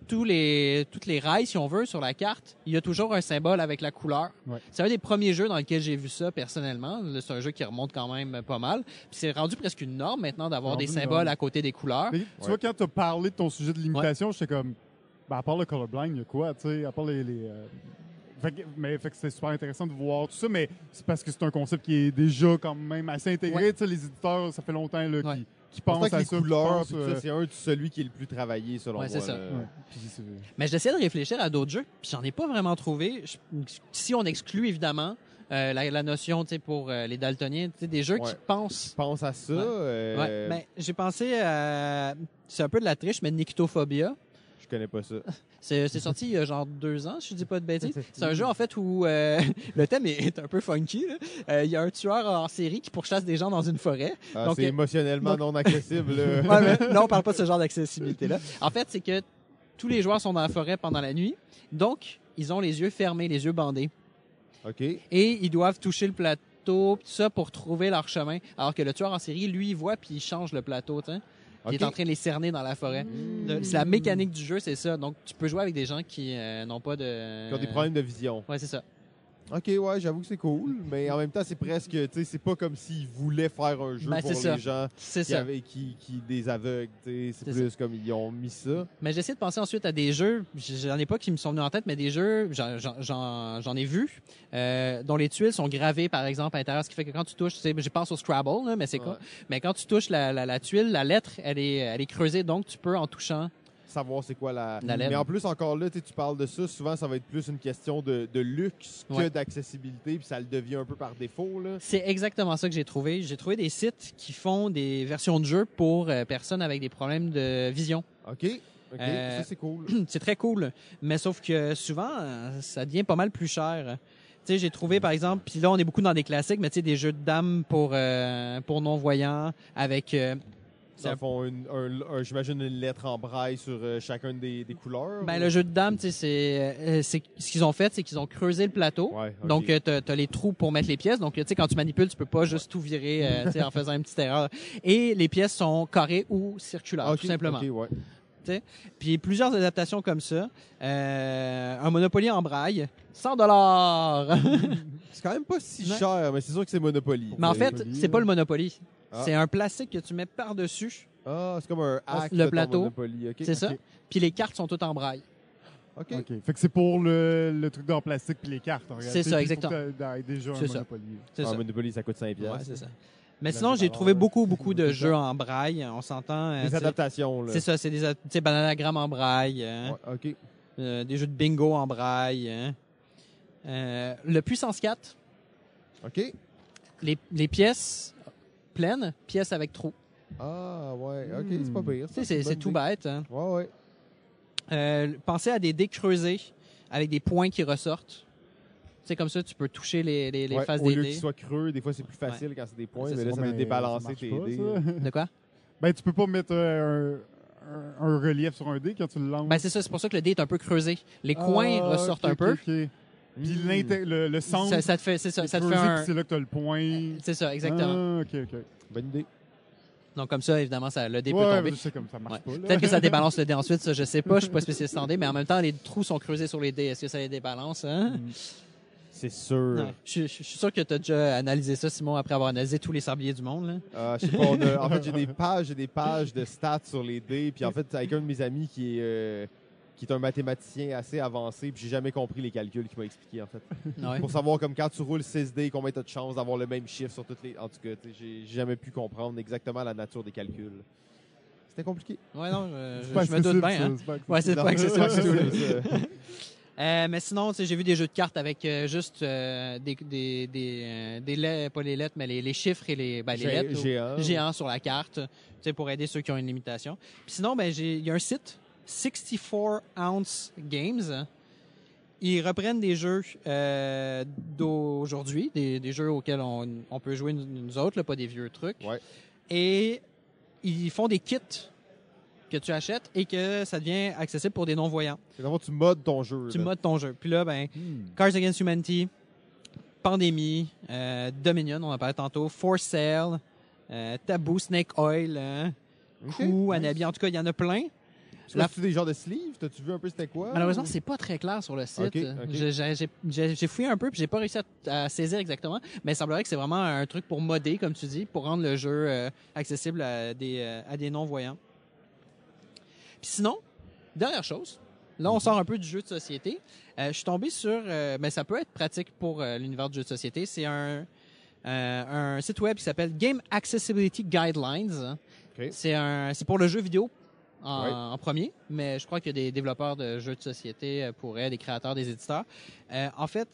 S5: tous les, toutes les rails, si on veut, sur la carte, il y a toujours un symbole avec la couleur.
S2: Ouais.
S5: C'est un des premiers jeux dans lesquels j'ai vu ça personnellement. C'est un jeu qui remonte quand même pas mal. Puis c'est rendu presque une norme maintenant d'avoir des symboles
S2: norme.
S5: à côté des couleurs.
S2: Mais tu
S1: Ouais.
S2: vois, quand tu as parlé de ton sujet de limitation, j'étais comme, ben, à part le colorblind, il y a quoi, tu sais, à part les. les, euh, fait que- mais fait que c'est super intéressant de voir tout ça, mais c'est parce que c'est un concept qui est déjà quand même assez intégré.
S5: Ouais.
S2: Tu sais, les éditeurs, ça fait longtemps là,
S5: Ouais.
S2: qui, qui pensent
S1: que
S2: à
S1: les
S2: ça.
S1: couleurs,
S2: euh,
S1: c'est un de celui qui est le plus travaillé, selon
S5: Ouais,
S1: moi.
S5: ça.
S2: Puis
S5: Mais j'essaie de réfléchir à d'autres jeux, puis j'en ai pas vraiment trouvé. Je- si on exclut évidemment euh, la, la notion, tu sais, pour euh, les daltoniens, tu sais, des jeux
S1: Ouais.
S5: qui pensent.
S1: Pense à ça.
S5: Ouais.
S1: euh,
S5: Ouais, mais j'ai pensé à. C'est un peu de la triche, mais Nyctophobia.
S1: Je connais pas ça.
S5: C'est c'est sorti il y a genre deux ans, si je dis pas de bêtises. C'est un jeu en fait où euh, le thème est, est un peu funky. là. Euh, Il y a un tueur en série qui pourchasse des gens dans une forêt.
S1: Ah,
S5: Donc,
S1: c'est
S5: euh,
S1: émotionnellement non accessible. là.
S5: Ouais, mais là, on parle pas de ce genre d'accessibilité-là. En fait, c'est que tous les joueurs sont dans la forêt pendant la nuit. Donc, ils ont les yeux fermés, les yeux bandés.
S1: OK.
S5: Et ils doivent toucher le plateau, tout ça, pour trouver leur chemin. Alors que le tueur en série, lui, il voit puis il change le plateau, tu
S1: OK.
S5: est en train de les cerner dans la forêt. Le- C'est la mécanique du jeu, c'est ça. Donc, tu peux jouer avec des gens qui euh, n'ont pas de...
S1: Qui ont des problèmes de vision.
S5: Ouais, c'est ça.
S1: OK, ouais, j'avoue que c'est cool, mais en même temps, c'est presque, tu sais, c'est pas comme s'ils voulaient faire un jeu
S5: Ben,
S1: pour
S5: ça.
S1: les gens qui,
S5: ça.
S1: avaient, qui, qui des aveugles, tu sais, c'est plus comme ils ont mis ça.
S5: Mais j'essaie de penser ensuite à des jeux, j'en ai pas qui me sont venus en tête, mais des jeux, j'en- j'en- j'en j'en ai vu, euh, dont les tuiles sont gravées, par exemple, à l'intérieur, ce qui fait que quand tu touches, tu sais, je pense au Scrabble, là, mais c'est quoi?
S1: Ouais.
S5: Mais quand tu touches la, la, la tuile, la lettre, elle est, elle est creusée, donc tu peux, en touchant,
S1: Savoir c'est quoi la...
S5: La lettre.
S1: Mais en plus, encore là, tu parles de ça, souvent, ça va être plus une question de, de luxe que
S5: Ouais.
S1: d'accessibilité, puis ça le devient un peu par défaut, là.
S5: c'est exactement ça que j'ai trouvé. J'ai trouvé des sites qui font des versions de jeux pour euh, personnes avec des problèmes de vision.
S1: OK, OK,
S5: Euh,
S1: ça, c'est cool.
S5: c'est très cool, mais sauf que souvent, euh, ça devient pas mal plus cher. Tu sais, j'ai trouvé, par exemple, puis là, on est beaucoup dans des classiques, mais tu sais, des jeux de dames pour, euh, pour non-voyants avec... euh,
S1: Dans le fond, une- un- un- j'imagine une lettre en braille sur euh, chacune des, des couleurs.
S5: Ben,
S1: ou-
S5: le jeu de dames, tu c'est, euh, c'est ce qu'ils ont fait, c'est qu'ils ont creusé le plateau.
S1: Ouais.
S5: Donc, euh, t'as as les trous pour mettre les pièces. Donc, tu sais, quand tu manipules, tu peux pas juste tout virer euh, tu en faisant une petite erreur. Et les pièces sont carrées ou circulaires, tout simplement.
S1: ok, ouais.
S5: Puis plusieurs adaptations comme ça. Euh, un Monopoly en braille, 100 dollars.
S1: C'est quand même pas si
S5: Ouais.
S1: cher, mais c'est sûr que c'est Monopoly.
S5: Mais en fait, c'est pas le Monopoly.
S1: Ah.
S5: C'est un plastique que tu mets par-dessus.
S1: Ah, c'est comme un hack
S5: Le
S1: de
S5: plateau.
S1: Monopoly.
S5: C'est ça. Puis les cartes sont toutes en braille.
S1: OK.
S2: OK. Fait que c'est pour le, le truc dans le plastique puis les cartes.
S5: C'est ça, exactement. C'est ça.
S2: Monopoly.
S5: C'est
S1: Ah,
S5: ça.
S1: Monopoly, ça coûte 5
S5: Ouais, c'est ça. Mais sinon, j'ai trouvé
S2: euh,
S5: beaucoup, beaucoup de jeux en braille. On s'entend. euh,
S1: Des adaptations, là.
S5: C'est ça, c'est des tu sais, bananagrammes en braille, hein.
S1: Ouais, OK.
S5: Euh, des jeux de bingo en braille. hein. Euh, le puissance 4,
S1: OK.
S5: les, les pièces pleines, pièces avec trous.
S1: Ah, ouais. OK,
S2: Hmm.
S1: c'est pas pire.
S5: C'est tout bête. hein.
S1: Ouais, ouais.
S5: Euh, pensez à des dés creusés avec des points qui ressortent. Tu sais, comme ça, tu peux toucher les, les, les
S1: Ouais,
S5: faces
S1: au
S5: des
S1: lieu
S5: dés.
S1: qu'ils soient creux, des fois, c'est plus facile quand c'est des points,
S5: C'est
S1: mais là,
S2: Ouais,
S1: ça va
S2: mais
S1: débalancer tes
S2: pas,
S1: dés.
S2: ça.
S5: De quoi?
S2: Ben, tu peux pas mettre euh, un, un, un relief sur un dé quand tu le lances.
S5: Ben, c'est ça, c'est pour ça que le dé est un peu creusé. Les
S2: Ah,
S5: coins ressortent
S2: ok,
S5: un peu.
S2: Puis
S1: Hmm.
S2: l'inté- le, le centre,
S5: Ça, ça te fait, c'est ça, ça te fait un.
S2: c'est là que t'as le point.
S5: C'est ça, exactement.
S2: Ah, ok, ok.
S1: Bonne idée.
S5: Donc comme ça, évidemment, ça, le dé peut
S2: Ouais,
S5: tomber.
S2: je sais comme ça marche
S5: Ouais.
S2: pas. là.
S5: Peut-être que ça débalance le dé ensuite, ça je sais pas, je suis pas spécialiste en dé, mais en même temps les trous sont creusés sur les dés, est-ce que ça les débalance hein?
S1: C'est sûr.
S5: Ouais. Je, je- je suis sûr que tu as déjà analysé ça, Simon, après avoir analysé tous les sabliers du monde. Là.
S1: Euh, je sais pas, on a- en fait, j'ai des pages, j'ai des pages de stats sur les dés. Puis en fait, avec un de mes amis qui est, euh, qui est un mathématicien assez avancé, puis j'ai jamais compris les calculs qu'il m'a expliqué en fait.
S5: Ouais.
S1: Pour savoir comme quand tu roules 6 dés, combien tu as de chances d'avoir le même chiffre sur toutes les. En tout cas, tu sais, j'ai j'ai jamais pu comprendre exactement la nature des calculs. C'était compliqué.
S5: Ouais, non, je, je-
S2: pas
S5: je me doute bien. hein.
S2: c'est pas accessible.
S5: Ouais, c'est pas accessible
S1: c'est
S5: du tout, là. Euh, mais sinon, j'ai vu des jeux de cartes avec euh, juste euh, des, des, des, des lettres, pas les lettres, mais les, les chiffres et les, ben, les lettres.
S1: géant.
S5: géants sur la carte, pour aider ceux qui ont une limitation. Puis sinon, ben, il y a un site, 64 Ounce Games. Ils reprennent des jeux d'aujourd'hui, des, des jeux auxquels on, on peut jouer nous, nous autres, là, pas des vieux trucs.
S1: Ouais.
S5: Et ils font des kits que tu achètes et que ça devient accessible pour des non-voyants.
S1: Fond, tu modes ton jeu.
S5: Tu
S1: là.
S5: modes ton jeu. Puis là, ben,
S1: Hmm.
S5: Cards Against Humanity, Pandémie, euh, Dominion, on en parlait tantôt, For Sale, euh, Taboo, Snake Oil, hein,
S1: Ok.
S5: Coup, Anabi. En tout cas, il y en a plein.
S1: Tu as-tu des genres de sleeves? T'as-tu vu un peu c'était quoi?
S5: Malheureusement,
S1: ou-
S5: c'est pas très clair sur le site. J'ai- fouillé un peu puis j'ai pas réussi à, à saisir exactement, mais il semblerait que c'est vraiment un truc pour modder, comme tu dis, pour rendre le jeu euh, accessible à des, à des non-voyants. Puis sinon, dernière chose, là on sort un peu du jeu de société. Euh, je suis tombé sur, euh, mais ça peut être pratique pour euh, l'univers du jeu de société. C'est un, un site web qui s'appelle Game Accessibility Guidelines. C'est un, c'est pour le jeu vidéo en,
S1: Ouais.
S5: en premier, mais je crois qu'il y a des développeurs de jeux de société pourraient, des créateurs, des éditeurs. En fait,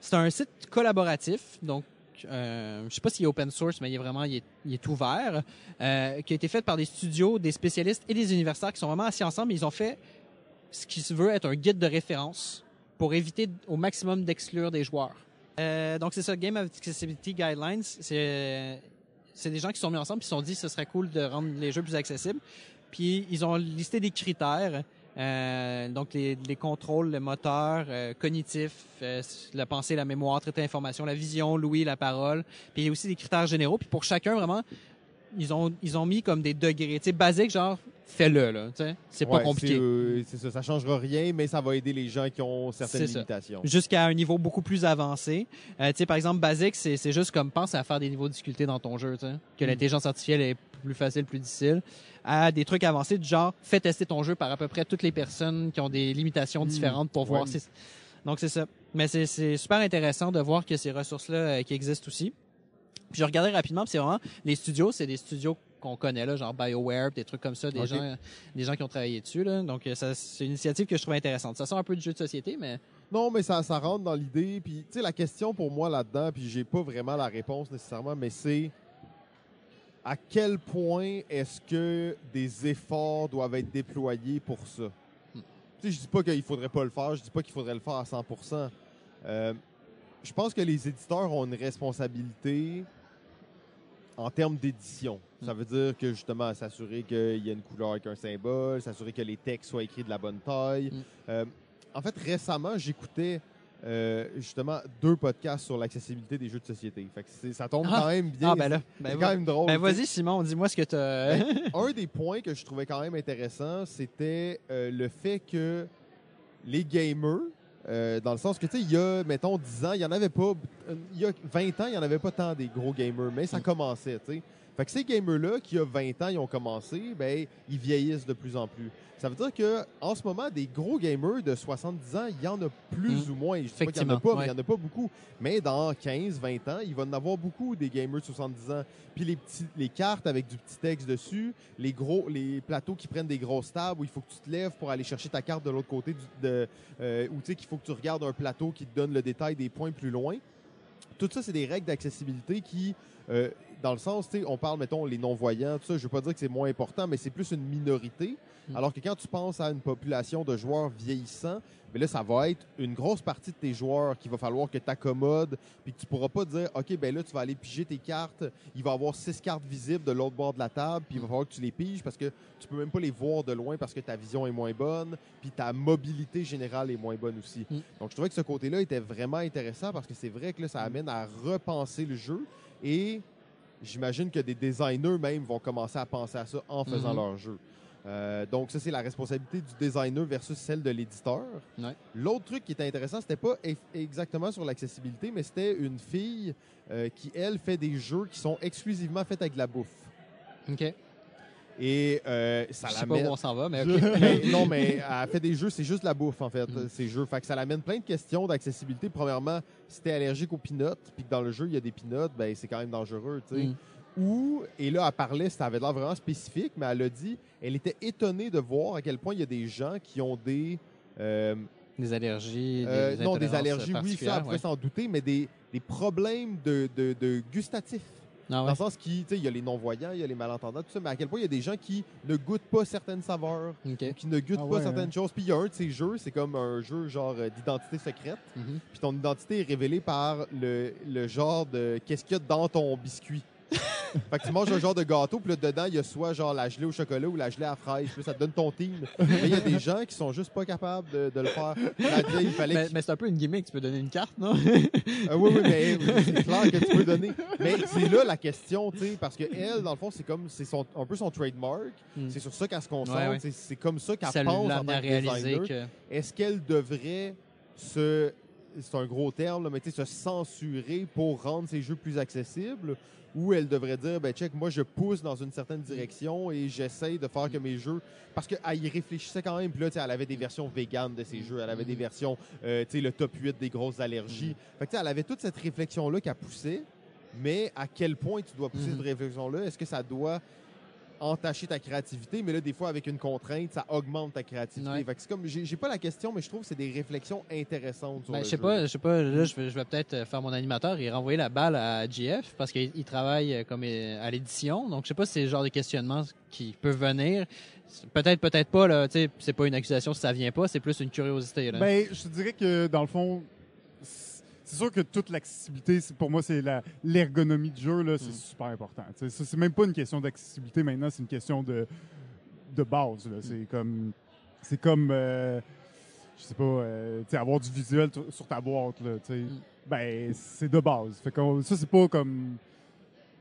S5: c'est un site collaboratif, donc euh, je sais pas s'il est open source, mais il est vraiment il est, ouvert, euh, qui a été fait par des studios, des spécialistes et des universitaires qui sont vraiment assis ensemble. Ils ont fait ce qui se veut être un guide de référence pour éviter au maximum d'exclure des joueurs. Euh, donc c'est ça, Game Accessibility Guidelines, c'est des gens qui se sont mis ensemble et se sont dit que ce serait cool de rendre les jeux plus accessibles. Puis ils ont listé des critères, euh, donc les, les contrôles, le moteur, euh, cognitif, euh, la pensée, la mémoire, traiter l'information, la vision, l'ouïe, la parole. Puis il y a aussi des critères généraux. Puis pour chacun vraiment, ils ont ils ont mis comme des degrés, tu sais, basique genre fais-le là, tu sais, c'est pas compliqué.
S1: C'est euh, c'est ça, ça changera rien, mais ça va aider les gens qui ont certaines limitations.
S5: jusqu'à un niveau beaucoup plus avancé. Tu sais, par exemple, basique, c'est c'est juste comme pense à faire des niveaux de difficulté dans ton jeu, tu sais, que l'intelligence artificielle est plus facile, plus difficile, à des trucs avancés du genre fais tester ton jeu par à peu près toutes les personnes qui ont des limitations différentes pour voir
S1: Ouais.
S5: si donc c'est ça. Mais c'est super intéressant de voir que ces ressources-là euh, qui existent aussi. Puis je regardais rapidement, puis c'est vraiment les studios, c'est des studios qu'on connaît là, genre BioWare, des trucs comme ça, des gens des gens qui ont travaillé dessus là. Donc euh, c'est une initiative que je trouve intéressante. Ça sort un peu du jeu de société, mais
S1: Non, mais ça, ça rentre dans l'idée. Puis, tu sais, la question pour moi là-dedans, puis j'ai pas vraiment la réponse nécessairement, mais c'est à quel point est-ce que des efforts doivent être déployés pour ça? Tu sais, je dis pas qu'il faudrait pas le faire, je dis pas qu'il faudrait le faire à 100 Euh, Je pense que les éditeurs ont une responsabilité en termes d'édition. Ça veut dire que justement, s'assurer qu'il y a une couleur avec un symbole, s'assurer que les textes soient écrits de la bonne taille.
S5: Mm.
S1: Euh, en fait, récemment, j'écoutais euh, justement deux podcasts sur l'accessibilité des jeux de société. Fait que ça tombe
S5: Ah.
S1: quand même bien.
S5: ah ben là,
S1: c'est
S5: ben,
S1: quand même drôle.
S5: ben vas-y Simon, dis-moi ce que tu as
S1: Ben, un des points que je trouvais quand même intéressant, c'était euh, le fait que les gamers, euh, dans le sens que, tu sais, il y a, mettons, 10 ans, il y en avait pas, il y a 20 ans, il y en avait pas tant des gros gamers, mais ça
S5: Mm.
S1: commençait, tu sais. Fait que ces gamers-là, qui, il y a 20 ans, ils ont commencé, ben, ils vieillissent de plus en plus. Ça veut dire que en ce moment, des gros gamers de 70 ans, il y en a plus
S5: Mm.
S1: ou moins. Je dis pas qu'il y en a pas, mais il y en a pas beaucoup. Mais dans 15, 20 ans, il va en avoir beaucoup des gamers de 70 ans. Puis les petits, les cartes avec du petit texte dessus, les gros, les plateaux qui prennent des grosses tables où il faut que tu te lèves pour aller chercher ta carte de l'autre côté du, de, euh, ou tu sais qu'il faut que tu regardes un plateau qui te donne le détail des points plus loin. Tout ça, c'est des règles d'accessibilité qui, euh, dans le sens, on parle, mettons, les non-voyants, tout ça, je veux pas dire que c'est moins important, mais c'est plus une minorité.
S5: Mm.
S1: Alors que quand tu penses à une population de joueurs vieillissants, mais là, ça va être une grosse partie de tes joueurs qu'il va falloir que tu accommodes, puis que tu pourras pas dire, OK, ben là, tu vas aller piger tes cartes, il va y avoir six cartes visibles de l'autre bord de la table, puis il va falloir que tu les piges parce que tu peux même pas les voir de loin parce que ta vision est moins bonne, puis ta mobilité générale est moins bonne aussi.
S5: Mm.
S1: Donc, je trouvais que ce côté-là était vraiment intéressant parce que c'est vrai que là, ça amène à repenser le jeu et j'imagine que des designers même vont commencer à penser à ça en faisant
S5: Mhm.
S1: leur jeu. Euh, donc, ça, c'est la responsabilité du designer versus celle de l'éditeur.
S5: Ouais.
S1: L'autre truc qui était intéressant, c'était pas exactement sur l'accessibilité, mais c'était une fille euh, qui, elle, fait des jeux qui sont exclusivement faits avec de la bouffe.
S5: OK.
S1: Et euh, ça
S5: Je sais
S1: l'amène-
S5: pas où on s'en va, mais
S1: mais non, mais elle fait des jeux, c'est juste la bouffe, en fait,
S5: Mm.
S1: ces jeux. Fait que ça l'amène plein de questions d'accessibilité. Premièrement, si t'es allergique aux peanuts, puis que dans le jeu, il y a des peanuts, ben c'est quand même dangereux, tu sais.
S5: Mm.
S1: Et là, elle parlait, ça avait l'air vraiment spécifique, mais elle a dit, elle était étonnée de voir à quel point il y a des gens qui ont des... euh,
S5: Des allergies,
S1: euh,
S5: des
S1: non, des allergies, oui, ça, pouvait
S5: ouais.
S1: s'en douter, mais des, des problèmes de, de, de gustatifs.
S5: Ah
S1: Dans le sens qui, tu sais, il y a les non-voyants, il y a les malentendants, tout ça, mais à quel point il y a des gens qui ne goûtent pas certaines saveurs, ou qui ne goûtent
S2: Ah
S1: pas
S2: ouais,
S1: certaines
S2: hein.
S1: choses. Puis il y a un de ces jeux, c'est comme un jeu genre euh, d'identité secrète.
S5: Mhm.
S1: Puis ton identité est révélée par le, le genre de qu'est-ce qu'il y a dans ton biscuit. Fait que tu manges un genre de gâteau, puis là, dedans, il y a soit genre la gelée au chocolat ou la gelée à fraise. Puis ça te donne ton team. Mais il y a des gens qui sont juste pas capables de, de le faire. Il fallait
S5: Mais, c'est un peu une gimmick, tu peux donner une carte, non?
S1: ah oui, oui, mais c'est clair que tu peux donner. Mais c'est là la question, tu sais, parce que elle, dans le fond, c'est comme, c'est son, un peu son trademark.
S5: Mm.
S1: C'est sur ça qu'elle se concentre.
S5: Ouais, ouais.
S1: C'est- C'est comme ça qu'elle
S5: Ça
S1: pense en tant que
S5: que...
S1: Est-ce qu'elle devrait se, c'est un gros terme, là, mais tu sais, se censurer pour rendre ses jeux plus accessibles? Ou elle devrait dire, ben check, moi je pousse dans une certaine direction et j'essaye de faire que mes jeux. Parce qu'elle y réfléchissait quand même. Puis là, tu sais, elle avait des versions véganes de ses jeux. Elle avait des versions, euh, tu sais, le top 8 des grosses allergies. Fait que tu sais, elle avait toute cette réflexion-là qu'elle poussait. Mais à quel point tu dois pousser
S5: Mhm.
S1: cette réflexion-là? Est-ce que ça doit entacher ta créativité, mais là, des fois, avec une contrainte, ça augmente ta créativité.
S5: Ouais.
S1: Fait que c'est comme, j'ai j'ai pas la question, mais je trouve que c'est des réflexions intéressantes sur
S5: Ben,
S1: le
S5: je sais
S1: jeu.
S5: pas, je sais pas, là, je vais, je vais peut-être euh, faire mon animateur et renvoyer la balle à GF parce qu'il il travaille euh, comme euh, à l'édition. Donc, je sais pas si c'est le genre de questionnement qui peut venir. Peut-être, peut-être pas, là. Tu sais, c'est pas une accusation si ça vient pas, c'est plus une curiosité, là.
S2: Ben, je te dirais que dans le fond, c'est sûr que toute l'accessibilité, pour moi, c'est l'ergonomie du jeu, c'est
S5: Mm.
S2: super important. C'est même pas une question d'accessibilité maintenant, c'est une question de, de base. C'est comme, c'est comme, euh, je sais pas, euh, avoir du visuel sur ta boîte. Là, sais. Ben, c'est de base. Fait qu'on- ça, c'est pas comme.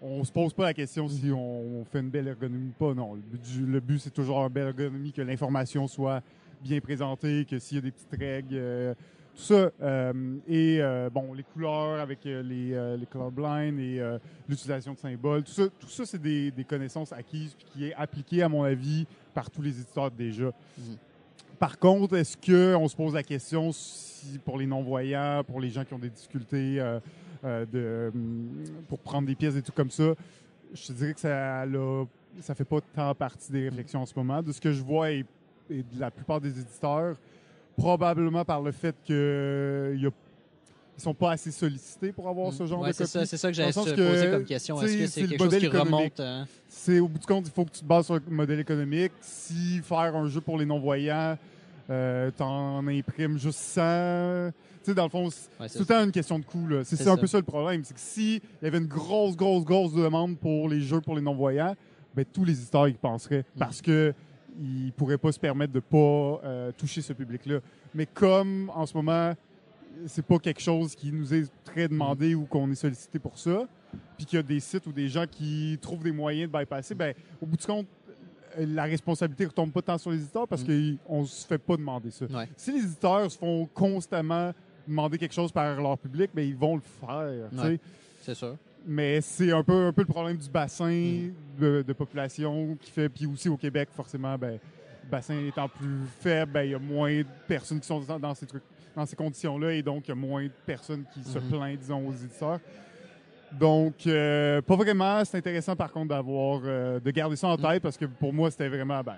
S2: On se pose pas la question si on, on fait une belle ergonomie ou pas. Non, le but, le but, c'est toujours une belle ergonomie, que l'information soit bien présentée, que s'il y a des petites règles, euh, tout ça. euh, et euh, bon, les couleurs avec euh, les, les colorblind et l'utilisation de symboles, tout ça, tout ça c'est des, des connaissances acquises puis qui est appliqué, à mon avis, par tous les éditeurs déjà.
S5: Mhm.
S2: Par contre, est-ce qu'on se pose la question si pour les non-voyants, pour les gens qui ont des difficultés de, pour prendre des pièces et tout comme ça, je te dirais que ça ne ça fait pas tant partie des réflexions en ce moment. De ce que je vois et, et de la plupart des éditeurs, probablement par le fait que y a- ils sont pas assez sollicités pour avoir ce genre.
S5: Ouais,
S2: de
S5: ça,
S2: copie.
S5: c'est ça que te
S2: que,
S5: poser comme question. Est-ce que
S2: c'est le
S5: quelque chose qui
S2: économique.
S5: remonte? hein?
S2: C'est au bout du compte, il faut que tu te bases sur le modèle économique. Si faire un jeu pour les non-voyants, euh, t'en imprimes juste 100. Tu sais, dans le fond, c'est
S5: Ouais,
S2: tout le temps une question de coût. C'est un
S5: ça.
S2: peu ça le problème. C'est que si il y avait une grosse, grosse, grosse demande pour les jeux pour les non-voyants, ben, tous les éditeurs y penseraient.
S5: Mm.
S2: Parce que ils pourraient pas se permettre de pas euh, toucher ce public-là. Mais comme en ce moment, c'est pas quelque chose qui nous est très demandé ou qu'on est sollicité pour ça, puis qu'il y a des sites ou des gens qui trouvent des moyens de bypasser, ben, au bout du compte, euh, la responsabilité ne retombe pas tant sur les éditeurs parce
S5: Mm.
S2: qu'on se fait pas demander ça.
S5: Ouais.
S2: Si les éditeurs se font constamment demander quelque chose par leur public, ben, ils vont le faire.
S5: Ouais. C'est sûr.
S2: Mais c'est un peu, un peu le problème du bassin de, de population qui fait. Puis aussi au Québec, forcément, ben, le bassin étant plus faible, ben, il y a moins de personnes qui sont dans, ces trucs, dans ces conditions-là, et donc il y a moins de personnes qui se
S5: Mhm.
S2: plaignent, disons, aux éditeurs. Donc, euh, pas vraiment. C'est intéressant, par contre, d'avoir, euh, de garder ça en
S5: Mm.
S2: tête parce que pour moi, c'était vraiment, ben,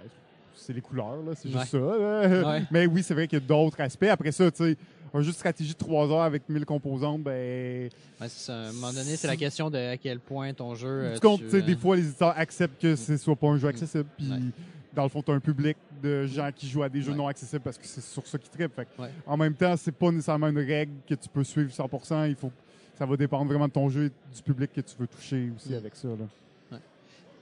S2: c'est les couleurs, là, c'est
S5: Ouais.
S2: juste ça. là.
S5: Ouais.
S2: Mais oui, c'est vrai qu'il y a d'autres aspects. Après ça, tu sais, un jeu de stratégie de 3 heures avec 1000 composantes, ben.
S5: Ouais, c'est ça. À un moment donné, c'est la question de à quel point ton jeu.
S2: Tu comptes,
S5: tu,
S2: sais, des
S5: euh,
S2: fois, les éditeurs acceptent que ce soit pas un jeu accessible. Puis,
S5: Ouais.
S2: dans le fond, tu as un public de gens qui jouent à des jeux
S5: Ouais.
S2: non accessibles parce que c'est sur ça qu'ils trippent. Fait que,
S5: Ouais.
S2: En même temps, c'est pas nécessairement une règle que tu peux suivre 100%. Il faut, ça va dépendre vraiment de ton jeu et du public que tu veux toucher aussi
S5: Mm.
S2: avec ça. Là.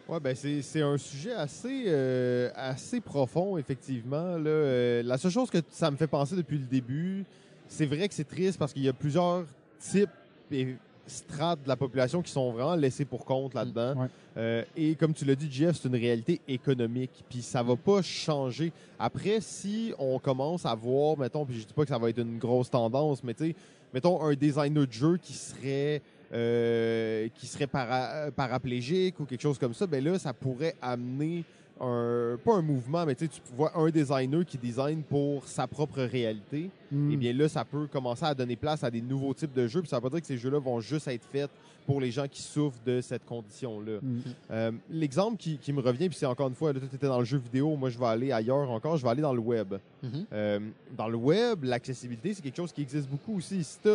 S1: Ouais, ben c'est c'est un sujet assez, euh, assez profond, effectivement. Là. Euh, la seule chose que ça me fait penser depuis le début, c'est vrai que c'est triste parce qu'il y a plusieurs types et strates de la population qui sont vraiment laissés pour compte là-dedans.
S2: Ouais.
S1: Euh, et comme tu l'as dit, Jeff, c'est une réalité économique. Puis ça va pas changer. Après, si on commence à voir, mettons, puis je dis pas que ça va être une grosse tendance, mais tu sais, mettons un designer de jeu qui serait euh, qui serait para- paraplégique ou quelque chose comme ça, ben là, ça pourrait amener un, pas un mouvement, mais tu vois un designer qui design pour sa propre réalité,
S2: Mm.
S1: et bien là, ça peut commencer à donner place à des nouveaux types de jeux, puis ça veut pas dire que ces jeux-là vont juste être faits pour les gens qui souffrent de cette condition-là.
S2: Mm.
S1: Euh, L'exemple qui, qui me revient, puis c'est encore une fois, là, tout était dans le jeu vidéo, moi je vais aller ailleurs encore, je vais aller dans le web.
S5: mhm.
S1: Euh, dans le web, l'accessibilité, c'est quelque chose qui existe beaucoup aussi. Si tu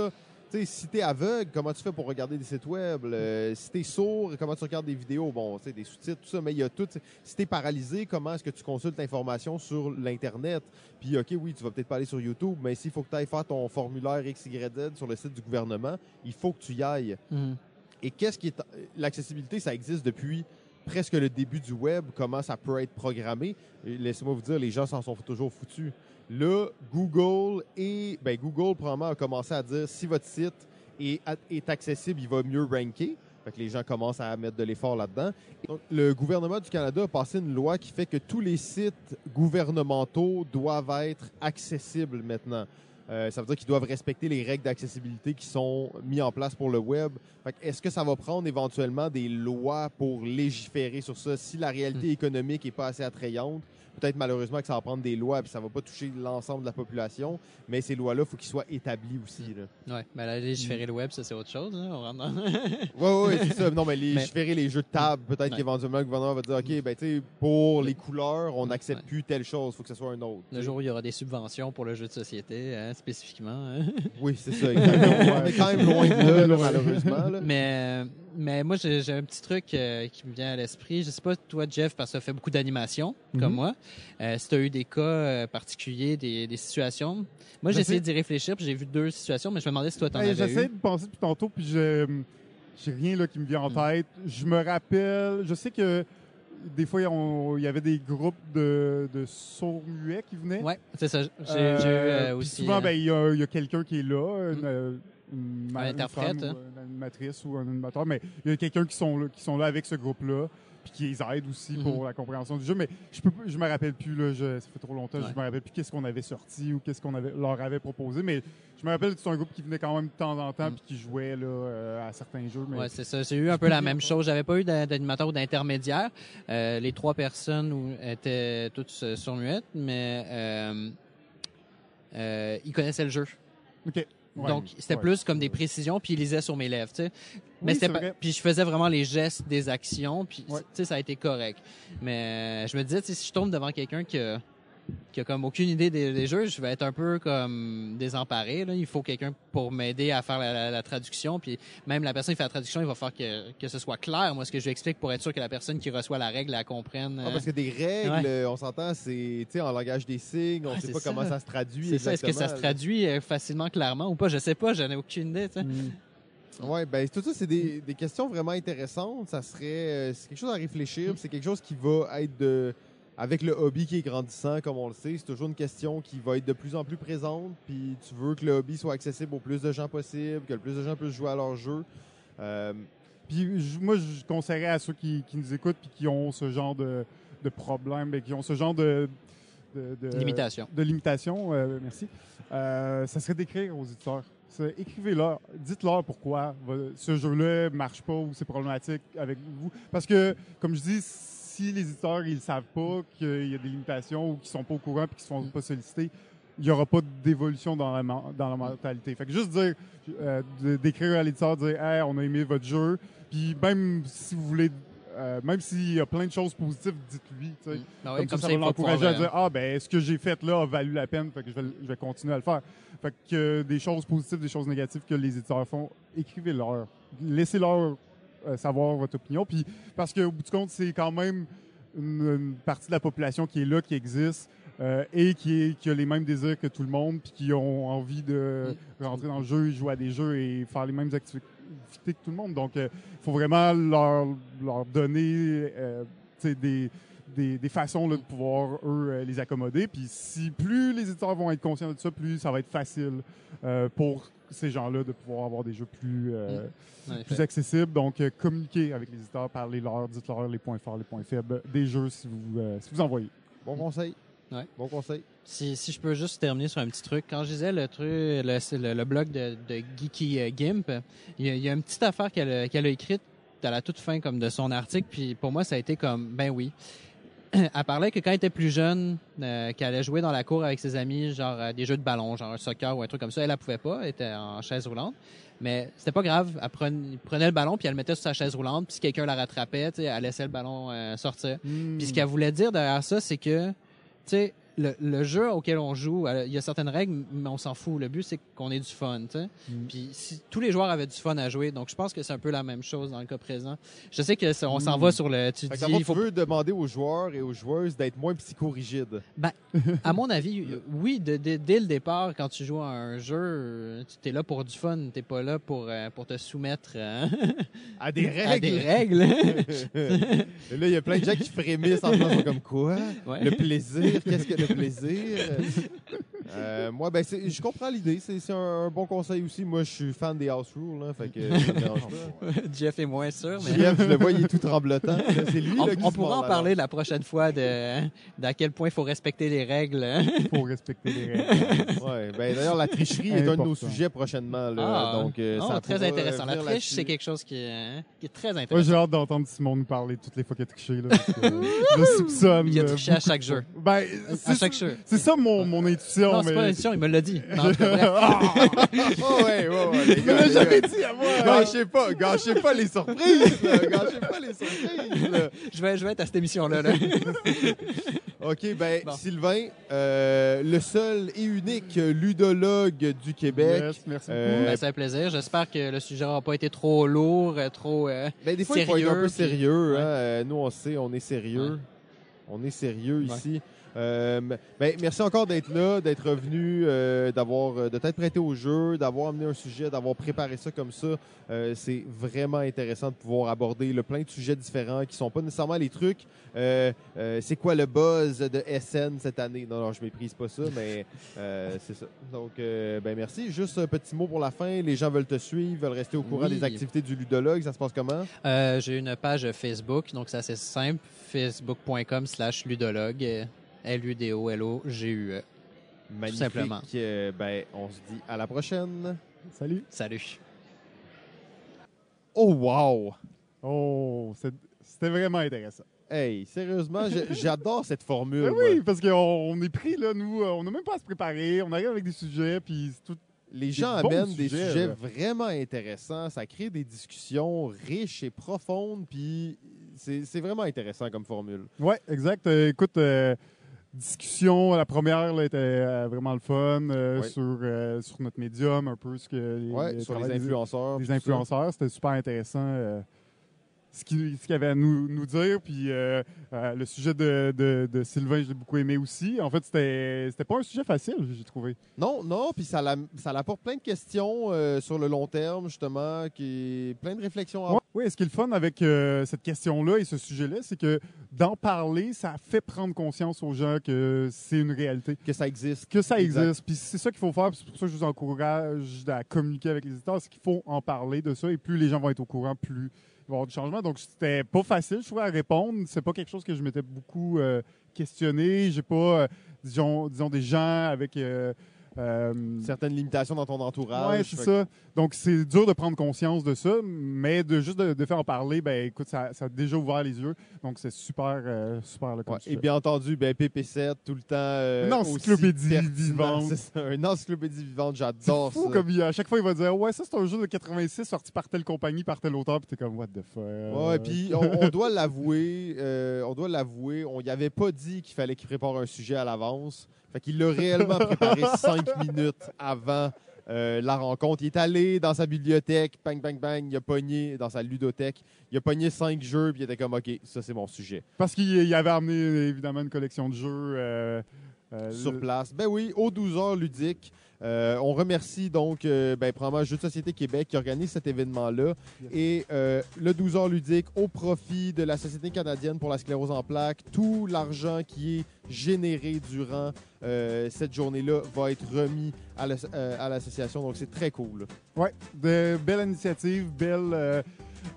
S1: sais, si t'es aveugle, comment tu fais pour regarder des sites web? Euh, si t'es sourd, comment tu regardes des vidéos? Bon, tu sais, des sous-titres, tout ça, mais il y a tout. Si t'es paralysé, comment est-ce que tu consultes l'information sur l'Internet? Puis, OK, oui, tu vas peut-être pas aller sur YouTube, mais s'il faut que tu ailles faire ton formulaire XYZ sur le site du gouvernement, il faut que tu y ailles.
S5: Mhm.
S1: Et qu'est-ce qui est. L'accessibilité, ça existe depuis presque le début du web, comment ça peut être programmé? Laissez-moi vous dire, les gens s'en sont toujours foutus. Là, Google et. Ben, Google, probablement, a commencé à dire si votre site est, est accessible, il va mieux ranker. Fait que les gens commencent à mettre de l'effort là-dedans. Le gouvernement du Canada a passé une loi qui fait que tous les sites gouvernementaux doivent être accessibles maintenant. Euh, ça veut dire qu'ils doivent respecter les règles d'accessibilité qui sont mises en place pour le web. Est-ce que ça va prendre éventuellement des lois pour légiférer sur ça? Si la réalité économique n'est pas assez attrayante, peut-être malheureusement que ça va prendre des lois et ça va pas toucher l'ensemble de la population, mais ces lois-là, il faut qu'ils soient établies aussi. Là.
S5: Ouais, mais là, légiférer le web, ça, c'est autre chose. hein. On rentre dans-
S1: Oui, oui, c'est ça. Non, mais légiférer les jeux de table, peut-être
S5: Ouais.
S1: qu'éventuellement le gouvernement va dire OK, ben, tu sais, pour les couleurs, on n'accepte
S5: Ouais.
S1: plus telle chose, il faut que ce soit un autre.
S5: le jour où il y aura des subventions pour le jeu de société, hein, spécifiquement. hein.
S1: Oui, c'est ça. exactement. on est quand même loin de là, là, malheureusement. là.
S5: Mais, mais moi, j'ai un petit truc euh, qui me vient à l'esprit. Je sais pas, toi, Jeff, parce que tu as fait beaucoup d'animation, comme
S2: Mhm.
S5: moi. Euh, si tu as eu des cas euh, particuliers, des, des situations. Moi, j'ai essayé d'y réfléchir, puis j'ai vu deux situations, mais je me demandais si toi, t'en
S2: Hey,
S5: avais
S2: J'essaie de penser depuis tantôt, puis je j'ai rien là, qui me vient en
S5: Mm.
S2: tête. Je me rappelle, je sais que des fois, il y avait des groupes de, de sourds-muets qui venaient.
S5: Ouais, c'est ça. J'ai
S2: Euh,
S5: eu euh, aussi.
S2: Souvent,
S5: euh,
S2: ben, il y a, il y a quelqu'un qui est là, une,
S5: Mm.
S2: euh, une,
S5: Un
S2: une
S5: interprète,
S2: femme
S5: hein.
S2: ou une animatrice ou un animateur, mais il y a quelqu'un qui sont là, qui sont là avec ce groupe-là, puis qui les aide aussi
S5: Mhm.
S2: pour la compréhension du jeu. Mais je peux, je me rappelle plus là, je- ça fait trop longtemps,
S5: Ouais.
S2: je me rappelle plus qu'est-ce qu'on avait sorti ou qu'est-ce qu'on avait leur avait proposé. Mais je me rappelle que c'est un groupe qui venait quand même de temps en temps
S5: Mm.
S2: puis qui jouait là euh, à certains jeux. Mais
S5: Ouais, c'est ça. J'ai eu un peu la même chose. J'avais pas eu d'a- d'animateur ou d'intermédiaire. Euh, les trois personnes étaient toutes euh, sourds-muettes, mais euh, euh, ils connaissaient le jeu.
S2: Ok. Ouais.
S5: Donc, c'était
S2: Ouais.
S5: plus comme des précisions, puis ils lisaient sur mes lèvres, tu sais. Mais
S2: Oui,
S5: c'était pas- puis je faisais vraiment les gestes des actions, puis tu sais, ça a été correct. Mais euh, je me disais, tu sais, si je tombe devant quelqu'un qui a, qui a comme aucune idée des, des jeux, je vais être un peu comme désemparé. Là. Il faut quelqu'un pour m'aider à faire la, la- la traduction, puis même la personne qui fait la traduction, il va falloir que, que ce soit clair, moi, ce que je lui explique pour être sûr que la personne qui reçoit la règle la comprenne.
S1: Ah,
S5: euh.
S1: parce que des règles,
S5: Ouais.
S1: euh, on s'entend, c'est en langage des signes, on
S5: Ah,
S1: ne sait
S5: c'est
S1: pas
S5: ça.
S1: comment ça se traduit.
S5: c'est ça, est-ce que ça se traduit euh, facilement, clairement ou pas? Je sais pas, j'en ai aucune idée.
S2: Mm.
S1: là. Ouais, ben tout ça, c'est des, des questions vraiment intéressantes. Ça serait, euh, c'est quelque chose à réfléchir. puis C'est quelque chose qui va être de, avec le hobby qui est grandissant, comme on le sait, c'est toujours une question qui va être de plus en plus présente. Puis tu veux que le hobby soit accessible au plus de gens possible, que le plus de gens puissent jouer à leur jeu. Euh,
S2: Puis moi, je conseillerais à ceux qui, qui nous écoutent puis qui ont ce genre de, de problème, ben, qui ont ce genre de, de, de-
S5: Limitation.
S2: de limitation, euh, merci. Euh, ça serait d'écrire aux éditeurs. Écrivez-leur, dites-leur pourquoi ce jeu-là marche pas ou c'est problématique avec vous. Parce que, comme je dis, si les éditeurs ils savent pas qu'il y a des limitations ou qu'ils sont pas au courant puis qu'ils se font
S5: Mm.
S2: pas solliciter, il y aura pas d'évolution dans la, men- dans la mentalité. Fait que juste dire, euh, d'écrire à l'éditeur, dire, hey, on a aimé votre jeu, puis même si vous voulez euh, même s'il y a plein de choses positives, dites-lui. sais.
S5: Ah
S2: Comme, ça, ça
S5: il
S2: va l'encourager à dire Ah, ben, ce que j'ai fait là a valu la peine, fait que je vais, je vais continuer à le faire. Fait que euh, des choses positives, des choses négatives que les éditeurs font, écrivez-leur. Laissez-leur savoir votre opinion. Puis, parce qu'au bout du compte, c'est quand même une, une partie de la population qui est là, qui existe. euh, et qui, est- qui a les mêmes désirs que tout le monde, puis qui ont envie de rentrer dans le jeu, jouer à des jeux et faire les mêmes activités que tout le monde. Donc, il faut vraiment leur, leur donner euh, des, des, des façons là, de pouvoir, eux, euh, les accommoder. Puis si plus les éditeurs vont être conscients de ça, plus ça va être facile euh, pour ces gens-là de pouvoir avoir des jeux plus, euh,
S5: en effet.
S2: plus accessibles. Donc, euh, communiquez avec les éditeurs, parlez-leur, dites-leur les points forts, les points faibles des jeux si vous, euh, si vous envoyez.
S1: Bon conseil.
S5: Ouais.
S1: Bon conseil.
S5: Si, si je peux juste terminer sur un petit truc. Quand je disais le truc, le, le, le blog de, de Geeky Gimp, il y, a, il y a une petite affaire qu'elle a- qu'elle a écrite à la toute fin comme de son article, puis pour moi ça a été comme ben oui. Elle parlait que quand elle était plus jeune, euh, qu'elle allait jouer dans la cour avec ses amis, genre à des jeux de ballon, genre un soccer ou un truc comme ça, elle ne pouvait pas, elle était en chaise roulante. Mais c'était pas grave, elle prenait, prenait le ballon puis elle le mettait sur sa chaise roulante, puis si quelqu'un la rattrapait, elle laissait le ballon euh, sortir. Puis ce qu'elle voulait dire derrière ça, c'est que, tu sais, le, le jeu auquel on joue, euh, il y a certaines règles, mais on s'en fout. Le but, c'est qu'on ait du fun, tu.
S2: Mm.
S5: Puis si, tous les joueurs avaient du fun à jouer, donc je pense que c'est un peu la même chose dans le cas présent. Je sais que on s'en
S2: Mm.
S5: va sur le... Tu dis, il faut
S1: tu demander aux joueurs et aux joueuses d'être moins psychorigides.
S5: À mon avis, oui, de- de- dès le départ, quand tu joues à un jeu, tu es là pour du fun, t'es pas là pour, euh, pour te soumettre euh,
S1: À des
S5: à
S1: règles.
S5: des règles.
S1: Là, il y a plein de gens qui frémissent en faisant comme quoi?
S5: Ouais.
S1: Le plaisir, qu'est-ce que plaisir? Euh, moi, ben, je comprends l'idée. C'est un, un bon conseil aussi. Moi, je suis fan des House Rules, hein, fait que.
S5: Jeff est moins sûr, mais...
S1: JF, je le vois, il est tout tremblotant. là. C'est lui
S5: On,
S1: là, qui
S5: on
S1: se
S5: pourra en
S1: la
S5: parler la prochaine fois de d'à quel point il faut respecter les règles.
S2: Il faut respecter les règles.
S1: Ouais, ben, D'ailleurs, la tricherie est un de nos sujets prochainement. Là,
S5: Ah,
S1: donc, euh,
S5: non,
S1: ça
S5: très intéressant. La triche, c'est quelque chose qui est, hein, qui est très
S2: Moi,
S5: intéressant.
S2: j'ai hâte d'entendre Simon nous parler toutes les fois qu'il a triché. Là, parce que, euh, je soupçonne.
S5: Il a triché à chaque jeu.
S2: Ben,
S5: à
S2: c'est
S5: chaque
S2: ça-
S5: jeu.
S2: C'est ça mon, mon intuition.
S5: Non, c'est
S2: mais...
S5: pas une édition, il me l'a dit. Non, tout cas, bref.
S1: Oh, ouais, ouais, ouais, les
S2: Il me
S1: gars,
S2: jamais dit à moi.
S1: Gâchez pas, gâchez pas les surprises, gâchez pas les surprises. là.
S5: je, vais, je vais être à cette émission-là. Là.
S1: OK, ben
S5: Bon.
S1: Sylvain, euh, le seul et unique ludologue du Québec.
S2: Yes, merci
S1: Euh,
S2: beaucoup.
S5: Ben, c'est un plaisir. J'espère que le sujet n'aura pas été trop lourd, euh, trop... euh,
S1: Ben, des fois, il faut être un peu
S5: Sérieux, puis-
S1: sérieux.
S5: Ouais.
S1: hein. Euh, Nous, on sait, on est sérieux.
S5: Ouais.
S1: On est sérieux
S5: Ouais.
S1: ici. Euh, ben, merci encore d'être là, d'être revenu, euh, d'avoir, euh, de t'être prêté au jeu, d'avoir amené un sujet, d'avoir préparé ça comme ça. Euh, c'est vraiment intéressant de pouvoir aborder le plein de sujets différents qui sont pas nécessairement les trucs. c'est quoi le buzz de SN cette année? Non, non, je méprise pas ça, mais c'est ça. Donc, ben merci. Juste un petit mot pour la fin. Les gens veulent te suivre, veulent rester au courant
S5: Oui.
S1: des activités du ludologue. Ça se passe comment?
S5: J'ai une page Facebook, donc c'est assez simple. Facebook.com slash ludologue. L-U-D-O-L-O-G-U-E.
S1: Magnifique.
S5: simplement.
S1: Euh, ben, on se dit à la prochaine.
S2: Salut.
S5: Salut.
S1: Oh, wow!
S2: Oh, c'était vraiment intéressant.
S1: Hey, sérieusement, j'adore cette formule.
S2: Ben
S1: moi.
S2: oui, parce qu'on on est pris, là, nous, euh, on n'a même pas à se préparer. On arrive avec des sujets, puis c'est tout.
S1: Les gens amènent des
S2: sujets,
S1: vraiment intéressants. Ça crée des discussions riches et profondes. Puis c'est c'est vraiment intéressant comme formule.
S2: Ouais, exact. Euh, écoute, euh, discussion, la première là, était euh, vraiment le fun euh, sur, euh, sur notre médium, un peu ce que les,
S1: sur les influenceurs. ça.
S2: influenceurs. C'était super intéressant. Ce qu'il qu'il avait à nous, nous dire. Puis euh, euh, le sujet de, de, de Sylvain, je l'ai beaucoup aimé aussi. En fait, c'était pas un sujet facile, j'ai trouvé.
S1: Non, non, puis ça, la- ça l'apporte plein de questions euh, sur le long terme, justement, qui plein de réflexions. à
S2: Ouais, oui, ce qui est le fun avec cette question-là et ce sujet-là, c'est que d'en parler, ça fait prendre conscience aux gens que c'est une réalité.
S1: Que ça existe.
S2: que ça
S1: Exact.
S2: existe. Puis c'est ça qu'il faut faire. C'est pour ça que je vous encourage à communiquer avec les éditeurs. C'est qu'il faut en parler de ça. Et plus les gens vont être au courant, plus avoir du changement. Donc c'était pas facile, je trouvais, à répondre. C'est pas quelque chose que je m'étais beaucoup euh, questionné. J'ai pas, euh, disons, disons, des gens avec. euh, Euh,
S1: Certaines limitations dans ton entourage.
S2: Ouais, c'est ça. Donc, c'est dur de prendre conscience de ça, mais de juste de, de faire en parler, ben écoute, ça, ça a déjà ouvert les yeux. Donc, c'est super, euh, super le
S1: que- ouais. Et bien entendu, ben, PP7, tout le temps. euh,
S2: Une encyclopédie vivante.
S1: Ça, une encyclopédie vivante, j'adore ça.
S2: fou, comme il- à chaque fois, il va dire Ouais, ça, c'est un jeu de 86 sorti par telle compagnie, par tel auteur, puis t'es comme What the fuck?
S1: Ouais, puis on, doit l'avouer, euh, on doit l'avouer, on y avait pas dit qu'il fallait qu'il prépare un sujet à l'avance. Fait qu'il l'a réellement préparé cinq minutes avant euh, la rencontre. Il est allé dans sa bibliothèque, bang, bang, bang, il a pogné dans sa ludothèque, il a pogné cinq jeux, puis il était comme, OK, ça c'est mon sujet.
S2: Parce qu'il il avait amené évidemment une collection de jeux. euh, euh,
S1: Sur place. Ben oui, aux 12 heures ludiques. Euh, on remercie donc euh, ben, probablement Jeux de Société Québec qui organise cet événement-là. Et euh, le 12 heures ludique au profit de la Société canadienne pour la sclérose en plaques. Tout l'argent qui est généré durant euh, cette journée-là va être remis à l'as- à l'association. Donc c'est très cool.
S2: De belle initiative, belle,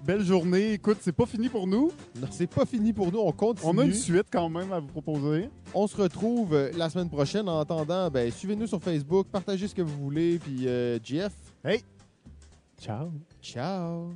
S2: belle journée. Écoute, c'est pas fini pour nous.
S1: Non, c'est pas fini pour nous. On continue.
S2: On a une suite quand même à vous proposer.
S1: On se retrouve euh, la semaine prochaine. En attendant, ben, suivez-nous sur Facebook, partagez ce que vous voulez. Puis, euh, Jeff,
S2: Ciao.
S1: ciao.